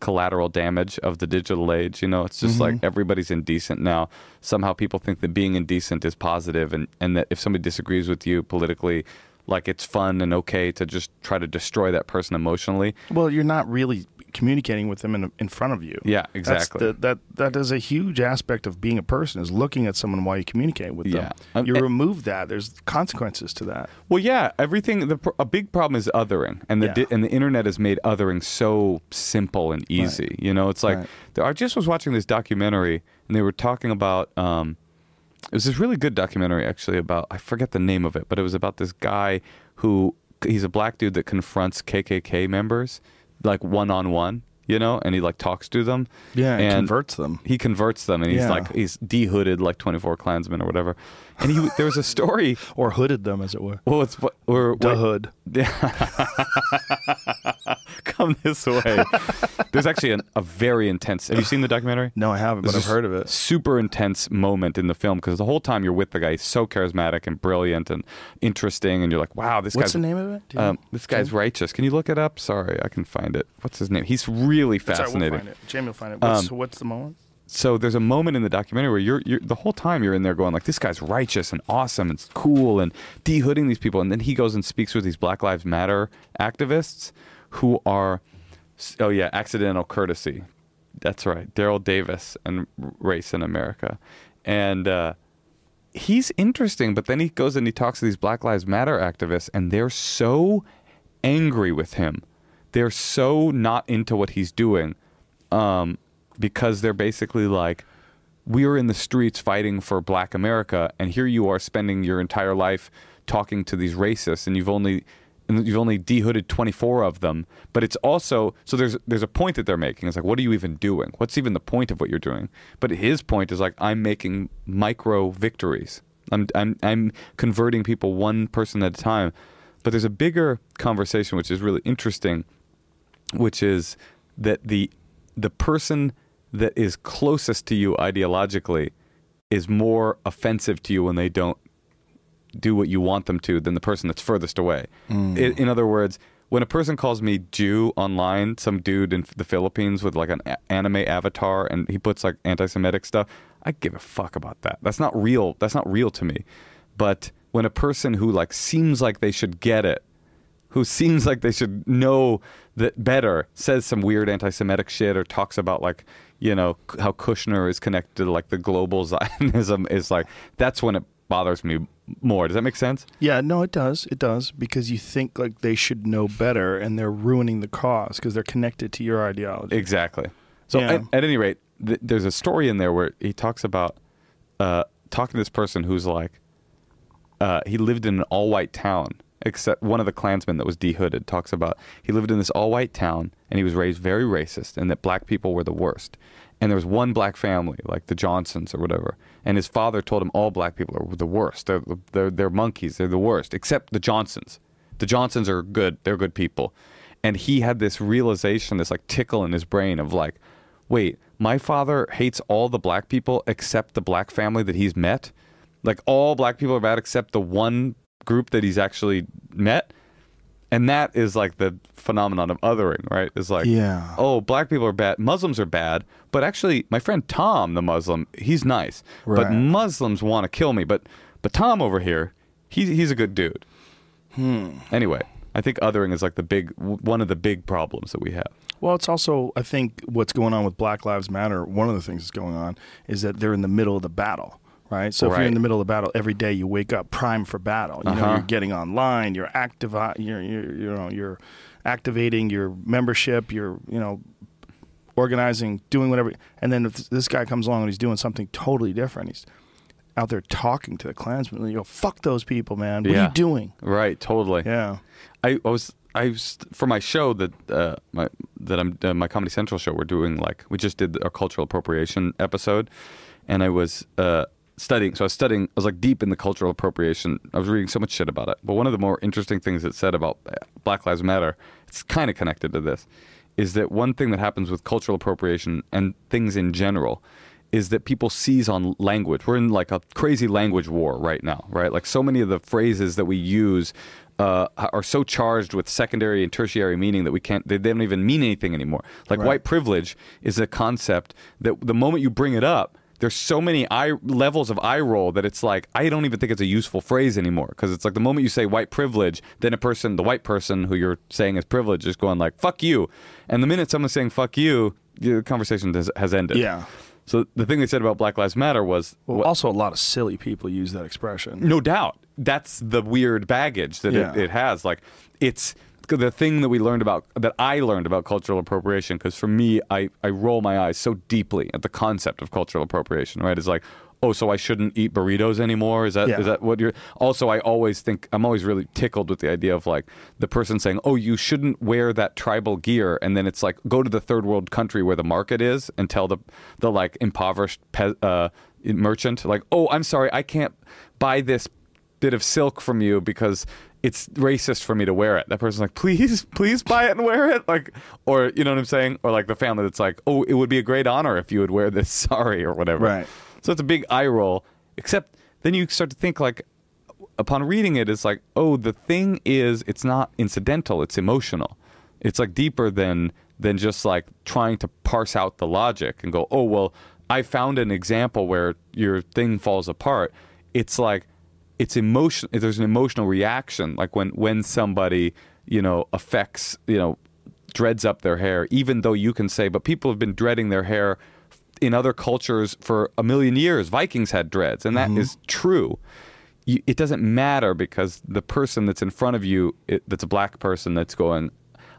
S2: collateral damage of the digital age you know it's just like everybody's indecent now somehow people think that being indecent is positive and and that if somebody disagrees with you politically like it's fun and okay to just try to destroy that person emotionally
S1: Well, you're not really communicating with them in, in front of you.
S2: Yeah, exactly.
S1: the, that that is a huge aspect of being a person is looking at someone while you communicate with them.
S2: Yeah. Um,
S1: you remove that. There's consequences to that.
S2: Well, yeah, everything. The, a big problem is othering, and the
S1: Yeah.
S2: di- and the internet has made othering so simple and easy. You know, it's like
S1: Right.
S2: I just was watching this documentary, and they were talking about. Um, it was this really good documentary, actually, about I forget the name of it, but it was about this guy who he's a black dude that confronts KKK members, like one on one. You know, and he like talks to them.
S1: Yeah,
S2: and
S1: converts them.
S2: he converts them and he's
S1: Yeah.
S2: like he's dehooded like 24 klansmen or whatever and he there was a story
S1: Or hooded them, as it were.
S2: well it's what or
S1: The hood.
S2: come this way there's actually an, a very intense have you seen the documentary
S1: No, I haven't, but I've heard of it.
S2: super intense moment in the film because the whole time you're with the guy he's so charismatic and brilliant and interesting and you're like wow this guy
S1: What's
S2: guy's
S1: the name of it? Do you
S2: um, this guy's righteous can you look it up sorry i can find it what's his name he's really
S1: Sorry, we'll
S2: fascinating
S1: find it. Jamie will find it. What's,
S2: Um,
S1: what's the moment?
S2: So there's a moment in the documentary where you're, you're the whole time you're in there going like this guy's righteous and awesome and cool and de-hooding these people. And then he goes and speaks with these black lives matter activists who are oh yeah accidental courtesy. That's right. Daryl davis and race in america. And uh, he's interesting but then he goes and he talks to these black lives matter activists and they're so angry with him. They're so not into what he's doing. Um, because they're basically like, we are in the streets fighting for Black America, and here you are spending your entire life talking to these racists, and you've only and you've only dehooded 24 of them. But it's also so there's there's a point that they're making. It's like, what are you even doing? What's even the point of what you're doing? But his point is like, I'm making micro victories. I'm I'm I'm converting people one person at a time. But there's a bigger conversation which is really interesting which is that the the person that is closest to you ideologically is more offensive to you when they don't do what you want them to than the person that's furthest away.
S1: Mm.
S2: In, in other words, when a person calls me Jew online, some dude in the Philippines with like an a- anime avatar and he puts like anti-Semitic stuff, I give a fuck about that. That's not real. That's not real to me. But when a person who like seems like they should get it who seems like they should know that better says some weird anti-Semitic shit or talks about like you know how Kushner is connected to like the global Zionism is like that's when it bothers me more. Does that make sense?
S1: Yeah, no, it does. It does because you think like they should know better, and they're ruining the cause because they're connected to your ideology.
S2: Exactly. So
S1: Yeah.
S2: at, at any rate, th- there's a story in there where he talks about uh, talking to this person who's like uh, he lived in an all-white town. Except one of the Klansmen that was dehooded talks about he lived in this all-white town and he was raised very racist and that black people were the worst. And there was one black family, like the Johnsons or whatever, and his father told him all black people are the worst. They're they're, they're monkeys. They're the worst, except the Johnsons. The Johnsons are good. They're good people. And he had this realization, this like tickle in his brain of like, wait, my father hates all the black people except the black family that he's met. Like all black people are bad except the one group that he's actually met. and that is like the phenomenon of othering, right? Is like,
S1: Yeah.
S2: oh, black people are bad, Muslims are bad, but actually, my friend Tom, the Muslim, he's nice,
S1: right.
S2: but Muslims want to kill me, but but Tom over here, he's he's a good dude.
S1: Hmm.
S2: Anyway, I think othering is like the big one of the big problems that we have.
S1: Well, it's also I think what's going on with Black Lives Matter. One of the things that's going on is that they're in the middle of the battle, right? So if you're in the middle of battle every day, you wake up prime for battle. You know,
S2: Uh-huh.
S1: you're getting online, you're active, you're, you're you know you're activating your membership, you're you know organizing, doing whatever. And then if this guy comes along and he's doing something totally different, he's out there talking to the Klansmen. You go, "Fuck those people, man! What are you doing?"
S2: Right, totally.
S1: Yeah.
S2: I, I was I was for my show that uh, my that I'm uh, my Comedy Central show. We're doing like we just did a cultural appropriation episode, and I was uh, studying. So I was studying. I was like deep in the cultural appropriation. I was reading so much shit about it. But one of the more interesting things it said about uh, Black Lives Matter, it's kind of connected to this, is that one thing that happens with cultural appropriation and things in general is that people seize on language. We're in like a crazy language war right now, right? Like so many of the phrases that we use uh, are so charged with secondary and tertiary meaning that we can't. They, they don't even mean anything anymore. Like
S1: Right.
S2: white privilege is a concept that the moment you bring it up. There's so many eye levels of eye roll that it's like I don't even think it's a useful phrase anymore because it's like the moment you say white privilege, then a person, the white person who you're saying is privileged, is going like "fuck you," and the minute someone's saying "fuck you," the conversation has, has ended.
S1: Yeah.
S2: So the thing they said about Black Lives Matter was,
S1: Well,
S2: what-
S1: also a lot of silly people use that expression.
S2: no doubt, that's the weird baggage that
S1: Yeah.
S2: it, it has. Like it's the thing that we learned about that I learned about cultural appropriation because for me, I I roll my eyes so deeply at the concept of cultural appropriation. Right? It's like. Oh, so I shouldn't eat burritos anymore? Is that is
S1: Yeah.
S2: that what you're? Also, I always think I'm always really tickled with the idea of like the person saying, "Oh, you shouldn't wear that tribal gear," and then it's like go to the third world country where the market is and tell the the like impoverished pe- uh, merchant like, "Oh, I'm sorry, I can't buy this bit of silk from you because it's racist for me to wear it. That person's like, please, please buy it and wear it. Like, or you know what I'm saying? Or like the family that's like, oh, it would be a great honor if you would wear this. Sorry, or whatever.
S1: Right.
S2: So it's a big eye roll. Except then you start to think like, upon reading it, it's like, oh, the thing is, it's not incidental. It's emotional. It's like deeper than than just like trying to parse out the logic and go, oh, well, I found an example where your thing falls apart. It's like it's emotion there's an emotional reaction like when when somebody you know affects you know dreads up their hair even though you can say but people have been dreading their hair in other cultures for a million years. Vikings had dreads and that mm-hmm. is true. You, it doesn't matter because the person that's in front of you it, that's a black person that's going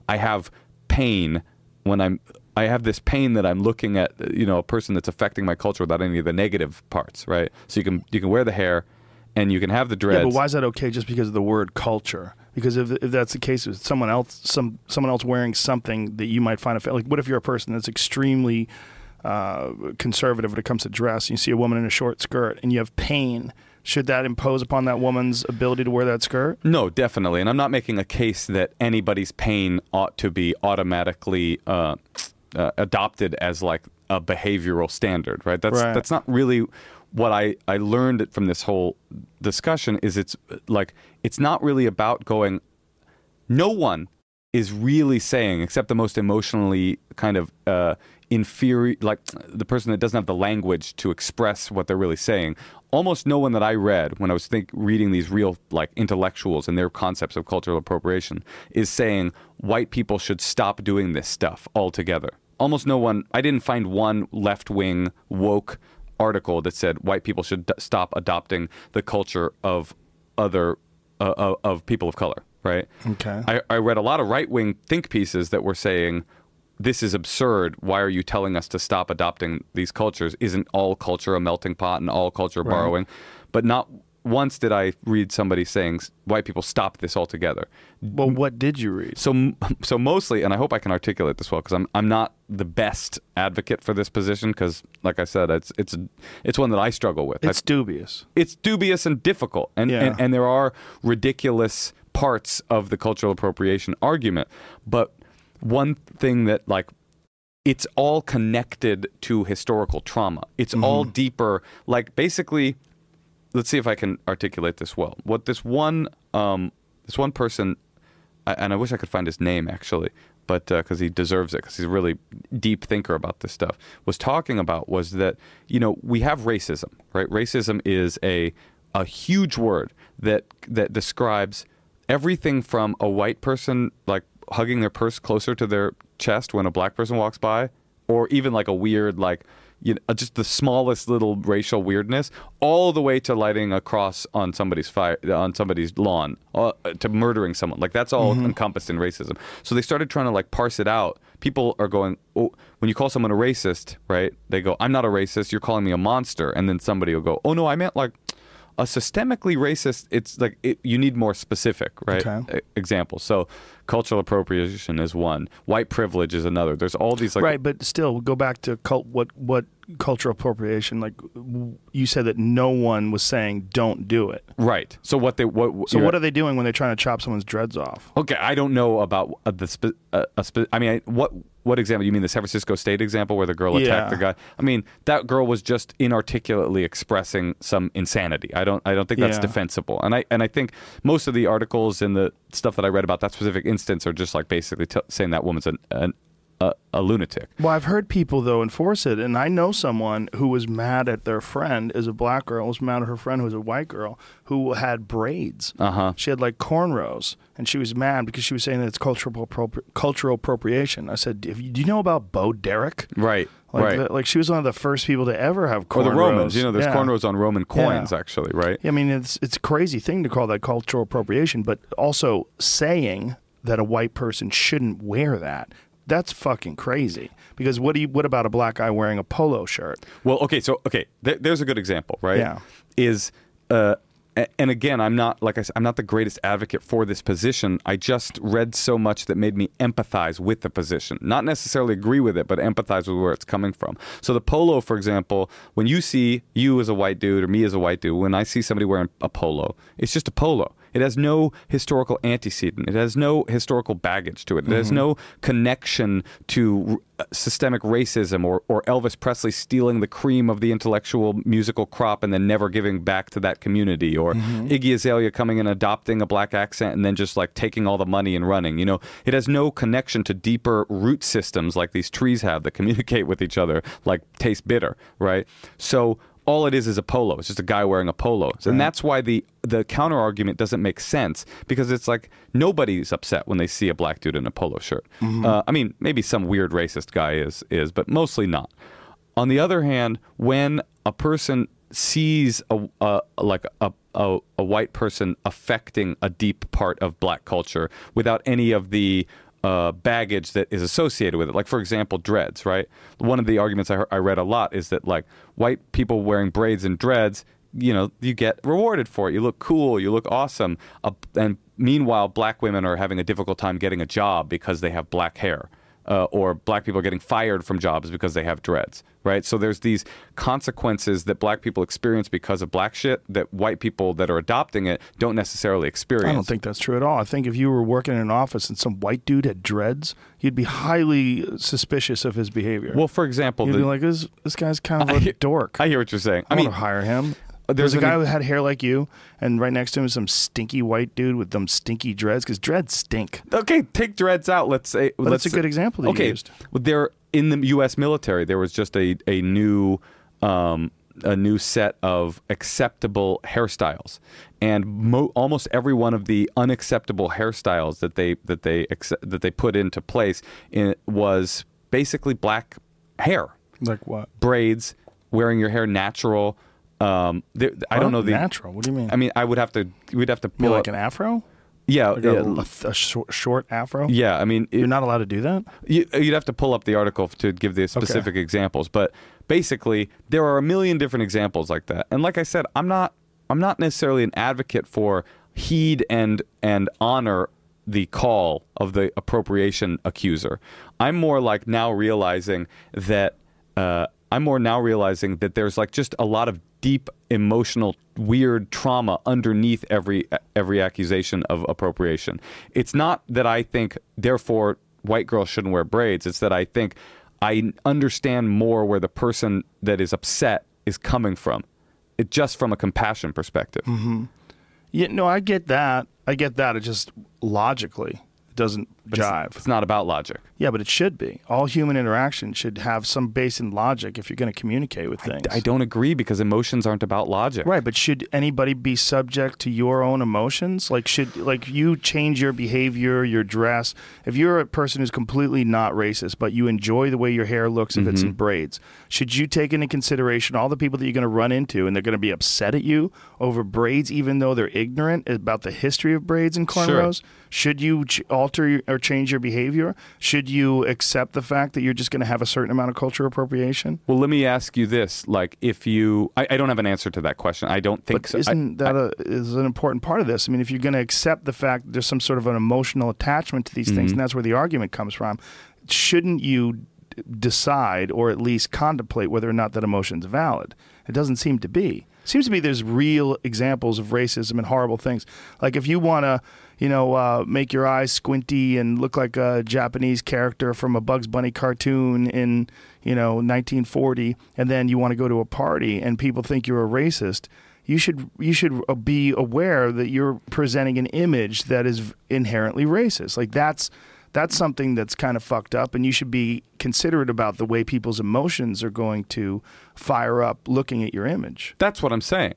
S2: i have pain when i'm i have this pain that i'm looking at you know a person that's affecting my culture without any of the negative parts right? So you can you can wear the hair and you can have the dreads
S1: Yeah, but why is that okay just because of the word culture? Because if, if that's the case with someone else, some someone else wearing something that you might find offensive, like what if you're a person that's extremely uh, conservative when it comes to dress, and you see a woman in a short skirt, and you have pain? Should that impose upon that woman's ability to wear that skirt?
S2: No, definitely. And I'm not making a case that anybody's pain ought to be automatically uh, uh, adopted as like a behavioral standard, right? That's
S1: Right.
S2: that's not really what I, I learned from this whole discussion is it's like it's not really about going no one is really saying except the most emotionally kind of uh, inferior like the person that doesn't have the language to express what they're really saying. Almost no one that i read when i was think reading these real like intellectuals and their concepts of cultural appropriation is saying white people should stop doing this stuff altogether. Almost no one i didn't find one left-wing woke article that said white people should d- stop adopting the culture of other uh, of, of people of color right
S1: Okay.
S2: I, I read a lot of right wing think pieces that were saying, this is absurd. Why are you telling us to stop adopting these cultures? Isn't all culture a melting pot and all culture borrowing? But not once did I read somebody saying white people stop this altogether.
S1: Well, what did you read?
S2: So, so mostly, and I hope I can articulate this well because I'm I'm not the best advocate for this position because, like I said, it's it's it's one that I struggle with. I-
S1: It's dubious.
S2: it's dubious and difficult and,
S1: Yeah.
S2: and and there are ridiculous parts of the cultural appropriation argument but one thing that like it's all connected to historical trauma it's all mm-hmm. deeper like basically let's see if i can articulate this well what this one um this one person and I wish I could find his name actually, but because he deserves it, because he's a really deep thinker about this stuff, was talking about was that you know we have racism, right? Racism is a a huge word that that describes everything from a white person like hugging their purse closer to their chest when a black person walks by, or even like a weird like you know, just the smallest little racial weirdness, all the way to lighting a cross on somebody's fire on somebody's lawn, uh, to murdering someone. Like that's all encompassed in racism. So they started trying to like parse it out. People are going, oh, when you call someone a racist, right? They go, I'm not a racist. You're calling me a monster. And then somebody will go, oh no, I meant like a systemically racist. It's like it, you need more specific, right?
S1: Okay.
S2: Examples. So cultural appropriation is one. White privilege is another. There's all these like
S1: right, but still, go back to cult. What what cultural appropriation? Like you said that no one was saying don't do it.
S2: right. So what they what
S1: So what are they doing when they're trying to chop someone's dreads off?
S2: Okay, I don't know about uh, the spe- uh, a spe- I mean, I, what what example? You mean the San Francisco State example where the girl
S1: Yeah.
S2: attacked the guy? I mean, that girl was just inarticulately expressing some insanity. I don't I don't think that's
S1: Yeah.
S2: defensible. And I and I think most of the articles and the stuff that I read about that specific instance are just like basically t- saying that woman's an, an a, a lunatic.
S1: Well, I've heard people though enforce it, and I know someone who was mad at their friend is a black girl was mad at her friend who was a white girl who had braids.
S2: Uh-huh.
S1: She had like cornrows, and she was mad because she was saying that it's cultural appropri- cultural appropriation. I said, "If you- "Do you know about Bo Derek?"
S2: Right.
S1: Like,
S2: right.
S1: the- like she was one of the first people to ever have cornrows.
S2: or the Romans, you know, there's
S1: Yeah.
S2: cornrows on Roman coins
S1: Yeah.
S2: actually, right?
S1: I mean, it's it's a crazy thing to call that cultural appropriation, but also saying that a white person shouldn't wear that. That's fucking crazy. Because what do you, what about a black guy wearing a polo shirt?
S2: Well, okay, so okay, there, there's a good example, right?
S1: Yeah.
S2: Is uh, and again, I'm not like I said, I'm not the greatest advocate for this position. I just read so much that made me empathize with the position, not necessarily agree with it, but empathize with where it's coming from. So the polo, for example, when you see you as a white dude or me as a white dude, when I see somebody wearing a polo, it's just a polo. It has no historical antecedent. It has no historical baggage to it. It has mm-hmm. no connection to r- uh, systemic racism or, or Elvis Presley stealing the cream of the intellectual musical crop and then never giving back to that community, or mm-hmm. Iggy Azalea coming and adopting a black accent and then just like taking all the money and running. You know, it has no connection to deeper root systems like these trees have that communicate with each other, like taste bitter, right? So all it is is a polo. It's just a guy wearing a polo, and that's why the the counter argument doesn't make sense because it's like nobody's upset when they see a black dude in a polo shirt. Uh, I mean, maybe some weird racist guy is is, but mostly not. On the other hand, when a person sees a, a like a, a a white person affecting a deep part of black culture without any of the uh, baggage that is associated with it. Like, for example, dreads, right? One of the arguments I, heard, I read a lot is that, like, white people wearing braids and dreads, you know, you get rewarded for it. You look cool, you look awesome. Uh, and meanwhile, black women are having a difficult time getting a job because they have black hair. Uh, or black people are getting fired from jobs because they have dreads, right? So there's these consequences that black people experience because of black shit that white people that are adopting it don't necessarily experience.
S1: I don't think that's true at all. I think if you were working in an office and some white dude had dreads, you'd be highly suspicious of his behavior.
S2: Well, for example,
S1: you'd
S2: the,
S1: be like, this this guy's kind of a
S2: I hear-
S1: dork.
S2: I hear what you're saying.
S1: I,
S2: I mean,
S1: want to hire him.
S2: There's
S1: There's a guy who had hair like you, and right next to him is some stinky white dude with them stinky dreads, because dreads stink.
S2: okay, take dreads out. Let's say.
S1: But
S2: let's
S1: it's a good example that you
S2: okay,
S1: used.
S2: well, there in the U.S. military, there was just a a new um, a new set of acceptable hairstyles, and mo- almost every one of the unacceptable hairstyles that they that they accept, that they put into place in, was basically black hair,
S1: Like what?
S2: braids, wearing your hair natural. Um, there, I don't know the
S1: natural. What do you mean?
S2: I mean, I would have to. We'd have to pull
S1: like
S2: up-
S1: an afro?
S2: yeah,
S1: Like
S2: yeah,
S1: a, a short, short afro?
S2: yeah. I mean, it-
S1: You're not allowed to do that.
S2: you, you'd have to pull up the article to give the specific examples, but basically, there are a million different examples like that. And like I said, I'm not I'm not necessarily an advocate for heed and and honor the call of the appropriation accuser. I'm more like now realizing that uh, I'm more now realizing that there's like just a lot of deep emotional weird trauma underneath every every accusation of appropriation. It's not that I think therefore white girls shouldn't wear braids. It's that I think I understand more where the person that is upset is coming from. It just from a compassion perspective. Mm-hmm.
S1: Yeah, no, I get that. I get that. It just logically, doesn't
S2: But it's-
S1: jive.
S2: It's, not about logic.
S1: yeah, but it should be. All human interaction should have some base in logic if you're going to communicate with things.
S2: I don't agree because emotions aren't about logic.
S1: Right, but should anybody be subject to your own emotions? Like should like you change your behavior, your dress? If you're a person who's completely not racist, but you enjoy the way your hair looks if it's
S2: Mm-hmm.
S1: in braids, should you take into consideration all the people that you're going to run into and they're going to be upset at you over braids even though they're ignorant about the history of braids and
S2: Sure.
S1: cornrows? Should you ch- alter your, or change your behavior? Should you accept the fact that you're just going to have a certain amount of cultural appropriation?
S2: Well, let me ask you this: like, if you, I, I don't have an answer to that question. I don't think
S1: But
S2: so.
S1: Isn't that a, is an important part of this? I mean, if you're going to accept the fact there's some sort of an emotional attachment to these
S2: Mm-hmm.
S1: things, and that's where the argument comes from, shouldn't you d- decide or at least contemplate whether or not that emotion's valid? It doesn't seem to be. It seems to be there's real examples of racism and horrible things. Like if you want to, you know, uh, make your eyes squinty and look like a Japanese character from a Bugs Bunny cartoon in, you know, 1940, and then you want to go to a party and people think you're a racist you should you should uh, be aware that you're presenting an image that is inherently racist. Like that's that's something that's kind of fucked up, and you should be considerate about the way people's emotions are going to fire up looking at your image.
S2: that's what I'm saying.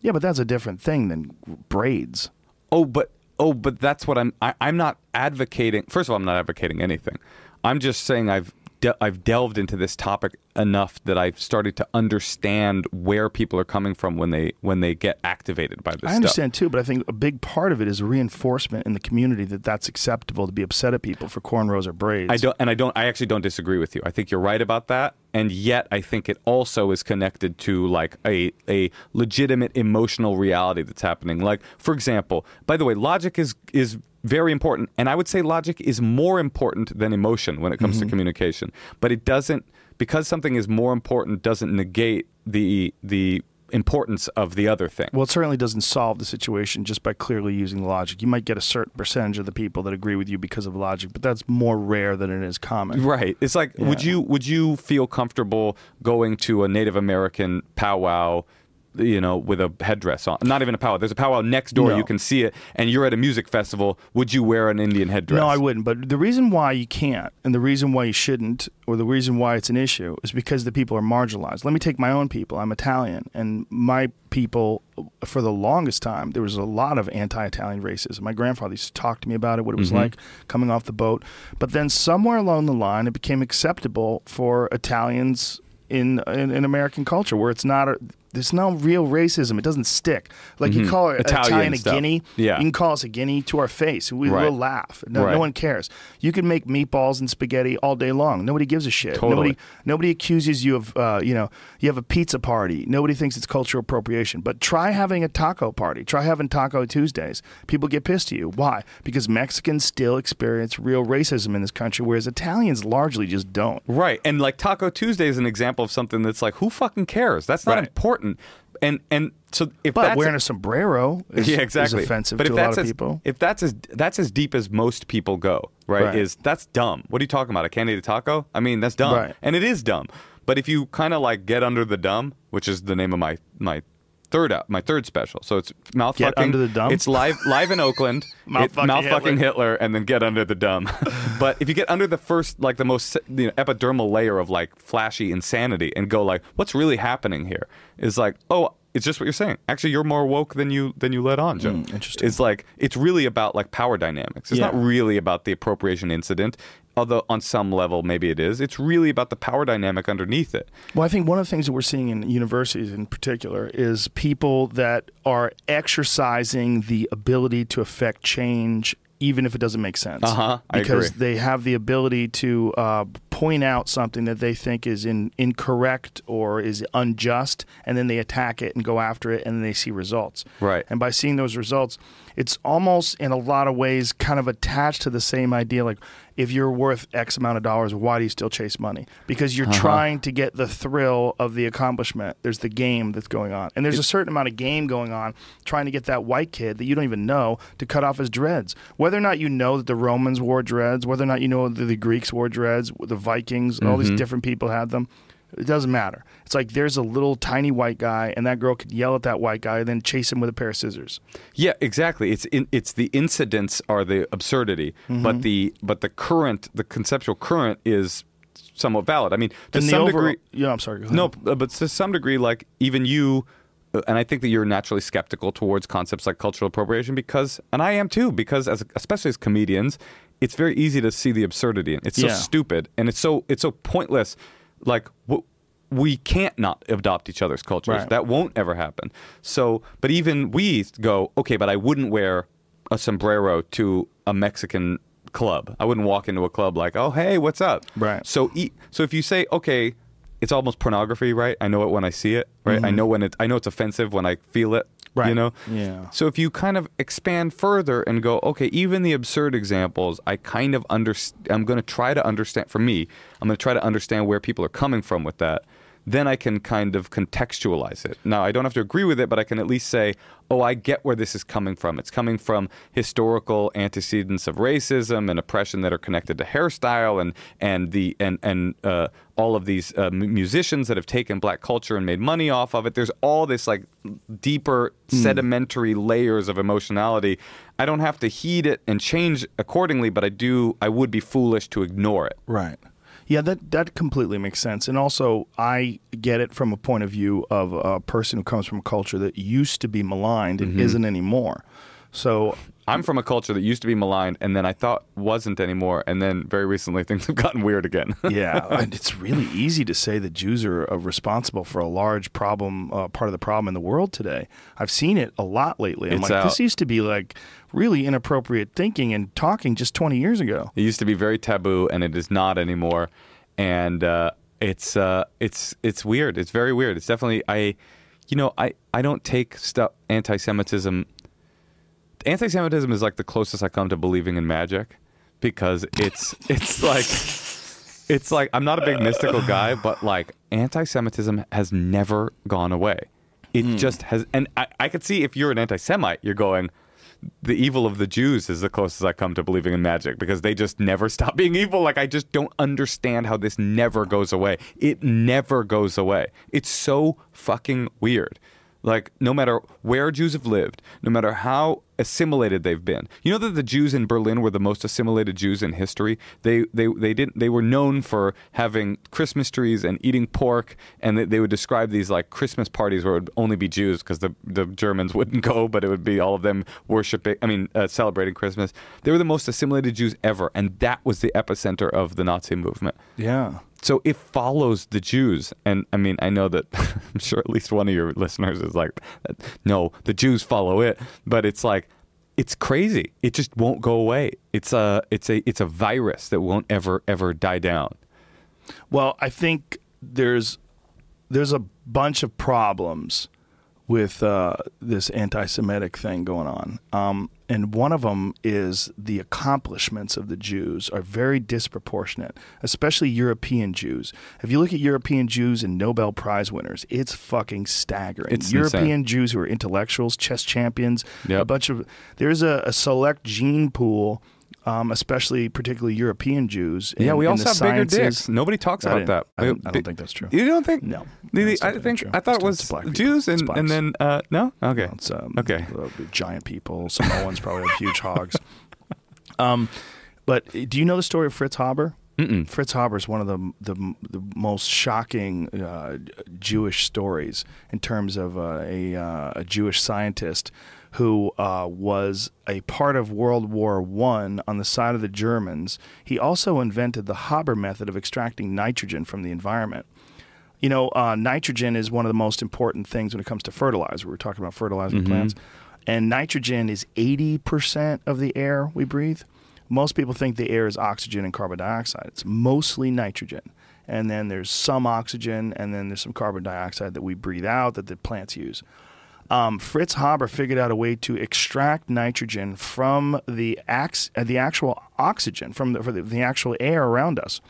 S1: Yeah, but that's a different thing than braids.
S2: Oh, but oh, but that's what I'm. I, I'm not advocating. First of all, I'm not advocating anything. I'm just saying I've de- I've delved into this topic enough that I've started to understand where people are coming from when they when they get activated by this.
S1: I understand too, but I think a big part of it is reinforcement in the community that that's acceptable to be upset at people for cornrows or braids.
S2: I don't, and I don't. I actually don't disagree with you. I think you're right about that, and yet I think it also is connected to like a a legitimate emotional reality that's happening. Like, for example, by the way, logic is is very important, and I would say logic is more important than emotion when it comes to mm-hmm. communication. But it doesn't because something is more important doesn't negate the the importance of the other thing.
S1: Well, it certainly doesn't solve the situation just by clearly using the logic. You might get a certain percentage of the people that agree with you because of logic, but that's more rare than it is common.
S2: Right. It's like would you would you feel comfortable going to a Native American powwow, you know, with a headdress on? Not even a powwow. There's a powwow next door.
S1: No.
S2: You can see it, and you're at a music festival. Would you wear an Indian headdress?
S1: No, I wouldn't. But the reason why you can't, and the reason why you shouldn't, or the reason why it's an issue, is because the people are marginalized. Let me take my own people. I'm Italian, and my people, for the longest time, there was a lot of anti-Italian racism. My grandfather used to talk to me about it, what it was mm-hmm. like coming off the boat. But then somewhere along the line, it became acceptable for Italians in in, in American culture, where it's not. There's no real racism. It doesn't stick. Like you call it
S2: Italian
S1: Italian a
S2: stuff.
S1: guinea.
S2: Yeah.
S1: You can call us a guinea to our face. We
S2: Right.
S1: will laugh. No,
S2: Right.
S1: no one cares. You can make meatballs and spaghetti all day long. Nobody gives a shit.
S2: Totally.
S1: Nobody nobody accuses you of uh, you know you have a pizza party. Nobody thinks it's cultural appropriation. But try having a taco party. Try having Taco Tuesdays. People get pissed at you. Why? Because Mexicans still experience real racism in this country, whereas Italians largely just don't.
S2: Right. And like Taco Tuesday is an example of something that's like, who fucking cares? That's not
S1: Right.
S2: important. And and so if
S1: But wearing a sombrero is,
S2: yeah, exactly.
S1: is offensive
S2: but
S1: to
S2: if
S1: a lot
S2: that's
S1: of
S2: as,
S1: people.
S2: If that's as that's as deep as most people go, right,
S1: Right.
S2: Is that's dumb. What are you talking about? I can't eat a taco? I mean, that's dumb,
S1: Right.
S2: and it is dumb. But if you kind of like get under the dumb, which is the name of my my third out my third special, so it's mouth
S1: Get
S2: fucking
S1: Under the Dumb?
S2: It's live live in Oakland.
S1: Mouth fucking
S2: mouth fucking
S1: Hitler.
S2: Hitler, and then get under the dumb. but if you get under the first like the most you know, epidermal layer of like flashy insanity and go like, what's really happening here? Is like, oh. It's just what you're saying. Actually, you're more woke than you than you let on, Joe.
S1: Mm, interesting.
S2: It's like it's really about like power dynamics. It's
S1: Yeah.
S2: not really about the appropriation incident, although on some level maybe it is. It's really about the power dynamic underneath it.
S1: Well, I think one of the things that we're seeing in universities in particular is people that are exercising the ability to affect change even if it doesn't make sense.
S2: Uh-huh,
S1: because they have the ability to uh, point out something that they think is in, incorrect or is unjust, and then they attack it and go after it, and then they see results.
S2: Right.
S1: And by seeing those results, it's almost in a lot of ways kind of attached to the same idea like if you're worth X amount of dollars, why do you still chase money? Because you're uh-huh. trying to get the thrill of the accomplishment. There's the game that's going on. And there's a certain amount of game going on trying to get that white kid that you don't even know to cut off his dreads. Whether or not you know that the Romans wore dreads, whether or not you know that the Greeks wore dreads, the Vikings, all these mm-hmm. different people had them. It doesn't matter. It's like there's a little tiny white guy, and that girl could yell at that white guy, and then chase him with a pair of scissors.
S2: Yeah, exactly. It's in, it's the incidents are the absurdity,
S1: Mm-hmm.
S2: but the but the current, the conceptual current is somewhat valid. I mean, to
S1: And
S2: some
S1: overall-
S2: degree,
S1: yeah, I'm sorry.
S2: no, uh, but to some degree, like even you, uh, and I think that you're naturally skeptical towards concepts like cultural appropriation because, and I am too, because as especially as comedians, it's very easy to see the absurdity. in it. It's so
S1: Yeah.
S2: stupid and it's so it's so pointless. Like w- we can't not adopt each other's cultures.
S1: Right.
S2: That won't ever happen. So, but even we go, okay, but I wouldn't wear a sombrero to a Mexican club. I wouldn't walk into a club like, oh, hey, what's up?
S1: Right.
S2: So, e- so if you say, okay, it's almost pornography, right? I know it when I see it, right? I mm-hmm. know when it, I know it's offensive when I feel it, You.
S1: Right.
S2: know.
S1: Yeah.
S2: So if you kind of expand further and go, okay, even the absurd examples, I kind of understand. I'm going to try to understand. For me, I'm going to try to understand where people are coming from with that. Then I can kind of contextualize it. Now I don't have to agree with it, but I can at least say, oh, I get where this is coming from. It's coming from historical antecedents of racism and oppression that are connected to hairstyle and and the and and uh, all of these uh, m- musicians that have taken black culture and made money off of it. There's all this like deeper sedimentary layers of emotionality. I don't have to heed it and change accordingly, but I do. I would be foolish to ignore it.
S1: Right. Yeah, that that completely makes sense. And also, I get it from a point of view of a person who comes from a culture that used to be maligned and mm-hmm. isn't anymore. So,
S2: I'm from a culture that used to be maligned, and then I thought wasn't anymore, and then very recently things have gotten weird again.
S1: yeah, and it's really easy to say that Jews are uh, responsible for a large problem, uh, part of the problem in the world today. I've seen it a lot lately. I'm
S2: It's
S1: like,
S2: out.
S1: this used to be like really inappropriate thinking and talking just 20 years ago.
S2: It used to be very taboo, and it is not anymore. And uh, it's uh, it's it's weird. It's very weird. It's definitely I, you know, I I don't take stuff anti-Semitism. Anti-Semitism is like the closest I come to believing in magic, because it's it's like it's like I'm not a big mystical guy, but like anti-Semitism has never gone away. It hmm. just has, and I, I could see if you're an anti-Semite, you're going, the evil of the Jews is the closest I come to believing in magic because they just never stop being evil. Like I just don't understand how this never goes away. It never goes away. It's so fucking weird. Like no matter where Jews have lived, no matter how assimilated they've been. You know that the Jews in Berlin were the most assimilated Jews in history. They they they didn't they were known for having Christmas trees and eating pork and they, they would describe these like Christmas parties where it would only be Jews because the the Germans wouldn't go but it would be all of them worshiping I mean uh, celebrating Christmas. They were the most assimilated Jews ever and that was the epicenter of the Nazi movement.
S1: Yeah.
S2: So it follows the Jews, and I mean, I know that I'm sure at least one of your listeners is like, "No, the Jews follow it," but it's like, it's crazy. It just won't go away. It's a, it's a, it's a virus that won't ever, ever die down.
S1: Well, I think there's there's a bunch of problems with uh, this anti-Semitic thing going on, um, and one of them is the accomplishments of the Jews are very disproportionate, especially European Jews. If you look at European Jews and Nobel Prize winners, it's fucking staggering.
S2: It's
S1: European
S2: insane.
S1: Jews who are intellectuals, chess champions,
S2: Yep.
S1: a bunch of there's a, a select gene pool. Um, especially, particularly European Jews.
S2: yeah, we
S1: in
S2: also have bigger dicks. Nobody talks about that.
S1: I don't- I don't think that's true.
S2: You don't think?
S1: No.
S2: The-
S1: No,
S2: I think
S1: true.
S2: I thought it was
S1: black.
S2: Jews and, and then uh, no. Okay.
S1: It's, um,
S2: Okay.
S1: uh, giant people. Samoans probably have huge hogs. Um, but do you know the story of Fritz Haber?
S2: Mm-mm.
S1: Fritz Haber is one of the the, the most shocking uh, Jewish stories in terms of uh, a, uh, a Jewish scientist who uh, was a part of World War One on the side of the Germans. He also invented the Haber method of extracting nitrogen from the environment. You know, uh, nitrogen is one of the most important things when it comes to fertilizer. We were talking about fertilizing plants. And nitrogen is 80% of the air we breathe. Most people think the air is oxygen and carbon dioxide. It's mostly nitrogen. And then there's some oxygen, and then there's some carbon dioxide that we breathe out that the plants use. Um, Fritz Haber figured out a way to extract nitrogen from the, ax- uh, the actual oxygen, from the, the, the actual air around us,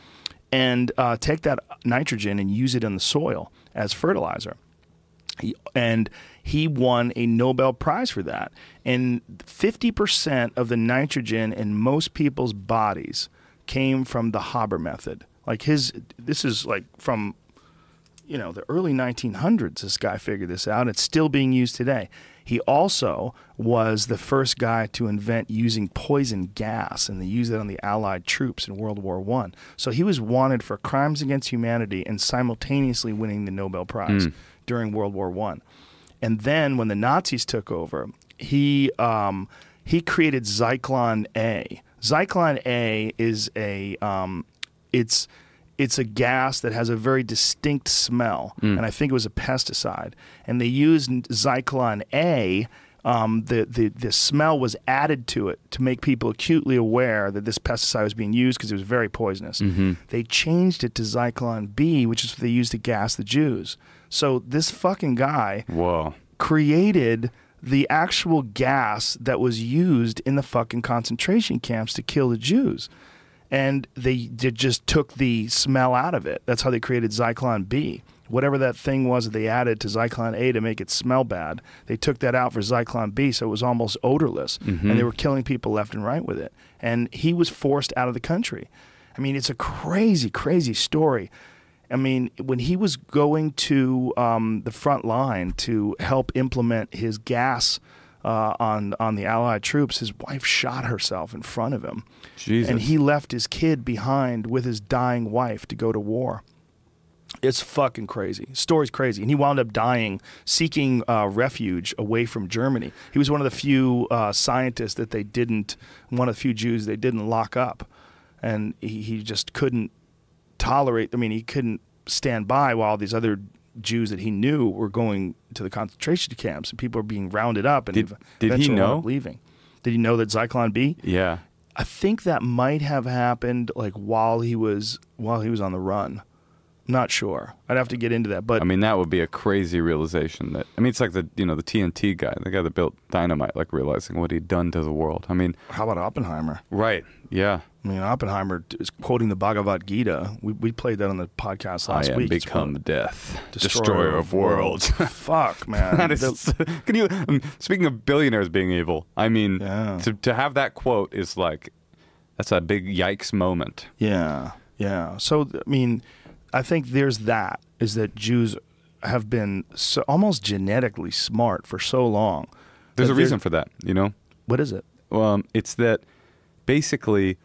S1: and uh, take that nitrogen and use it in the soil as fertilizer. He, and he won a Nobel Prize for that. And 50% of the nitrogen in most people's bodies came from the Haber method. Like his, this is like from you know, the early 1900s, this guy figured this out. It's still being used today. He also was the first guy to invent using poison gas, and they used it on the Allied troops in World War One. So he was wanted for crimes against humanity and simultaneously winning the Nobel Prize during World War One. And then when the Nazis took over, he um, he created Zyklon A. Zyklon A is a um, it's it's a gas that has a very distinct smell, and I think it was a pesticide. And they used Zyklon A. Um, the, the the smell was added to it to make people acutely aware that this pesticide was being used because it was very poisonous. They changed it to Zyklon B, which is what they used to gas the Jews. So this fucking guy
S2: Whoa.
S1: created the actual gas that was used in the fucking concentration camps to kill the Jews. And they did just took the smell out of it. That's how they created Zyklon B. Whatever that thing was that they added to Zyklon A to make it smell bad, they took that out for Zyklon B, so it was almost odorless. And they were killing people left and right with it. And he was forced out of the country. I mean, it's a crazy, crazy story. I mean, when he was going to um, the front line to help implement his gas uh, on on the Allied troops, his wife shot herself in front of him,
S2: Jesus.
S1: and he left his kid behind with his dying wife to go to war. It's fucking crazy. Story's crazy, and he wound up dying seeking uh, refuge away from Germany. He was one of the few uh, scientists that they didn't, one of the few Jews they didn't lock up, and he, he just couldn't tolerate. I mean, he couldn't stand by while these other Jews that he knew were going to the concentration camps, and people were being rounded up and
S2: Did- did he know?
S1: leaving. Did he know that Zyklon B?
S2: Yeah.
S1: I think that might have happened like while he was while he was on the run. Not sure. I'd have to get into that, but
S2: I mean, that would be a crazy realization. That I mean, it's like the you know the TNT guy, the guy that built dynamite, like realizing what he'd done to the world. I mean,
S1: how about Oppenheimer?
S2: right? Yeah.
S1: I mean, Oppenheimer is quoting the Bhagavad Gita. We, we played that on the podcast last
S2: I am
S1: week.
S2: Become death,
S1: Destroyer of worlds. Fuck, man.
S2: is. Can you? um, Speaking of billionaires being evil, I mean,
S1: Yeah.
S2: to to have that quote is like, that's a big yikes moment.
S1: Yeah, yeah. So I mean, I think there's that is that Jews have been so, almost genetically smart for so long.
S2: There's a reason for that, you know.
S1: What is it?
S2: um, it's that basically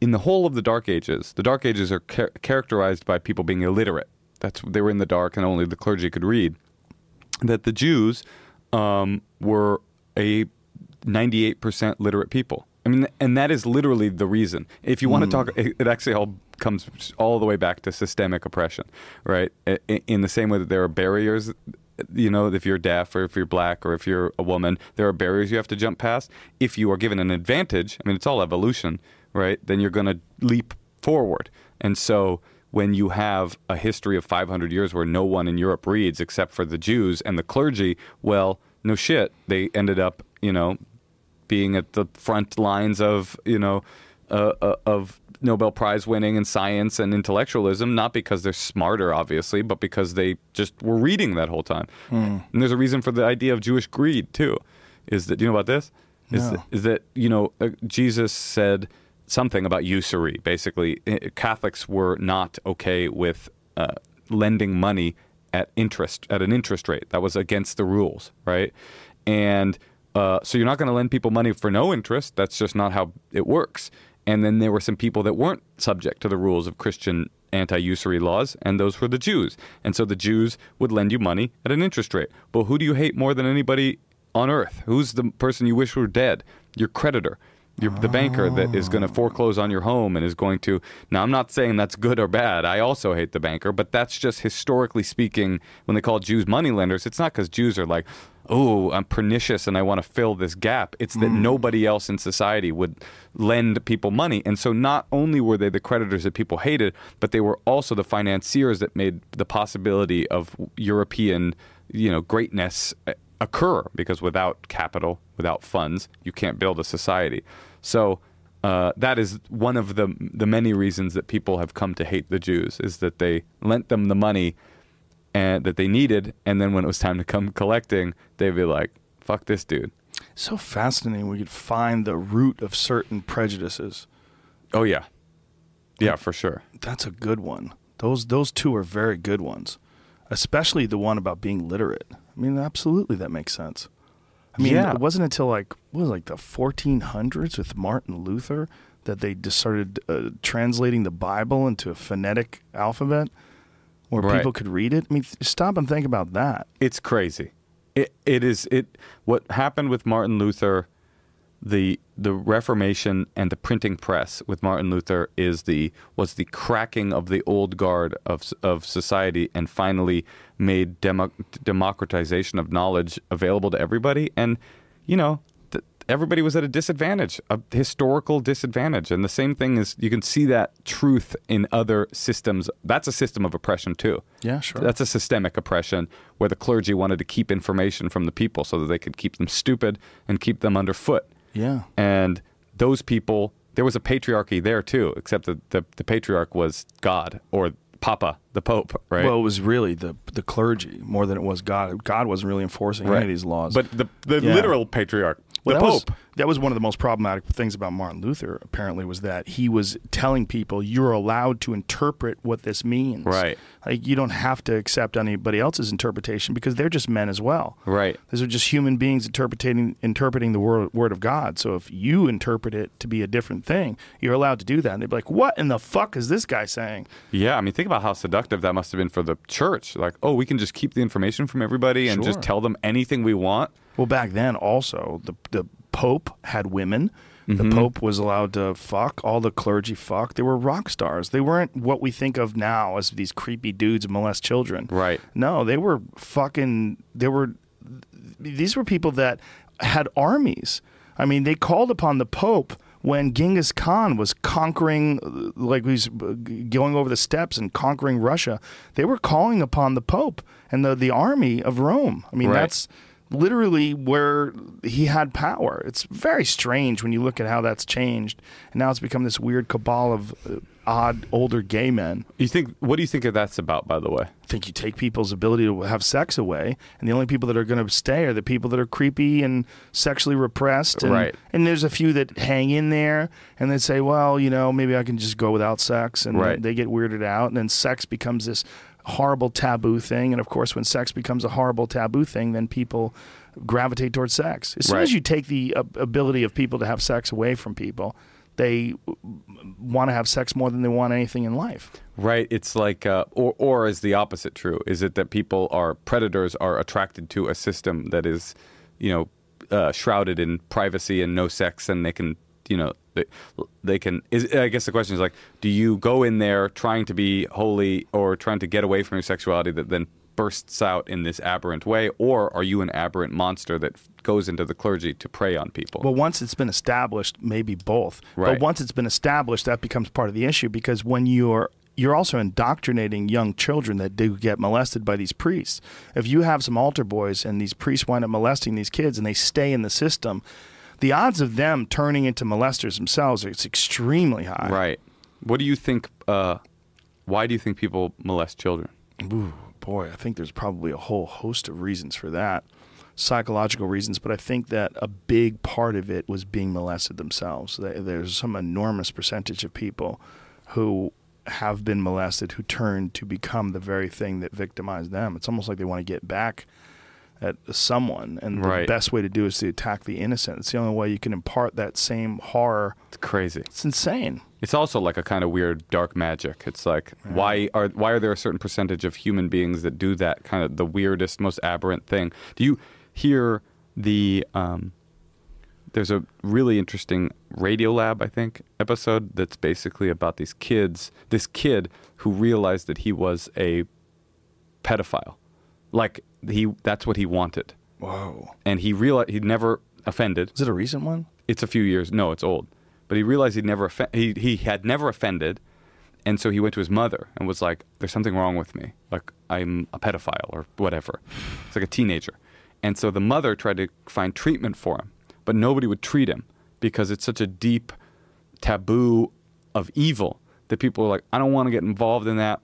S2: in the whole of the dark ages the dark ages are char- characterized by people being illiterate. That's they were in the dark and only the clergy could read. That the jews um, were a 98% literate people. I mean and that is literally the reason. If you want to talk it, it actually all comes all the way back to systemic oppression right? I- i- in the same way that there are barriers you know, if you're deaf or if you're black or if you're a woman, there are barriers you have to jump past. If you are given an advantage, I mean, it's all evolution, right? Then you're going to leap forward. And so when you have a history of 500 years where no one in Europe reads except for the Jews and the clergy, well, no shit. They ended up, you know, being at the front lines of, you know, uh, uh, of Nobel Prize winning in science and intellectualism, not because they're smarter, obviously, but because they just were reading that whole time. And there's a reason for the idea of Jewish greed too. Is that do you know about this? Is
S1: No.
S2: that, is that you know uh, Jesus said something about usury? Basically, Catholics were not okay with uh, lending money at interest at an interest rate. That was against the rules, right? And uh, so you're not going to lend people money for no interest. That's just not how it works. And then there were some people that weren't subject to the rules of Christian anti-usury laws, and those were the Jews. And so the Jews would lend you money at an interest rate. But who do you hate more than anybody on earth? Who's the person you wish were dead? Your creditor. You're the banker that is going to foreclose on your home and is going to. Now, I'm not saying that's good or bad. I also hate the banker, but that's just historically speaking. When they call Jews money lenders, it's not because Jews are like, oh, I'm pernicious and I want to fill this gap. It's that nobody else in society would lend people money. And so not only were they the creditors that people hated, but they were also the financiers that made the possibility of European, you know, greatness uh, occur because without capital, without funds, you can't build a society. So uh, that is one of the the many reasons that people have come to hate the Jews is that they lent them the money and that they needed, and then when it was time to come collecting, they'd be like, "Fuck this dude."
S1: So fascinating. We could find the root of certain prejudices.
S2: Oh yeah, yeah, for sure.
S1: That's a good one. Those those two are very good ones. especially the one about being literate. I mean, absolutely, that makes sense. I mean,
S2: Yeah.
S1: it wasn't until like what was it, like the 1400s with Martin Luther that they just started uh, translating the Bible into a phonetic alphabet where
S2: Right.
S1: people could read it. I mean, stop and think about that.
S2: It's crazy. It it is it what happened with Martin Luther, the the Reformation and the printing press with Martin Luther is the was the cracking of the old guard of of society and finally made demo, democratization of knowledge available to everybody and you know th- everybody was at a disadvantage a historical disadvantage and the same thing is you can see that truth in other systems that's a system of oppression too
S1: Yeah, sure.
S2: that's a systemic oppression where the clergy wanted to keep information from the people so that they could keep them stupid and keep them underfoot.
S1: Yeah.
S2: And those people, there was a patriarchy there too, except that the, the patriarch was God or Papa, the Pope, right?
S1: Well, it was really the the clergy more than it was God. God wasn't really enforcing any of these laws.
S2: But the, the
S1: Yeah.
S2: literal patriarch,
S1: Well,
S2: the
S1: that was- that was one of the most problematic things about Martin Luther. Apparently, was that he was telling people you're allowed to interpret what this means.
S2: Right.
S1: Like you don't have to accept anybody else's interpretation because they're just men as well.
S2: Right.
S1: These are just human beings interpreting interpreting the word word of God. So if you interpret it to be a different thing, you're allowed to do that. And they'd be like, "What in the fuck is this guy saying?"
S2: Yeah, I mean, think about how seductive that must have been for the church. Like, oh, we can just keep the information from everybody and just tell them anything we want.
S1: Well, back then also the the Pope had women. The mm-hmm. Pope was allowed to fuck. All the clergy fucked. They were rock stars. They weren't what we think of now as these creepy dudes molest children.
S2: Right.
S1: No, they were fucking. They were. These were people that had armies. I mean, they called upon the Pope when Genghis Khan was conquering, like he was going over the steppes and conquering Russia. They were calling upon the Pope and the the army of Rome. I mean,
S2: Right.
S1: that's literally where he had power. It's very strange when you look at how that's changed, and now it's become this weird cabal of uh, odd older gay men.
S2: You think? What do you think that's about? By the way,
S1: I think you take people's ability to have sex away, and the only people that are going to stay are the people that are creepy and sexually repressed. And,
S2: Right.
S1: And there's a few that hang in there, and they say, well, you know, maybe I can just go without sex, and
S2: Right.
S1: they get weirded out, and then sex becomes this horrible taboo thing. And of course, when sex becomes a horrible taboo thing, then people gravitate towards sex. As soon
S2: Right.
S1: as you take the uh, ability of people to have sex away from people, they want to have sex more than they want anything in life.
S2: Right. It's like, uh, or or is the opposite true? Is it that people are predators are attracted to a system that is, you know, uh, shrouded in privacy and no sex, and they can, you know, they, they can. Is, I guess the question is like, do you go in there trying to be holy or trying to get away from your sexuality that then bursts out in this aberrant way, or are you an aberrant monster that goes into the clergy to prey on people?
S1: Well, once it's been established, maybe both.
S2: Right.
S1: But once it's been established, that becomes part of the issue because when you're you're also indoctrinating young children that do get molested by these priests. If you have some altar boys and these priests wind up molesting these kids and they stay in the system, the odds of them turning into molesters themselves is extremely high.
S2: right. What do you think? Uh, why do you think people molest children?
S1: Ooh, boy, I think there's probably a whole host of reasons for that. Psychological reasons, but I think that a big part of it was being molested themselves. There's some enormous percentage of people who have been molested who turn to become the very thing that victimized them. It's almost like they want to get back at someone, and the best way to do is to attack the innocent. It's the only way you can impart that same horror.
S2: It's crazy.
S1: It's insane.
S2: It's also like a kind of weird dark magic. It's like why are why are there a certain percentage of human beings that do that kind of the weirdest, most aberrant thing? Do you hear the um, there's a really interesting Radio Lab, I think, episode that's basically about these kids, this kid who realized that he was a pedophile. Like he that's what he wanted.
S1: Whoa.
S2: And he realized he'd never offended
S1: Is it a recent one?
S2: it's a few years. No, it's old. But he realized he'd never offe- he he had never offended, and so he went to his mother and was like, "There's something wrong with me. Like I'm a pedophile or whatever." It's like a teenager, and so the mother tried to find treatment for him, but nobody would treat him because it's such a deep taboo of evil that people are like, "I don't want to get involved in that."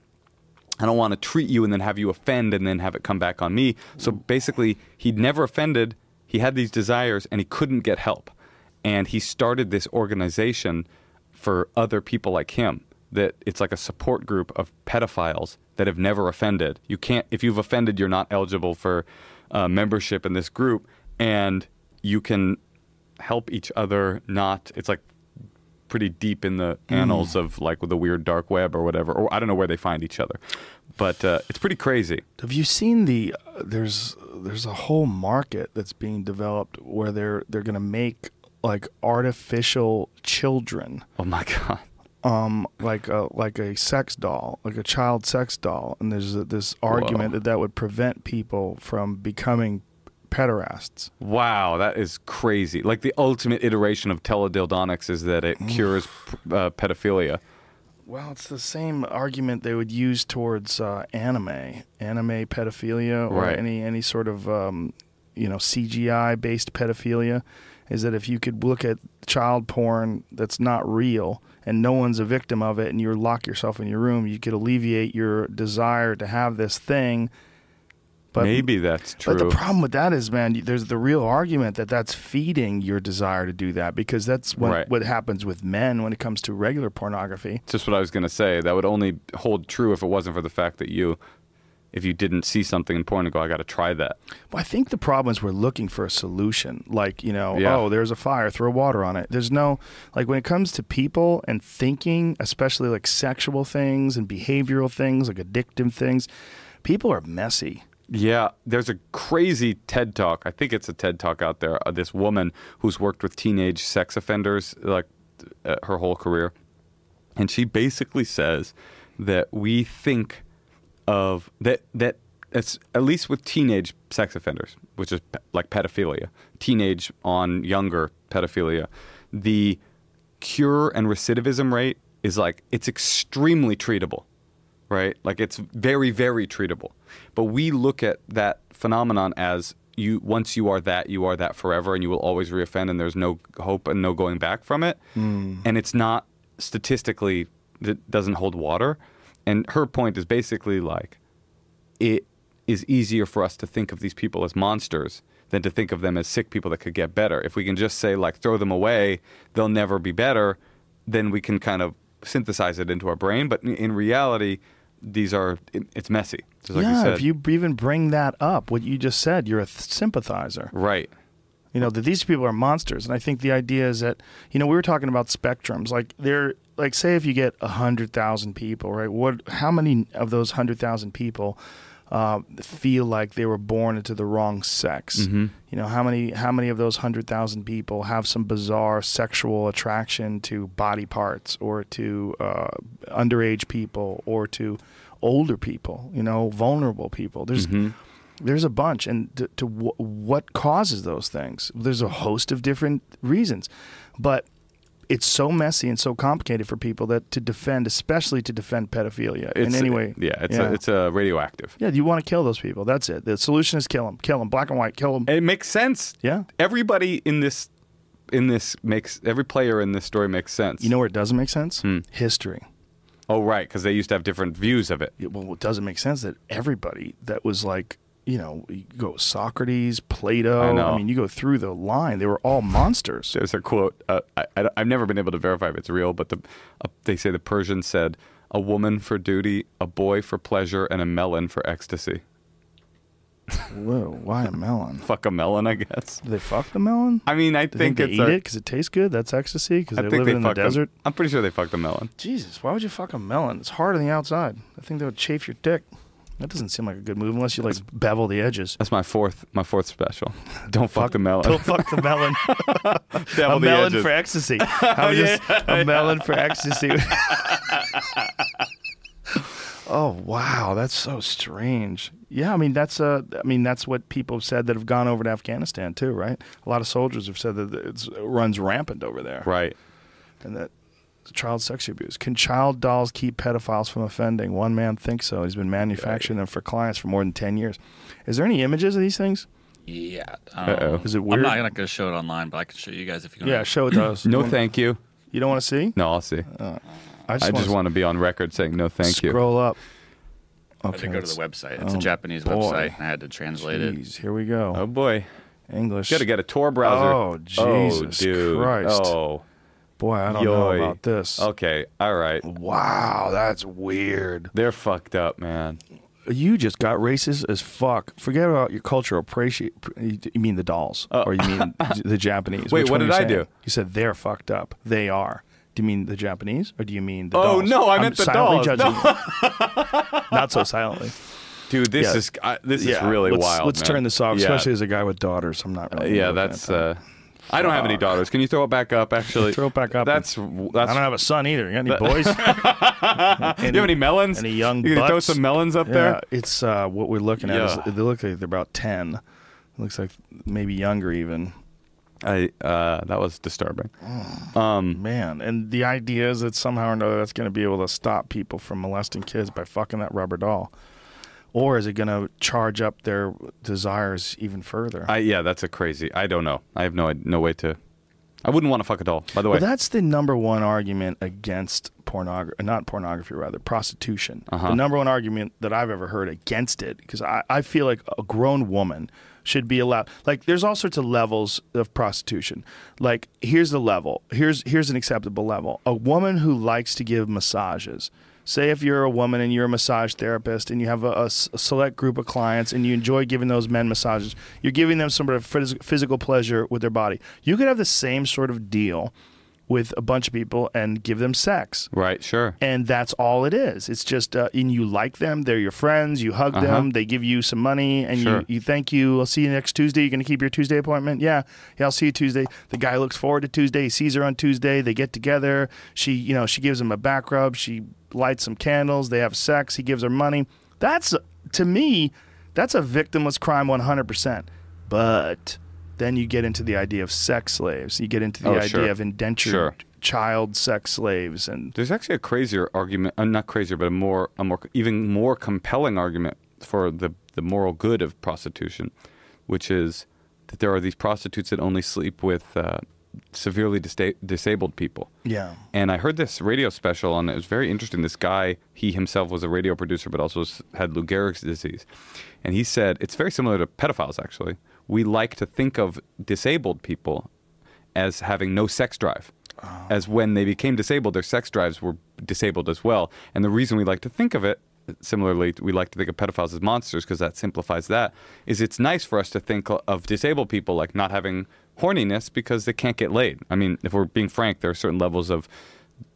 S2: I don't want to treat you and then have you offend and then have it come back on me. So basically, he'd never offended. He had these desires and he couldn't get help. And he started this organization for other people like him that it's like a support group of pedophiles that have never offended. You can't if you've offended, you're not eligible for uh, membership in this group, and you can help each other not. It's like pretty deep in the annals of like the weird dark web or whatever, or I don't know where they find each other, but uh, it's pretty crazy.
S1: Have you seen the? Uh, there's there's a whole market that's being developed where they're they're gonna make like artificial children,
S2: Oh my god.
S1: um, like a like a sex doll, like a child sex doll, and there's a, this argument
S2: Whoa.
S1: that that would prevent people from becoming pederasts.
S2: Wow, that is crazy. Like the ultimate iteration of teledildonics is that it cures uh, pedophilia.
S1: Well, it's the same argument they would use towards uh, anime, anime pedophilia, or
S2: Right.
S1: any any sort of um, you know CGI based pedophilia. Is that if you could look at child porn that's not real and no one's a victim of it, and you lock yourself in your room, you could alleviate your desire to have this thing. But
S2: Maybe that's true.
S1: But the problem with that is, man, there's the real argument that that's feeding your desire to do that because that's what,
S2: Right.
S1: what happens with men when it comes to regular pornography.
S2: just what I was going to say. That would only hold true if it wasn't for the fact that you, if you didn't see something in porn and go, I got to try that.
S1: Well, I think the problem is we're looking for a solution. Like, you know,
S2: Yeah.
S1: oh, there's a fire, throw water on it. There's no, like, when it comes to people and thinking, especially like sexual things and behavioral things, like addictive things, people are messy.
S2: Yeah, there's a crazy TED talk. I think it's a TED talk out there. Uh, this woman who's worked with teenage sex offenders like uh, her whole career, and she basically says that we think of that that it's at least with teenage sex offenders, which is pe- like pedophilia, teenage on younger pedophilia, the cure and recidivism rate is like it's extremely treatable right? Like it's very, very treatable. But we look at that phenomenon as you once you are that, you are that forever, and you will always reoffend, and there's no hope and no going back from it. Hmm. And it's not statistically it doesn't hold water. And her point is basically like it is easier for us to think of these people as monsters than to think of them as sick people that could get better. If we can just say like throw them away, they'll never be better, then we can kind of synthesize it into our brain. But in- in reality, these are it's messy. Just like you
S1: yeah,
S2: said.
S1: if you even bring that up, what you just said, you're a th- sympathizer.
S2: right.
S1: You know that these people are monsters, and I think the idea is that you know we were talking about spectrums. Like they're like say if you get a hundred thousand people, right? What? How many of those hundred thousand people uh, feel like they were born into the wrong sex?
S2: Mm-hmm.
S1: You know how many? How many of those hundred thousand people have some bizarre sexual attraction to body parts, or to uh, underage people, or to older people? You know, vulnerable people. There's
S2: Mm-hmm.
S1: there's a bunch, and to, to w- what causes those things? There's a host of different reasons, but it's so messy and so complicated for people that to defend, especially to defend pedophilia in
S2: It's,
S1: any way.
S2: Yeah, it's
S1: yeah.
S2: A, it's a radioactive.
S1: yeah, you want to kill those people. That's it. The solution is kill them, kill them, black and white, kill them.
S2: It makes sense.
S1: Yeah.
S2: Everybody in this in this makes every player in this story makes sense.
S1: You know where it doesn't make sense?
S2: Hmm.
S1: History.
S2: Oh, right, because they used to have different views of it.
S1: Yeah, Well, it doesn't make sense that everybody that was like, you know, you go Socrates, Plato.
S2: I know.
S1: mean, you go through the line; they were all monsters.
S2: There's a quote. Uh, I, I, have never been able to verify if it's real, but the, uh, they say the Persian said, "A woman for duty, a boy for pleasure, and a melon for ecstasy."
S1: Whoa, why a melon?
S2: Fuck a melon, I guess.
S1: Do they fuck the melon?
S2: I mean, I think,
S1: think they
S2: it's
S1: eat
S2: a-
S1: it because it tastes good? That's ecstasy because they live
S2: they
S1: in the
S2: a-
S1: desert.
S2: I'm pretty sure they fucked a melon.
S1: Jesus, why would you fuck a melon? It's hard on the outside. I think that would chafe your dick. That doesn't seem like a good move unless you like bevel the edges.
S2: That's my fourth, my fourth special. Don't fuck, the melon.
S1: Don't fuck the melon.
S2: Bevel
S1: a
S2: the
S1: melon
S2: edges.
S1: for ecstasy. I was just a melon for ecstasy. oh wow, that's so strange. Yeah, I mean that's uh, I mean that's what people have said that have gone over to Afghanistan too, right? A lot of soldiers have said that it runs rampant over there.
S2: Right.
S1: and that child sex abuse. Can child dolls keep pedophiles from offending? One man thinks so. He's been manufacturing them for clients for more than 10 years. Is there any images of these things?
S4: Yeah.
S2: Uh-oh.
S4: Um,
S1: Is it weird?
S4: I'm not going to show it online, but I can show you guys if you want.
S1: Yeah, show it to us.
S2: No, thank you.
S1: You don't want to see?
S2: No, I'll see.
S1: I just,
S2: I just
S1: wanna
S2: be on record saying no, thank you.
S1: scroll up.
S4: I had to go to
S1: let's-
S4: the website. It's
S1: oh,
S4: a Japanese
S1: boy.
S4: website, and I had to translate it.
S1: Jeez, here we go.
S2: Oh boy,
S1: English.
S2: got to get a Tor browser.
S1: Oh, Jesus
S2: oh, dude.
S1: Christ.
S2: Oh,
S1: Boy, I don't know about this.
S2: Okay, all right.
S1: Wow, that's weird.
S2: They're fucked up, man.
S1: You just got racist as fuck. Forget about your cultural appreciate. You mean the dolls, or you mean the Japanese?
S2: Wait,
S1: Which
S2: what did I do?
S1: You said they're fucked up. They are. Do you mean the Japanese, or do you mean the
S2: Oh,
S1: dolls?
S2: no, I
S1: I'm
S2: meant the
S1: silently
S2: dolls.
S1: Judging you. Not so silently.
S2: Dude, this
S1: Yeah.
S2: is I, this is really
S1: let's,
S2: wild.
S1: Let's
S2: man.
S1: turn this off,
S2: Yeah.
S1: especially as a guy with daughters. I'm not really.
S2: yeah, that's.
S1: that.
S2: uh I don't have any daughters. Can you throw it back up? Actually,
S1: Throw it back up.
S2: That's that's.
S1: I don't have a son either. You got any boys?
S2: Do you have any melons?
S1: any young
S2: You can throw some melons up
S1: Yeah,
S2: there.
S1: it's uh, what we're looking at.
S2: Yeah.
S1: Is, they look like they're about ten. looks like maybe younger even.
S2: I uh, that was disturbing. Um,
S1: Man, and the idea is that somehow or another that's going to be able to stop people from molesting kids by fucking that rubber doll, or is it going to charge up their desires even further?
S2: I yeah, that's a crazy. I don't know. I have no no way to. I wouldn't want to fuck a doll. By the way,
S1: Well, that's the number one argument against pornography, not pornography, rather prostitution.
S2: Uh-huh.
S1: The number one argument that I've ever heard against it, because I, I feel like a grown woman should be allowed. Like, there's all sorts of levels of prostitution. Like, here's the level. Here's here's an acceptable level. A woman who likes to give massages. Say if you're a woman and you're a massage therapist and you have a select group of clients and you enjoy giving those men massages, you're giving them some sort of phys- physical pleasure with their body. You could have the same sort of deal with a bunch of people and give them sex.
S2: right. Sure.
S1: And that's all it is. It's just, uh, and you like them. They're your friends. You hug
S2: Uh-huh.
S1: them. They give you some money, and
S2: Sure.
S1: you, you thank you. I'll see you next Tuesday. You're going to keep your Tuesday appointment. Yeah, yeah. I'll see you Tuesday. The guy looks forward to Tuesday. He sees her on Tuesday. They get together. She, you know, she gives him a back rub. She lights some candles. They have sex. He gives her money. That's to me, that's a victimless crime 100. percent But then you get into the idea of sex slaves. You get into the
S2: Oh,
S1: idea
S2: sure.
S1: of indentured
S2: Sure.
S1: child sex slaves and
S2: There's actually a crazier argument, uh, not crazier, but a more, a more, even more compelling argument for the the moral good of prostitution, which is that there are these prostitutes that only sleep with uh, severely disabled people.
S1: yeah.
S2: And I heard this radio special, and it was very interesting. This guy, he himself was a radio producer, but also had Lou Gehrig's disease. And he said it's very similar to pedophiles, actually. We like to think of disabled people as having no sex drive. Ah. As when they became disabled, their sex drives were disabled as well. And the reason we like to think of it, similarly, we like to think of pedophiles as monsters because that simplifies that, is it's nice for us to think of disabled people like not having horniness because they can't get laid. I mean, if we're being frank, there are certain levels of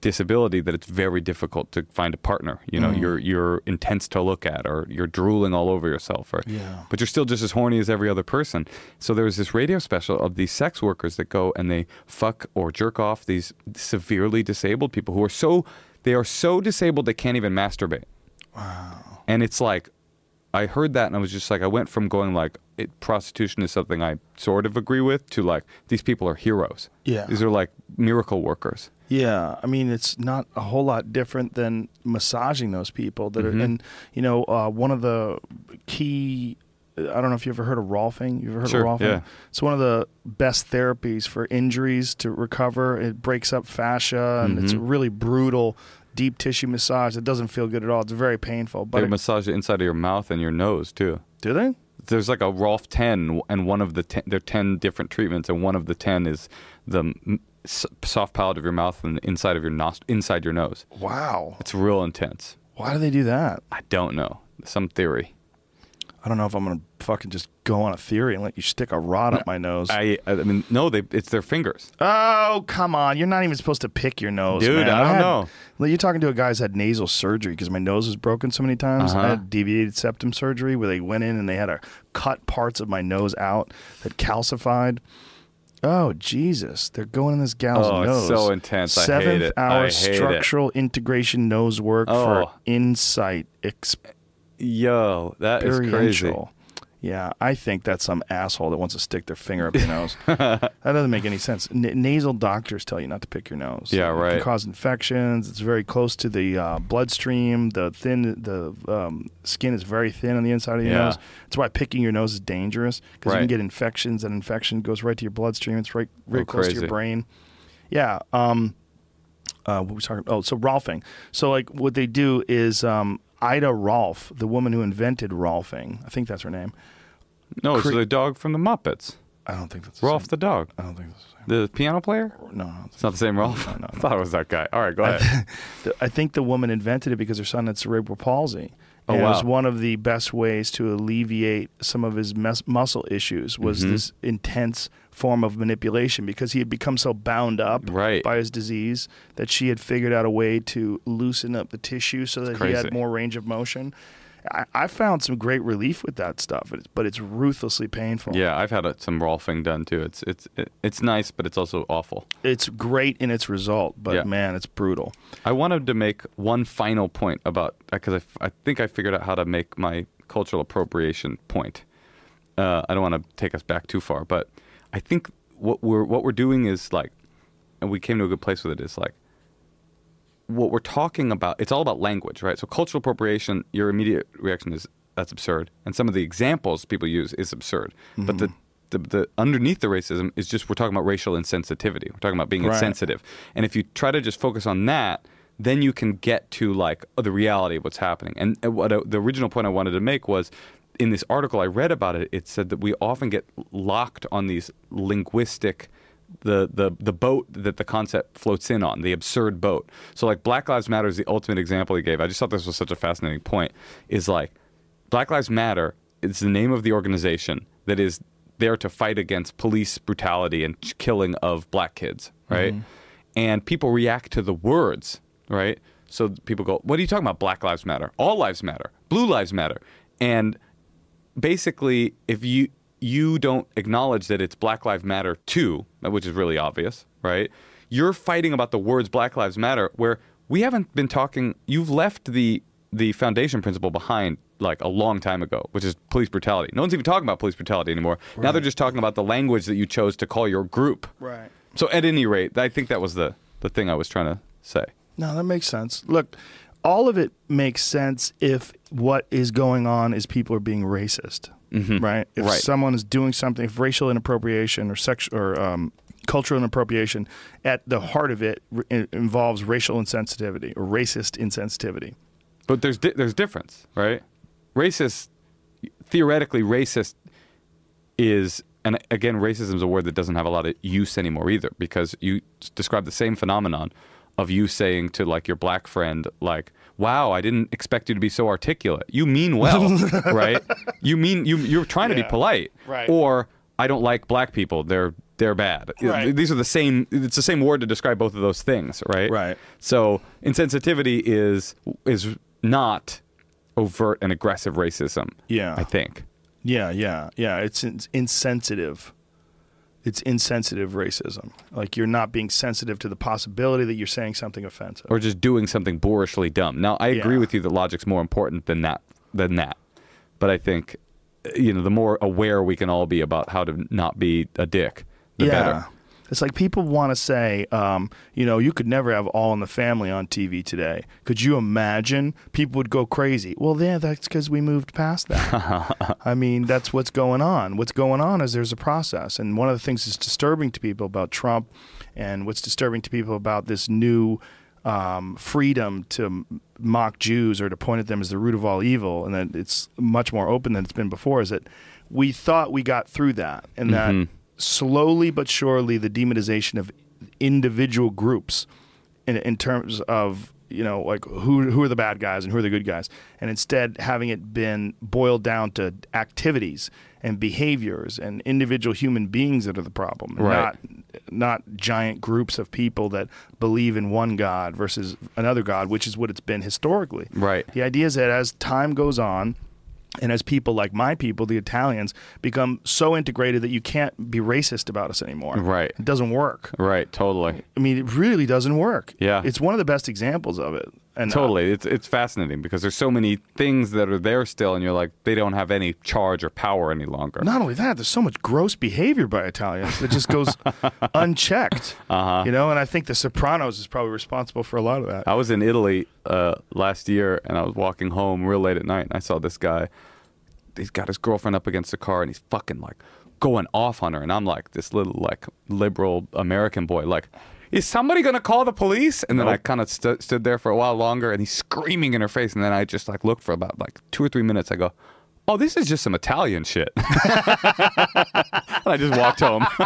S2: disability that it's very difficult to find a partner. You know, mm. you're you're intense to look at, or you're drooling all over yourself, or
S1: Yeah.
S2: but you're still just as horny as every other person. So there was this radio special of these sex workers that go and they fuck or jerk off these severely disabled people who are so they are so disabled they can't even masturbate. Wow. And it's like I heard that and I was just like I went from going like it, prostitution is something I sort of agree with to like these people are heroes.
S1: Yeah.
S2: These are like miracle workers.
S1: Yeah, I mean it's not a whole lot different than massaging those people that
S2: Mm-hmm.
S1: are, and you know, uh, one of the key. I don't know if you ever heard of Rolfing. You ever heard
S2: Sure,
S1: of Rolfing?
S2: yeah.
S1: It's one of the best therapies for injuries to recover. It breaks up fascia, and it's a
S2: Mm-hmm.
S1: really brutal, deep tissue massage. It doesn't feel good at all. It's very painful. But
S2: They
S1: it-
S2: massage the inside of your mouth and your nose too.
S1: do they?
S2: There's like a Rolf 10, and one of the ten, there are 10 different treatments, and one of the 10 is the soft palate of your mouth and the inside of your nos- inside your nose.
S1: Wow.
S2: It's real intense.
S1: Why do they do that?
S2: I don't know. Some theory.
S1: I don't know if I'm gonna fucking just go on a theory and let you stick a rod up my nose.
S2: I I mean, no, they it's their fingers.
S1: Oh, come on. You're not even supposed to pick your nose.
S2: Dude,
S1: man.
S2: I don't
S1: had-
S2: know.
S1: You're talking to a guy who's had nasal surgery because my nose was broken so many times.
S2: Uh-huh.
S1: I had deviated septum surgery where they went in and they had to cut parts of my nose out that calcified. Oh, Jesus. They're going in this gal's
S2: Oh, it's
S1: nose.
S2: so intense. I hate
S1: Seventh
S2: it.
S1: hour
S2: I hate it.
S1: structural integration nose work for
S2: Oh.
S1: insight
S2: Yo, that is crazy.
S1: Yeah, I think that's some asshole that wants to stick their finger up your nose. that doesn't make any sense. N- nasal doctors tell you not to pick your nose.
S2: Yeah,
S1: It
S2: right.
S1: can cause infections. It's very close to the uh, bloodstream. The thin, the um, skin is very thin on the inside of your
S2: Yeah.
S1: nose. That's why picking your nose is dangerous because you can get infections. and infection goes right to your bloodstream. It's right, right
S2: Oh,
S1: close to your
S2: crazy.
S1: brain. Yeah. Um, uh, what was talking? Oh, so Rolfing. So like, what they do is um, Ida Rolf, the woman who invented Rolfing. I think that's her name.
S2: No, it's
S1: Cre-
S2: the dog from the Muppets.
S1: I don't think that's the
S2: Rolf
S1: same.
S2: the dog,
S1: I don't think that's the same.
S2: the piano player.
S1: No, no,
S2: It's not the same Rolf.
S1: No, no, no.
S2: I thought it was that guy. All right, go ahead.
S1: I think the woman invented it because her son had cerebral palsy.
S2: Oh,
S1: And It was one of the best ways to alleviate some of his mes- muscle issues was
S2: Mhm.
S1: this intense form of manipulation because he had become so bound up
S2: Right.
S1: by his disease that she had figured out a way to loosen up the tissue so that he had more range of motion. I, I found some great relief with that stuff, it's- but it's ruthlessly painful.
S2: Yeah, I've had a, some Rolfing done too. It's it's it, it's nice, but it's also awful.
S1: It's great in its result, but
S2: Yeah.
S1: man, it's brutal.
S2: I wanted to make one final point about because I, I think I figured out how to make my cultural appropriation point. Uh, I don't want to take us back too far, but I think what we're what we're doing is like, and we came to a good place with it. Is like what we're talking about. It's all about language, right? So cultural appropriation. Your immediate reaction is that's absurd, and some of the examples people use is absurd. But the the, the underneath the racism is just we're talking about racial insensitivity. We're talking about being
S1: Right.
S2: insensitive, and if you try to just focus on that, then you can get to like oh, the reality of what's happening. And uh, what I, the original point I wanted to make was in this article I read about it. It said that we often get locked on these linguistic the the the boat that the concept floats in on, the absurd boat. So like Black Lives Matter is the ultimate example he gave. I just thought this was such a fascinating point. Is like Black Lives Matter is the name of the organization that is there to fight against police brutality and killing of black kids, right? Mm-hmm. And people react to the words, right? So people go, "What are you talking about? Black lives matter. All lives matter. Blue lives matter." And basically, if you you don't acknowledge that it's Black Lives Matter too, which is really obvious, right? You're fighting about the words Black Lives Matter, where we haven't been talking. You've left the the foundation principle behind like a long time ago, which is police brutality. No one's even talking about police brutality anymore. Now they're just talking about the language that you chose to call your group.
S1: Right.
S2: So at any rate, I think that was the the thing I was trying to say.
S1: No, that makes sense. Look, all of it makes sense if what is going on is people are being racist, right? If
S2: Right.
S1: someone is doing something, if racial inappropriation or sexual or um, cultural inappropriation, at the heart of it, r- it involves racial insensitivity or racist insensitivity.
S2: But there's di- there's difference, right? Racist, theoretically, racist is, and again, racism is a word that doesn't have a lot of use anymore either, because you describe the same phenomenon of you saying to like your black friend, like, "Wow, I didn't expect you to be so articulate. You mean well, right? You mean you you're trying to be polite,
S1: Right.
S2: Or I don't like black people. They're they're bad.
S1: Right.
S2: These are the same. It's the same word to describe both of those things, right?
S1: Right.
S2: So insensitivity is is not overt and aggressive racism.
S1: Yeah.
S2: I think.
S1: Yeah, yeah, yeah. It's ins- insensitive. It's insensitive racism. Like you're not being sensitive to the possibility that you're saying something offensive.
S2: Or just doing something boorishly dumb. Now I agree
S1: Yeah.
S2: with you that logic's more important than that than that. But I think you know, the more aware we can all be about how to not be a dick, the
S1: yeah.
S2: better.
S1: It's like people want to say, um, you know, you could never have All in the Family on TV today. Could you imagine? People would go crazy. Well, yeah, that's because we moved past that. I mean, that's what's going on. What's going on is there's a process. And one of the things that's disturbing to people about Trump and what's disturbing to people about this new um, freedom to mock Jews or to point at them as the root of all evil, and that it's much more open than it's been before, is that we thought we got through that, and that slowly but surely the demonization of individual groups in, in terms of you know like who who are the bad guys and who are the good guys and instead having it been boiled down to activities and behaviors and individual human beings that are the problem
S2: Right.
S1: not not giant groups of people that believe in one god versus another god which is what it's been historically
S2: Right.
S1: the idea is that as time goes on and as people like my people, the Italians, become so integrated that you can't be racist about us anymore.
S2: Right.
S1: It doesn't work.
S2: Right, totally.
S1: I mean, it really doesn't work.
S2: Yeah.
S1: It's one of the best examples of it. And uh,
S2: Totally. It's it's fascinating because there's so many things that are there still and you're like they don't have any charge or power any longer.
S1: not only that, there's so much gross behavior by Italians that just goes unchecked. Uh-huh. You know, and I think The Sopranos is probably responsible for a lot of that.
S2: I was in Italy uh, last year, and I was walking home real late at night, and I saw this guy. He's got his girlfriend up against the car, and he's fucking like going off on her, and I'm like this little like liberal American boy, like. Is somebody gonna call the police? And then I kind of st- stood there for a while longer, and he's screaming in her face. And then I just like looked for about like two or three minutes. I go, "Oh, this is just some Italian shit." and I just walked home.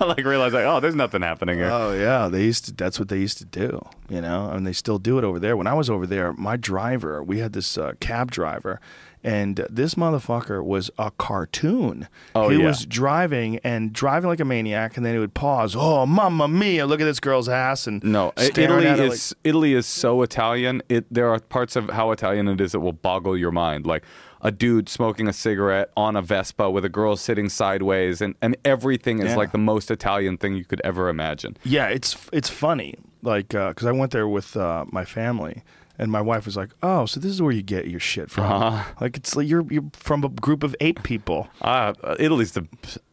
S2: I like realized like, "Oh, there's nothing happening here."
S1: Oh yeah, they used to. That's what they used to do. You know, and they still do it over there. When I was over there, my driver, we had this uh, cab driver, and this motherfucker was a cartoon.
S2: Oh,
S1: he
S2: yeah.
S1: was driving and driving like a maniac, and then he would pause. Oh, mamma mia! Look at this girl's ass, and
S2: No, Italy is Italy is so Italian. It there are parts of how Italian it is that will boggle your mind, like a dude smoking a cigarette on a Vespa with a girl sitting sideways, and, and everything is
S1: Yeah.
S2: like the most Italian thing you could ever imagine.
S1: Yeah, it's it's funny, like because I went there with uh, my family, and my wife was like, "Oh, so this is where you get your shit from?
S2: Uh-huh.
S1: Like it's like you're you're from a group of eight people.
S2: Ah, uh, Italy's the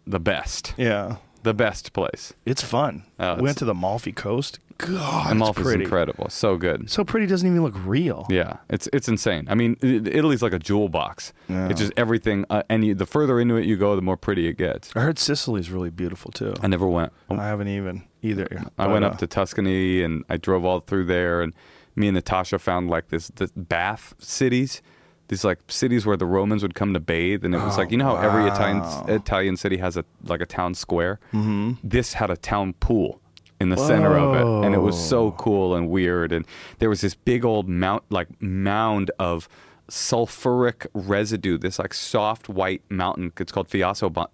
S2: the best,
S1: Yeah,
S2: the best place.
S1: it's fun.
S2: Oh, it's-
S1: went to the Amalfi Coast. God,
S2: Amalfi's
S1: it's pretty.
S2: incredible, so good.
S1: So pretty doesn't even look real.
S2: Yeah, it's it's insane. I mean, Italy's like a jewel box.
S1: Yeah.
S2: It's just everything, uh, and you, the further into it you go, the more pretty it gets.
S1: I heard Sicily's really beautiful too.
S2: I never went.
S1: I haven't even either.
S2: I
S1: but,
S2: went
S1: uh,
S2: up to Tuscany and I drove all through there, and me and Natasha found like this, this bath cities, these like cities where the Romans would come to bathe, and it was
S1: Oh,
S2: like you know how every Italian. Italian city has a like a town square. Mm-hmm. This had a town pool in the center of it, and it was so cool and weird. And there was this big old mount like mound of sulfuric residue, this like soft white mountain. It's called Fiaso Ba-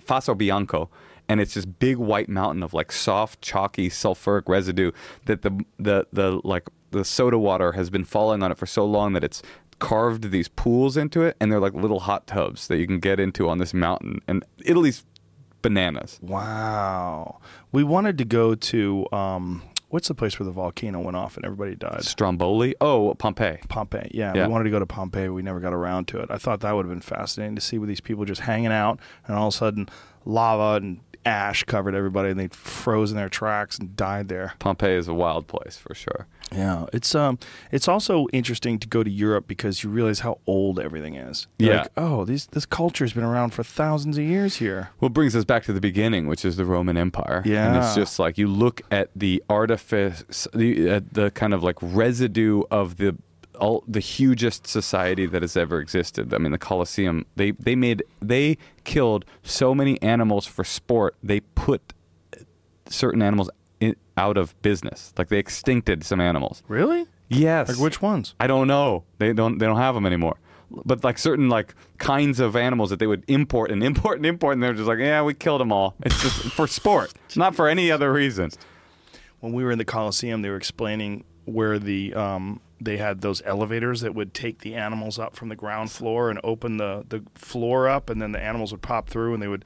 S2: Fosso Bianco, and it's this big white mountain of like soft, chalky sulfuric residue that the the the like the soda water has been falling on it for so long that it's carved these pools into it, and they're like little hot tubs that you can get into on this mountain. And Italy's bananas.
S1: Wow. We wanted to go to um, what's the place where the volcano went off and everybody died?
S2: Stromboli, oh Pompeii.
S1: Pompeii. Yeah,
S2: Yeah.
S1: we wanted to go to Pompeii. but We never got around to it. I thought that would have been fascinating to see with these people just hanging out, and all of a sudden, lava and ash covered everybody, and they froze in their tracks and died there.
S2: Pompeii is a wild place for sure.
S1: Yeah, it's um, it's also interesting to go to Europe because you realize how old everything is. You're
S2: Yeah.
S1: Like, oh, these this culture's been around for thousands of years here.
S2: Well, it brings us back to the beginning, which is the Roman Empire.
S1: Yeah.
S2: And it's just like you look at the artifice, the uh, the kind of like residue of the all the hugest society that has ever existed. I mean, the Colosseum. They they made they killed so many animals for sport. They put certain animals in, out of business. Like they extincted some animals.
S1: Really?
S2: Yes.
S1: Like which ones?
S2: I don't know. They don't. They don't have them anymore. But like certain like kinds of animals that they would import and import and import, and they're just like, yeah, we killed them all. It's just for sport, It's not for any other reason.
S1: when we were in the Coliseum, they were explaining where the um, they had those elevators that would take the animals up from the ground floor and open the the floor up, and then the animals would pop through and they would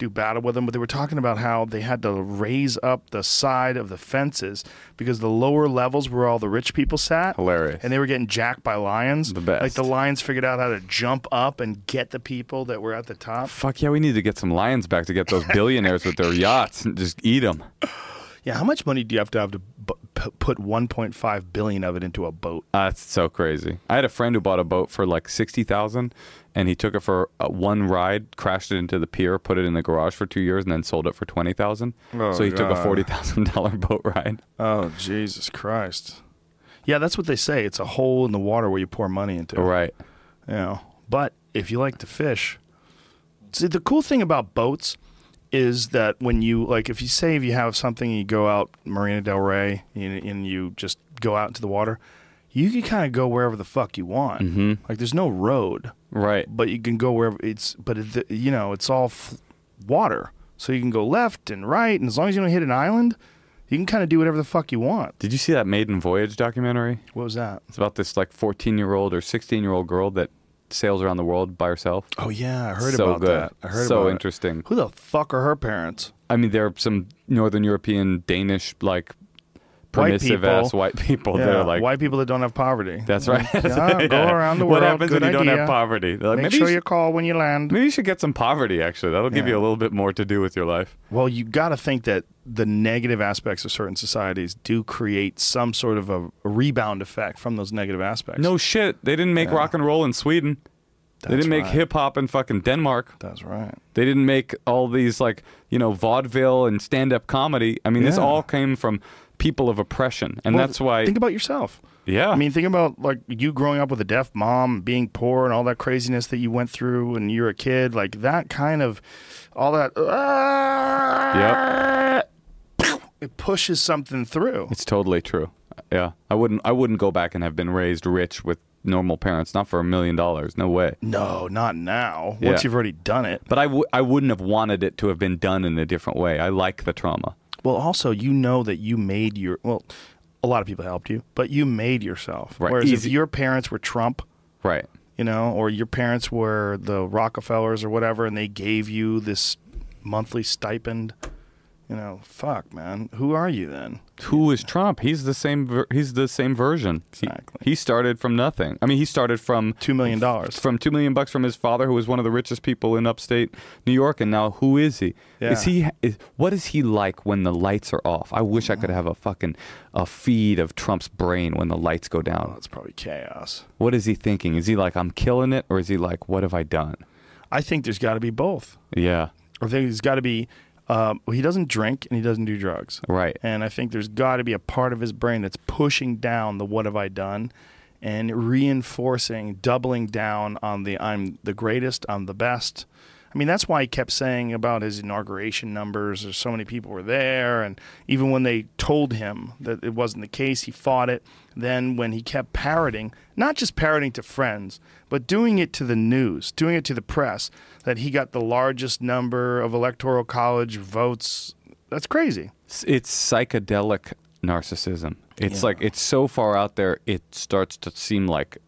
S1: do battle with them. But they were talking about how they had to raise up the side of the fences because the lower levels were all the rich people sat.
S2: Hilarious.
S1: And they were getting jacked by lions.
S2: The best.
S1: Like the lions figured out how to jump up and get the people that were at the top.
S2: Fuck yeah, we need to get some lions back to get those billionaires with their yachts and just eat them.
S1: Yeah, how much money do you have to have to p- put 1.5 billion of it into a boat?
S2: That's so crazy. I had a friend who bought a boat for like sixty thousand, and he took it for uh, one ride, crashed it into the pier, put it in the garage for two years, and then sold it for twenty thousand.
S1: Oh,
S2: so he took a
S1: God.
S2: forty thousand dollar boat ride.
S1: Oh, Jesus Christ. Yeah, that's what they say. It's a hole in the water where you pour money into.
S2: Right.
S1: You know, but if you like to fish, see the cool thing about boats is that when you like, if you say if you have something and you go out Marina Del Rey and, and you just go out into the water, you can kind of go wherever the fuck you want.
S2: Mhm.
S1: Like there's no road,
S2: Right.
S1: but you can go wherever it's. But it, you know, it's all f- water, so you can go left and right, and as long as you don't hit an island, you can kind of do whatever the fuck you want.
S2: Did you see that Maiden Voyage documentary?
S1: What was that?
S2: It's about this like 14 year old or 16 year old girl that sails around the world by herself.
S1: Oh yeah, I heard
S2: so
S1: about
S2: good.
S1: that. I heard
S2: so
S1: about it.
S2: interesting.
S1: Who the fuck are her parents?
S2: I mean, there are some Northern European, Danish, like permissive
S1: people.
S2: ass white people that are like,
S1: white people that don't have poverty.
S2: that's right.
S1: Yeah, go around the world.
S2: What
S1: happens
S2: when you don't have poverty? Like,
S1: Make
S2: maybe,
S1: sure
S2: you
S1: you call when you land.
S2: maybe you should get some poverty. Actually, that'll give
S1: Yeah.
S2: you a little bit more to do with your life.
S1: Well, you got to think that the negative aspects of certain societies do create some sort of a rebound effect from those negative aspects.
S2: No shit, they didn't make
S1: Yeah.
S2: rock and roll in Sweden. they didn't make
S1: right.
S2: hip hop in fucking Denmark.
S1: That's right.
S2: They didn't make all these like you know vaudeville and stand up comedy. I mean, this all came from people of oppression, and
S1: Well,
S2: that's why.
S1: Think about yourself.
S2: Yeah.
S1: I mean, think about like you growing up with a deaf mom, being poor, and all that craziness that you went through when you were a kid. Like that kind of, all that. It pushes something through.
S2: It's totally true. Yeah, I wouldn't. I wouldn't go back and have been raised rich with normal parents. Not for a million dollars. No way.
S1: No, not now.
S2: Yeah.
S1: Once you've already done it.
S2: But I w- I wouldn't have wanted it to have been done in a different way. I like the trauma.
S1: Well, also, you know that you made your. Well, a lot of people helped you, but you made yourself.
S2: Right.
S1: Whereas if your parents were Trump,
S2: Right.
S1: you know, or your parents were the Rockefellers or whatever, and they gave you this monthly stipend, you know, fuck, man, who are you then?
S2: Who is Trump? He's the same. Ver- he's the same version. He-
S1: Exactly.
S2: He, started from nothing. I mean, he started from
S1: Two million dollars.
S2: from two million bucks from his father, who was one of the richest people in upstate New York, and now who is he? Is he? Is, what is he like when the lights are off? I wish I could have a fucking a feed of Trump's brain when the lights go down.
S1: That's probably chaos.
S2: What is he thinking? Is he like I'm killing it, or is he like what have I done?
S1: I think there's got to be both.
S2: Yeah.
S1: I think there's got to be. Um, he doesn't drink and he doesn't do drugs.
S2: Right.
S1: And I think there's got to be a part of his brain that's pushing down the what have I done and reinforcing, doubling down on the I'm the greatest, I'm the best. I mean, that's why he kept saying about his inauguration numbers, there's so many people were there. And even when they told him that it wasn't the case, he fought it. Then when he kept parroting, not just parroting to friends, but doing it to the news, doing it to the press, that he got the largest number of electoral college votes. That's crazy.
S2: It's- psychedelic narcissism. It's
S1: Yeah.
S2: like it's so far out there, it starts to seem like,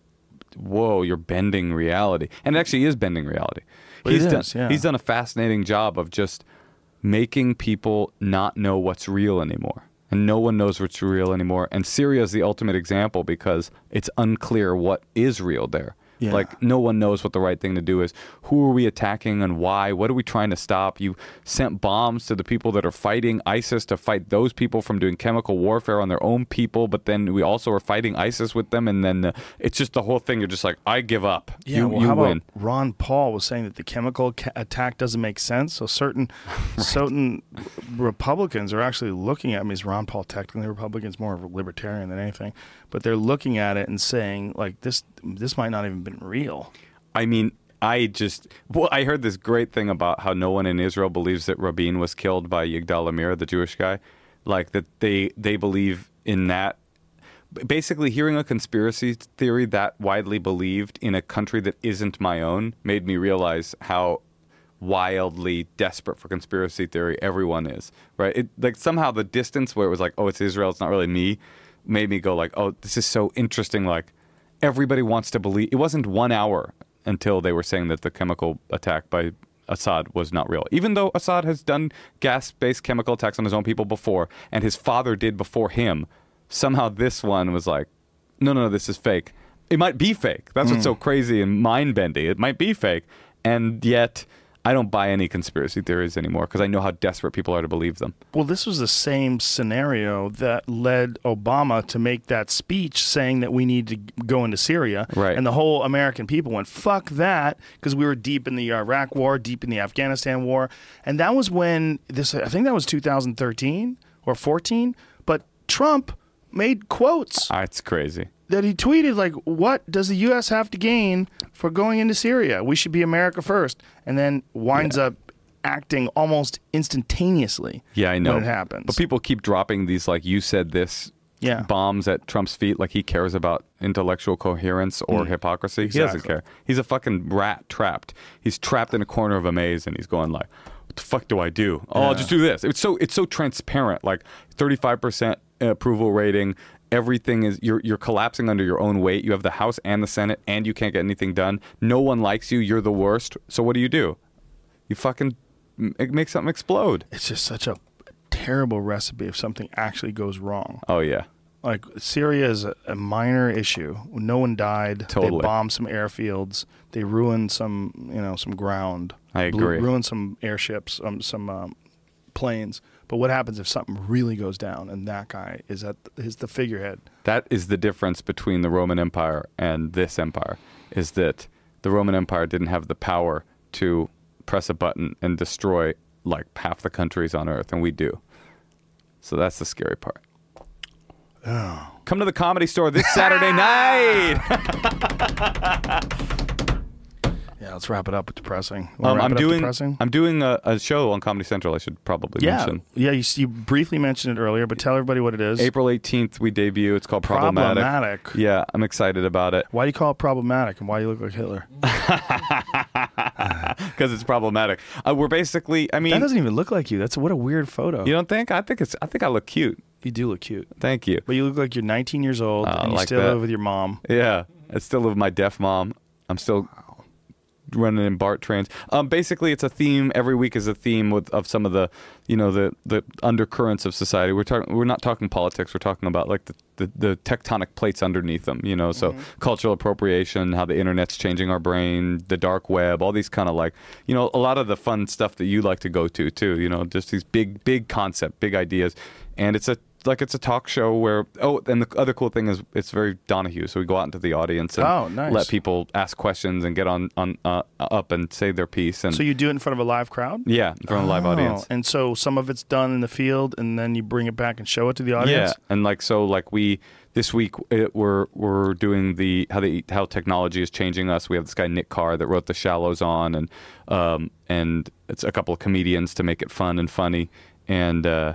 S2: whoa, you're bending reality, and it actually is bending reality. He's done.
S1: yeah.
S2: He's done a fascinating job of just making people not know what's real anymore, and no one knows what's real anymore. And Syria is the ultimate example because it's unclear what is real there.
S1: Yeah.
S2: Like no one knows what the right thing to do is. Who are we attacking and why? What are we trying to stop? You sent bombs to the people that are fighting ISIS to fight those people from doing chemical warfare on their own people, but then we also are fighting ISIS with them, and then uh, it's just the whole thing. You're just like, I give up.
S1: Yeah,
S2: you
S1: well,
S2: you
S1: how
S2: win.
S1: about Ron Paul was saying that the chemical ca- attack doesn't make sense. So certain certain Republicans are actually looking at. I mean, is Ron Paul technically a Republican? It's more of a libertarian than anything, but they're looking at it and saying like this this might not even been real.
S2: I mean, I just well, I heard this great thing about how no one in Israel believes that Rabin was killed by Yigal Amir, the Jewish guy. Like that they they believe in that. Basically, hearing a conspiracy theory that widely believed in a country that isn't my own made me realize how wildly desperate for conspiracy theory everyone is. Right? It, like somehow the distance where it was like, oh, it's Israel, it's not really me, made me go like, oh, this is so interesting. Like everybody wants to believe. It wasn't one hour until they were saying that the chemical attack by Assad was not real. Even though Assad has done gas-based chemical attacks on his own people before, and his father did before him, somehow this one was like, no, no, no, this is fake. It might be fake. That's what's hmm. so crazy and mind-bending. It might be fake, and yet I don't buy any conspiracy theories anymore because I know how desperate people are to believe them.
S1: Well, this was the same scenario that led Obama to make that speech saying that we need to go into Syria.
S2: Right.
S1: And the whole American people went, fuck that, because we were deep in the Iraq war, deep in the Afghanistan war. And that was when this, I think that was 2013 or 14. But Trump made quotes
S2: Ah, it's crazy.
S1: That he tweeted like, "What does the U.S. have to gain for going into Syria? We should be America first. And then winds up acting almost instantaneously.
S2: Yeah, I know.
S1: when it happens.
S2: But people keep dropping these like you said this
S1: Yeah.
S2: bombs at Trump's feet like he cares about intellectual coherence or hypocrisy. He doesn't
S1: Mm.
S2: Care. He's a fucking rat trapped. He's trapped in a corner of a maze and he's going like what the fuck do I do? Oh, I'll just do this. It's so it's so transparent. Like 35% approval rating. Everything is you're you're collapsing under your own weight. You have the House and the Senate and you can't get anything done. No one likes you. You're the worst. So what do you do? You fucking make something explode.
S1: it's just such a terrible recipe if something actually goes wrong.
S2: Oh yeah.
S1: Like Syria is a, a minor issue. No one died.
S2: Totally.
S1: They bombed some airfields. They ruined some, you know, some ground.
S2: I
S1: Blew-
S2: agree.
S1: ruined some airships, um, some um, planes. But what happens if something really goes down and that guy is at is the figurehead?
S2: That is the difference between the Roman Empire and this empire is that the Roman Empire didn't have the power to press a button and destroy like half the countries on earth and we do. So that's the scary part. Oh. Come to the comedy store this Saturday night.
S1: Yeah, let's wrap it up with depressing.
S2: Um, I'm doing
S1: depressing?
S2: I'm doing a, a show on Comedy Central. I should probably
S1: yeah,
S2: mention.
S1: yeah. You, you briefly mentioned it earlier, but tell everybody what it is.
S2: April 18th we debut. It's called Problematic.
S1: Problematic.
S2: Yeah, I'm excited about it
S1: Why do you call it problematic, and why do you look like Hitler?
S2: because it's problematic. Uh, we're basically. I mean, That
S1: doesn't even look like you. That's what a weird photo.
S2: you don't think? I think it's. I think I look cute.
S1: You do look cute,
S2: Thank you.
S1: but you look like you're 19 years old
S2: Oh,
S1: and you
S2: like
S1: still
S2: that.
S1: live with your mom.
S2: Yeah, I still live with my deaf mom. I'm still running in BART trains. Um, basically, it's a theme. Every week is a theme with of some of the, you know, the the undercurrents of society. We're talking. We're not talking politics. We're talking about like the, the, the tectonic plates underneath them. You know, so cultural appropriation, how the internet's changing our brain, the dark web, all these kind of like, you know, a lot of the fun stuff that you like to go to too. You know, just these big big concept, big ideas, and it's a like it's a talk show where oh and the other cool thing is it's very Donahue so we go out into the audience and
S1: Oh, nice.
S2: let people ask questions and get on on uh, up and say their piece and
S1: So you do it in front of a live crowd?
S2: yeah in front of a live
S1: Oh,
S2: audience
S1: And so some of it's done in the field, and then you bring it back and show it to the audience.
S2: yeah and like so like we this week it, we're we're doing the how the how technology is changing us we have this guy Nick Carr that wrote the Shallows on and um and it's a couple of comedians to make it fun and funny and uh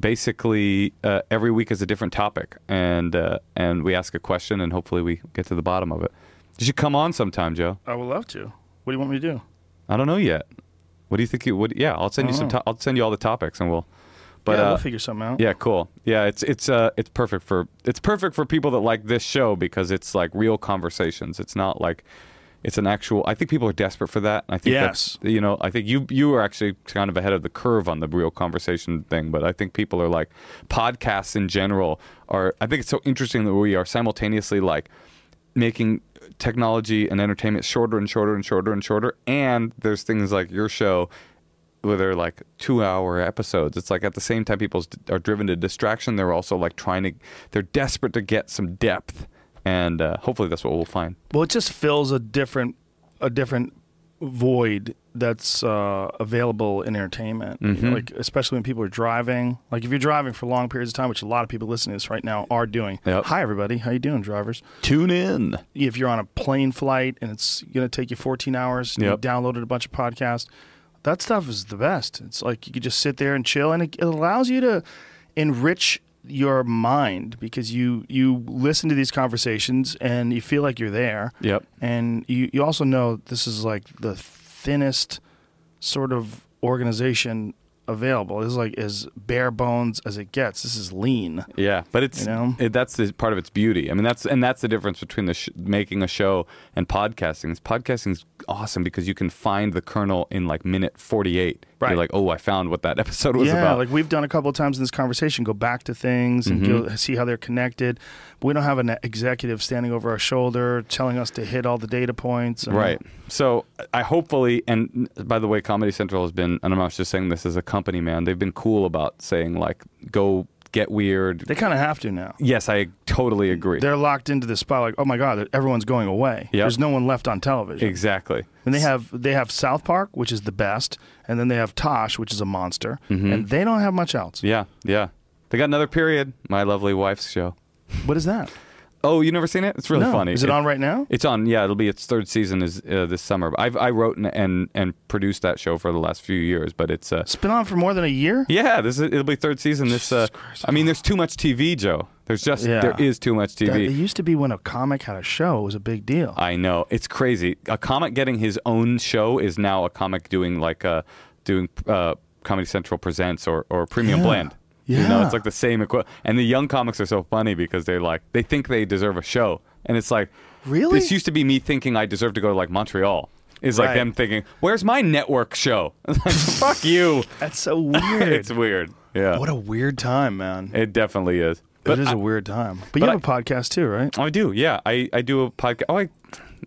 S2: basically uh, every week is a different topic and uh, and we ask a question and hopefully we get to the bottom of it you should come on sometime joe
S1: I would love to. What do you want me to do?
S2: i don't know yet what do you think you would yeah i'll send you some
S1: Oh.
S2: to- i'll send you all the topics and we'll but
S1: yeah,
S2: uh,
S1: we'll figure something out.
S2: yeah, cool. Yeah, it's it's uh it's perfect for it's perfect for people that like this show because it's like real conversations. It's not like it's an actual. I think people are desperate for that. I think
S1: Yes.
S2: that's you know I think you you are actually kind of ahead of the curve on the real conversation thing. But I think people are like podcasts in general are. I think it's so interesting that we are simultaneously like making technology and entertainment shorter and shorter and shorter and shorter. And there's things like your show where they're like two hour episodes. It's like at the same time people are driven to distraction. They're also like trying to, they're desperate to get some depth. And uh, hopefully that's what we'll find.
S1: Well, it just fills a different a different void that's uh, available in entertainment. You know,
S2: Mhm.
S1: like especially when people are driving. Like if you're driving for long periods of time, which a lot of people listening to this right now are doing.
S2: Yep.
S1: Hi everybody, how you doing, drivers?
S2: Tune in.
S1: If you're on a plane flight and it's going to take you 14 hours, and
S2: Yep.
S1: you downloaded a bunch of podcasts. That stuff is the best. It's like you could just sit there and chill, and it, it allows you to enrich your mind because you you listen to these conversations and you feel like you're there
S2: Yep.
S1: and you, you also know this is like the thinnest sort of organization available. This is like as bare bones as it gets. This is lean.
S2: Yeah, but it's
S1: You know?
S2: it, that's the part of its beauty. I mean, that's and that's the difference between the sh- making a show and podcasting. Is podcasting's awesome because you can find the kernel in like minute forty eight.
S1: Right.
S2: You're like, oh, I found what that episode was
S1: yeah,
S2: about.
S1: like we've done a couple of times in this conversation. Go back to things and
S2: Mm-hmm.
S1: go see how they're connected. But we don't have an executive standing over our shoulder telling us to hit all the data points. and-
S2: Right. So I hopefully, and by the way, Comedy Central has been, and I'm not just saying this as a company, man. They've been cool about saying like, go get weird.
S1: They kind of have to now.
S2: yes, I totally agree.
S1: They're locked into this spot. Like, oh my god, everyone's going away.
S2: Yep.
S1: There's no one left on television.
S2: exactly.
S1: And they have they have South Park, which is the best, and then they have Tosh, which is a monster,
S2: Mm-hmm.
S1: and they don't have much else.
S2: Yeah, yeah. They got another period. My lovely wife's show.
S1: What is that?
S2: Oh, you never seen it? It's really
S1: No.
S2: funny.
S1: Is it on right now?
S2: It's on. Yeah, it'll be its third season is uh, this summer. I've I wrote and, and and produced that show for the last few years, but it's uh
S1: It's been on for more than a year.
S2: yeah, this is, it'll be third season. This uh, I mean, there's too much TV, Joe. There's just
S1: Yeah.
S2: there is too much
S1: That-
S2: TV.
S1: it used to be when a comic had a show, it was a big deal.
S2: I know it's crazy. A comic getting his own show is now a comic doing like uh doing uh, Comedy Central presents or or Premium
S1: Yeah.
S2: Blend. You know,
S1: Yeah.
S2: it's like the same equi- And the young comics are so funny because they're like they think they deserve a show, and it's like
S1: Really?
S2: This used to be me thinking I deserve to go to like Montreal. Is like
S1: Right.
S2: them thinking, "Where's my network show?" Like, Fuck you.
S1: That's so weird.
S2: it's weird. Yeah,
S1: what a weird time, man.
S2: it definitely is.
S1: But it is a weird time. But, you have a podcast too, right?
S2: Oh, I do. Yeah, I, I do a podcast. Oh, I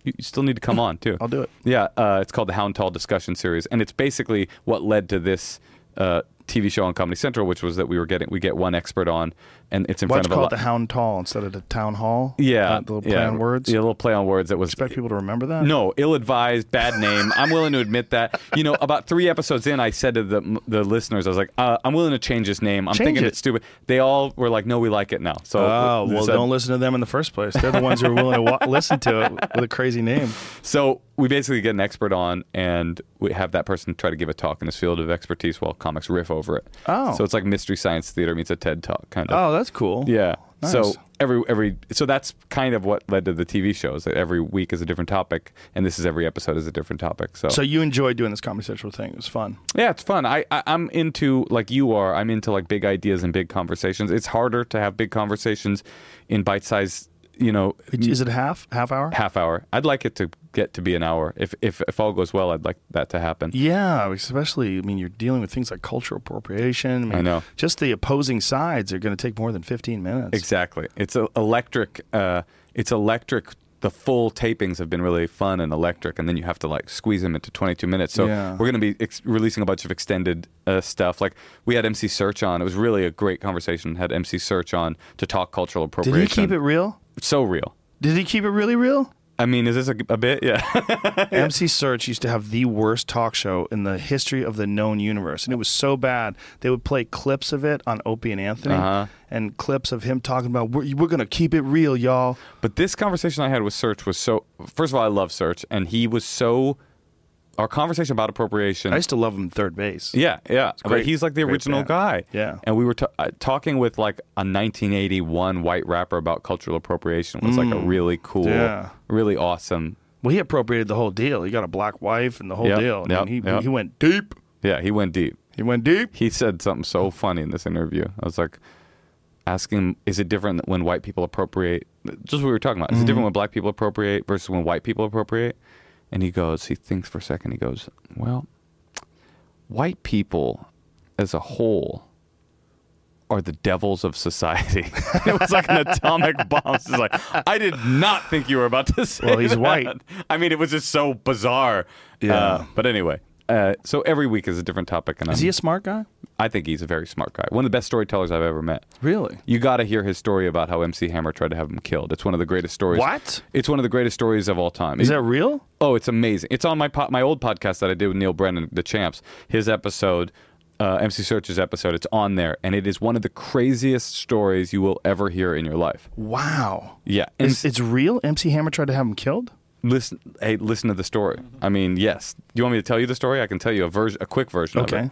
S2: you still need to come on too.
S1: I'll do it.
S2: Yeah, uh, it's called the Hound Tall Discussion Series, and it's basically what led to this uh, TV show on Comedy Central, which was that we were getting we get one expert on, and it's in
S1: Why'd
S2: front of a
S1: call
S2: lot.
S1: it the Hound Tall instead of the Town Hall?
S2: yeah,
S1: the little play
S2: yeah,
S1: on words.
S2: Yeah, a little play on words that was
S1: Expect people to remember that.
S2: no, ill-advised, bad name. I'm willing to admit that. You know, about three episodes in, I said to the the listeners, I was like, uh, "I'm willing to change this name. I'm
S1: Change
S2: thinking
S1: it.
S2: it's stupid." They all were like, "No, we like it now." So,
S1: Oh well,
S2: so,
S1: don't listen to them in the first place. They're the ones who are willing to wa- listen to it with a crazy name.
S2: so we basically get an expert on, and we have that person try to give a talk in his field of expertise while comics riff over it.
S1: Oh.
S2: so it's like mystery science theater meets a TED talk kind of.
S1: Oh, that's cool.
S2: Yeah.
S1: Nice.
S2: So every every so that's kind of what led to the TV shows. That every week is a different topic, and this is every episode is a different topic. So
S1: So you enjoyed doing this Comedy Central thing? It was fun.
S2: Yeah, it's fun. I, I I'm into like you are. I'm into like big ideas and big conversations. It's harder to have big conversations in bite-sized, you know,
S1: Is it half half hour?
S2: half hour. I'd like it to get to be an hour. If if if all goes well, I'd like that to happen.
S1: Yeah, especially I mean you're dealing with things like cultural appropriation. mean,
S2: I know.
S1: Just the opposing sides are going to take more than 15 minutes.
S2: Exactly. It's electric. Uh, it's electric. The full tapings have been really fun and electric, and then you have to like squeeze them into 22 minutes. So
S1: Yeah.
S2: we're going to be ex- releasing a bunch of extended uh, stuff. Like we had MC Serch on. It was really a great conversation. Had MC Serch on to talk cultural appropriation.
S1: Did he keep it real?
S2: So real?
S1: Did he keep it really real?
S2: I mean, is this a, a bit? Yeah.
S1: MC Serch used to have the worst talk show in the history of the known universe, and it was so bad they would play clips of it on Opie and Anthony,
S2: Uh-huh.
S1: and clips of him talking about we're, we're going to keep it real, y'all.
S2: but this conversation I had with Serch was so. First of all, I love Serch, and he was so. Our conversation about appropriation.
S1: I used to love him 3rd Bass.
S2: Yeah, yeah. But
S1: great-
S2: he's like the original
S1: band.
S2: guy.
S1: Yeah.
S2: And we were ta uh, talking with like a 1981 white rapper about cultural appropriation. was like a really cool,
S1: Mm. Yeah.
S2: really awesome.
S1: Well, he appropriated the whole deal. He got a black wife and the whole
S2: Yep,
S1: deal. I
S2: yep,
S1: mean, he,
S2: yep.
S1: he went deep.
S2: Yeah, he went deep.
S1: He went deep.
S2: He said something so funny in this interview. I was like, asking is it different when white people appropriate? Just what we were talking about. Is
S1: Mm-hmm.
S2: it different when black people appropriate versus when white people appropriate? And he goes, he thinks for a second. He goes, well, white people as a whole are the devils of society. it was like an atomic bomb. It's like, I did not think you were about to say
S1: Well, he's
S2: that.
S1: white.
S2: I mean, it was just so bizarre.
S1: Yeah.
S2: Uh, but anyway, uh, so every week is a different topic. And
S1: Is
S2: I'm-
S1: he a smart guy?
S2: I think he's a very smart guy. One of the best storytellers I've ever met.
S1: Really?
S2: You got to hear his story about how MC Hammer tried to have him killed. It's one of the greatest stories.
S1: What?
S2: It's one of the greatest stories of all time.
S1: Is that real?
S2: Oh, it's amazing. It's on my po- my old podcast that I did with Neal Brennan, The Champs. His episode, uh, MC Serch's episode, it's on there, and it is one of the craziest stories you will ever hear in your life.
S1: Wow.
S2: Yeah,
S1: It's, it's real? MC Hammer tried to have him killed?
S2: listen. Hey, listen to the story. I mean, yes. Do you want me to tell you the story? I can tell you a version, a quick version of
S1: Okay.
S2: it.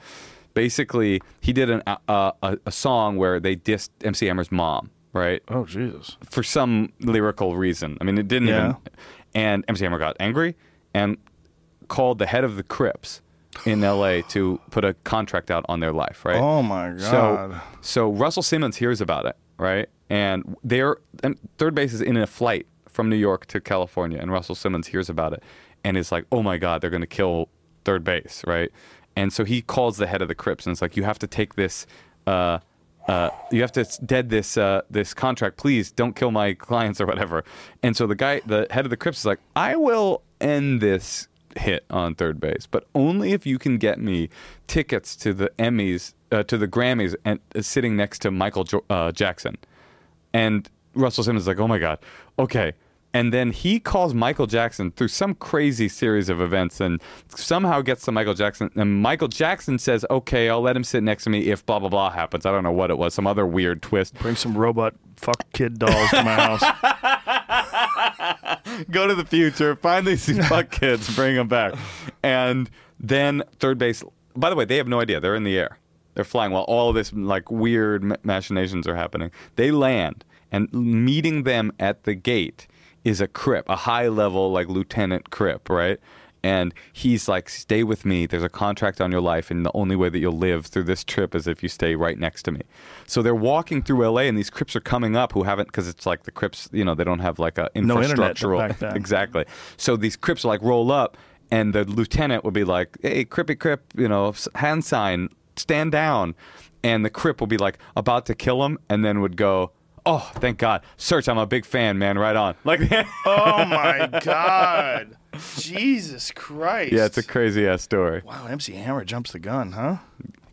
S2: Basically, he did an, uh, a a song where they dissed MC Hammer's mom, right?
S1: Oh, Jesus.
S2: for some lyrical reason. I mean, it didn't
S1: Yeah.
S2: even. And MC Hammer got angry and called the head of the Crips in L.A. to put a contract out on their life. Right.
S1: Oh, my God!
S2: So, so Russell Simmons hears about it, right? And they're and 3rd Bass is in a flight from New York to California, and Russell Simmons hears about it and is like, "Oh my God, they're going to kill 3rd Bass," right? And so he calls the head of the Crips and it's like, "You have to take this." Uh, uh, you have to dead this uh, this contract. Please don't kill my clients or whatever. And so the guy, the head of the Crips, is like, I will end this hit on 3rd Bass, but only if you can get me tickets to the Emmys, uh, to the Grammys, and uh, sitting next to Michael jo- uh, Jackson. And Russell Simmons is like, oh my god, okay. And then he calls Michael Jackson through some crazy series of events and somehow gets to Michael Jackson. And Michael Jackson says, okay, I'll let him sit next to me if blah, blah, blah happens. I don't know what it was, some other weird twist.
S1: Bring some robot fuck kid dolls to my house.
S2: Go to the future, find these fuck kids, bring them back. And then 3rd Bass, by the way, they have no idea. They're in the air. They're flying while all of this like weird machinations are happening. They land, and meeting them at the gate is a Crip, a high level like Lieutenant Crip, right? And he's like, "Stay with me. There's a contract on your life, and the only way that you'll live through this trip is if you stay right next to me." So they're walking through LA, and these Crips are coming up who haven't, because it's like the Crips, you know, they don't have like a
S1: No
S2: infrastructural.
S1: then.
S2: exactly. So these Crips like roll up, and the lieutenant would be like, "Hey, Crippy Crip, you know, hand sign, stand down," and the Crip will be like about to kill him, and then would go. Oh, thank God. Serch, I'm a big fan, man. Right on. Like,
S1: oh, my God. Jesus Christ.
S2: yeah, it's a crazy ass story.
S1: Wow, MC Hammer jumps the gun, huh?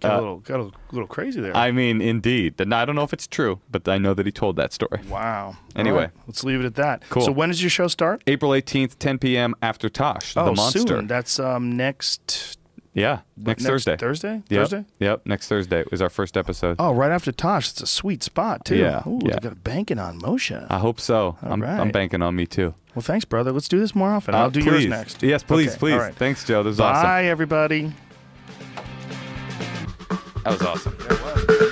S1: Got,
S2: Uh,
S1: a little, got a little crazy there.
S2: I mean, indeed. I don't know if it's true, but I know that he told that story.
S1: wow.
S2: Anyway.
S1: Right, let's leave it at that.
S2: Cool.
S1: So when does your show start?
S2: April 18th, 10 p.m. after Tosh,
S1: oh,
S2: the monster.
S1: soon. That's um next
S2: Yeah, next, Thursday.
S1: Thursday.
S2: Yep.
S1: Thursday.
S2: Yep, next Thursday is our first episode.
S1: Oh, right after Tosh. It's a sweet spot too.
S2: Yeah,
S1: Ooh,
S2: yeah.
S1: they got banking on Moshe.
S2: I hope so. I'm, I'm banking on me too.
S1: well, thanks, brother. Let's do this more often.
S2: Uh,
S1: I'll do
S2: please.
S1: yours next.
S2: Yes, please,
S1: Okay,
S2: please.
S1: all right.
S2: Thanks, Joe. This was awesome.
S1: Bye, everybody.
S2: That was awesome.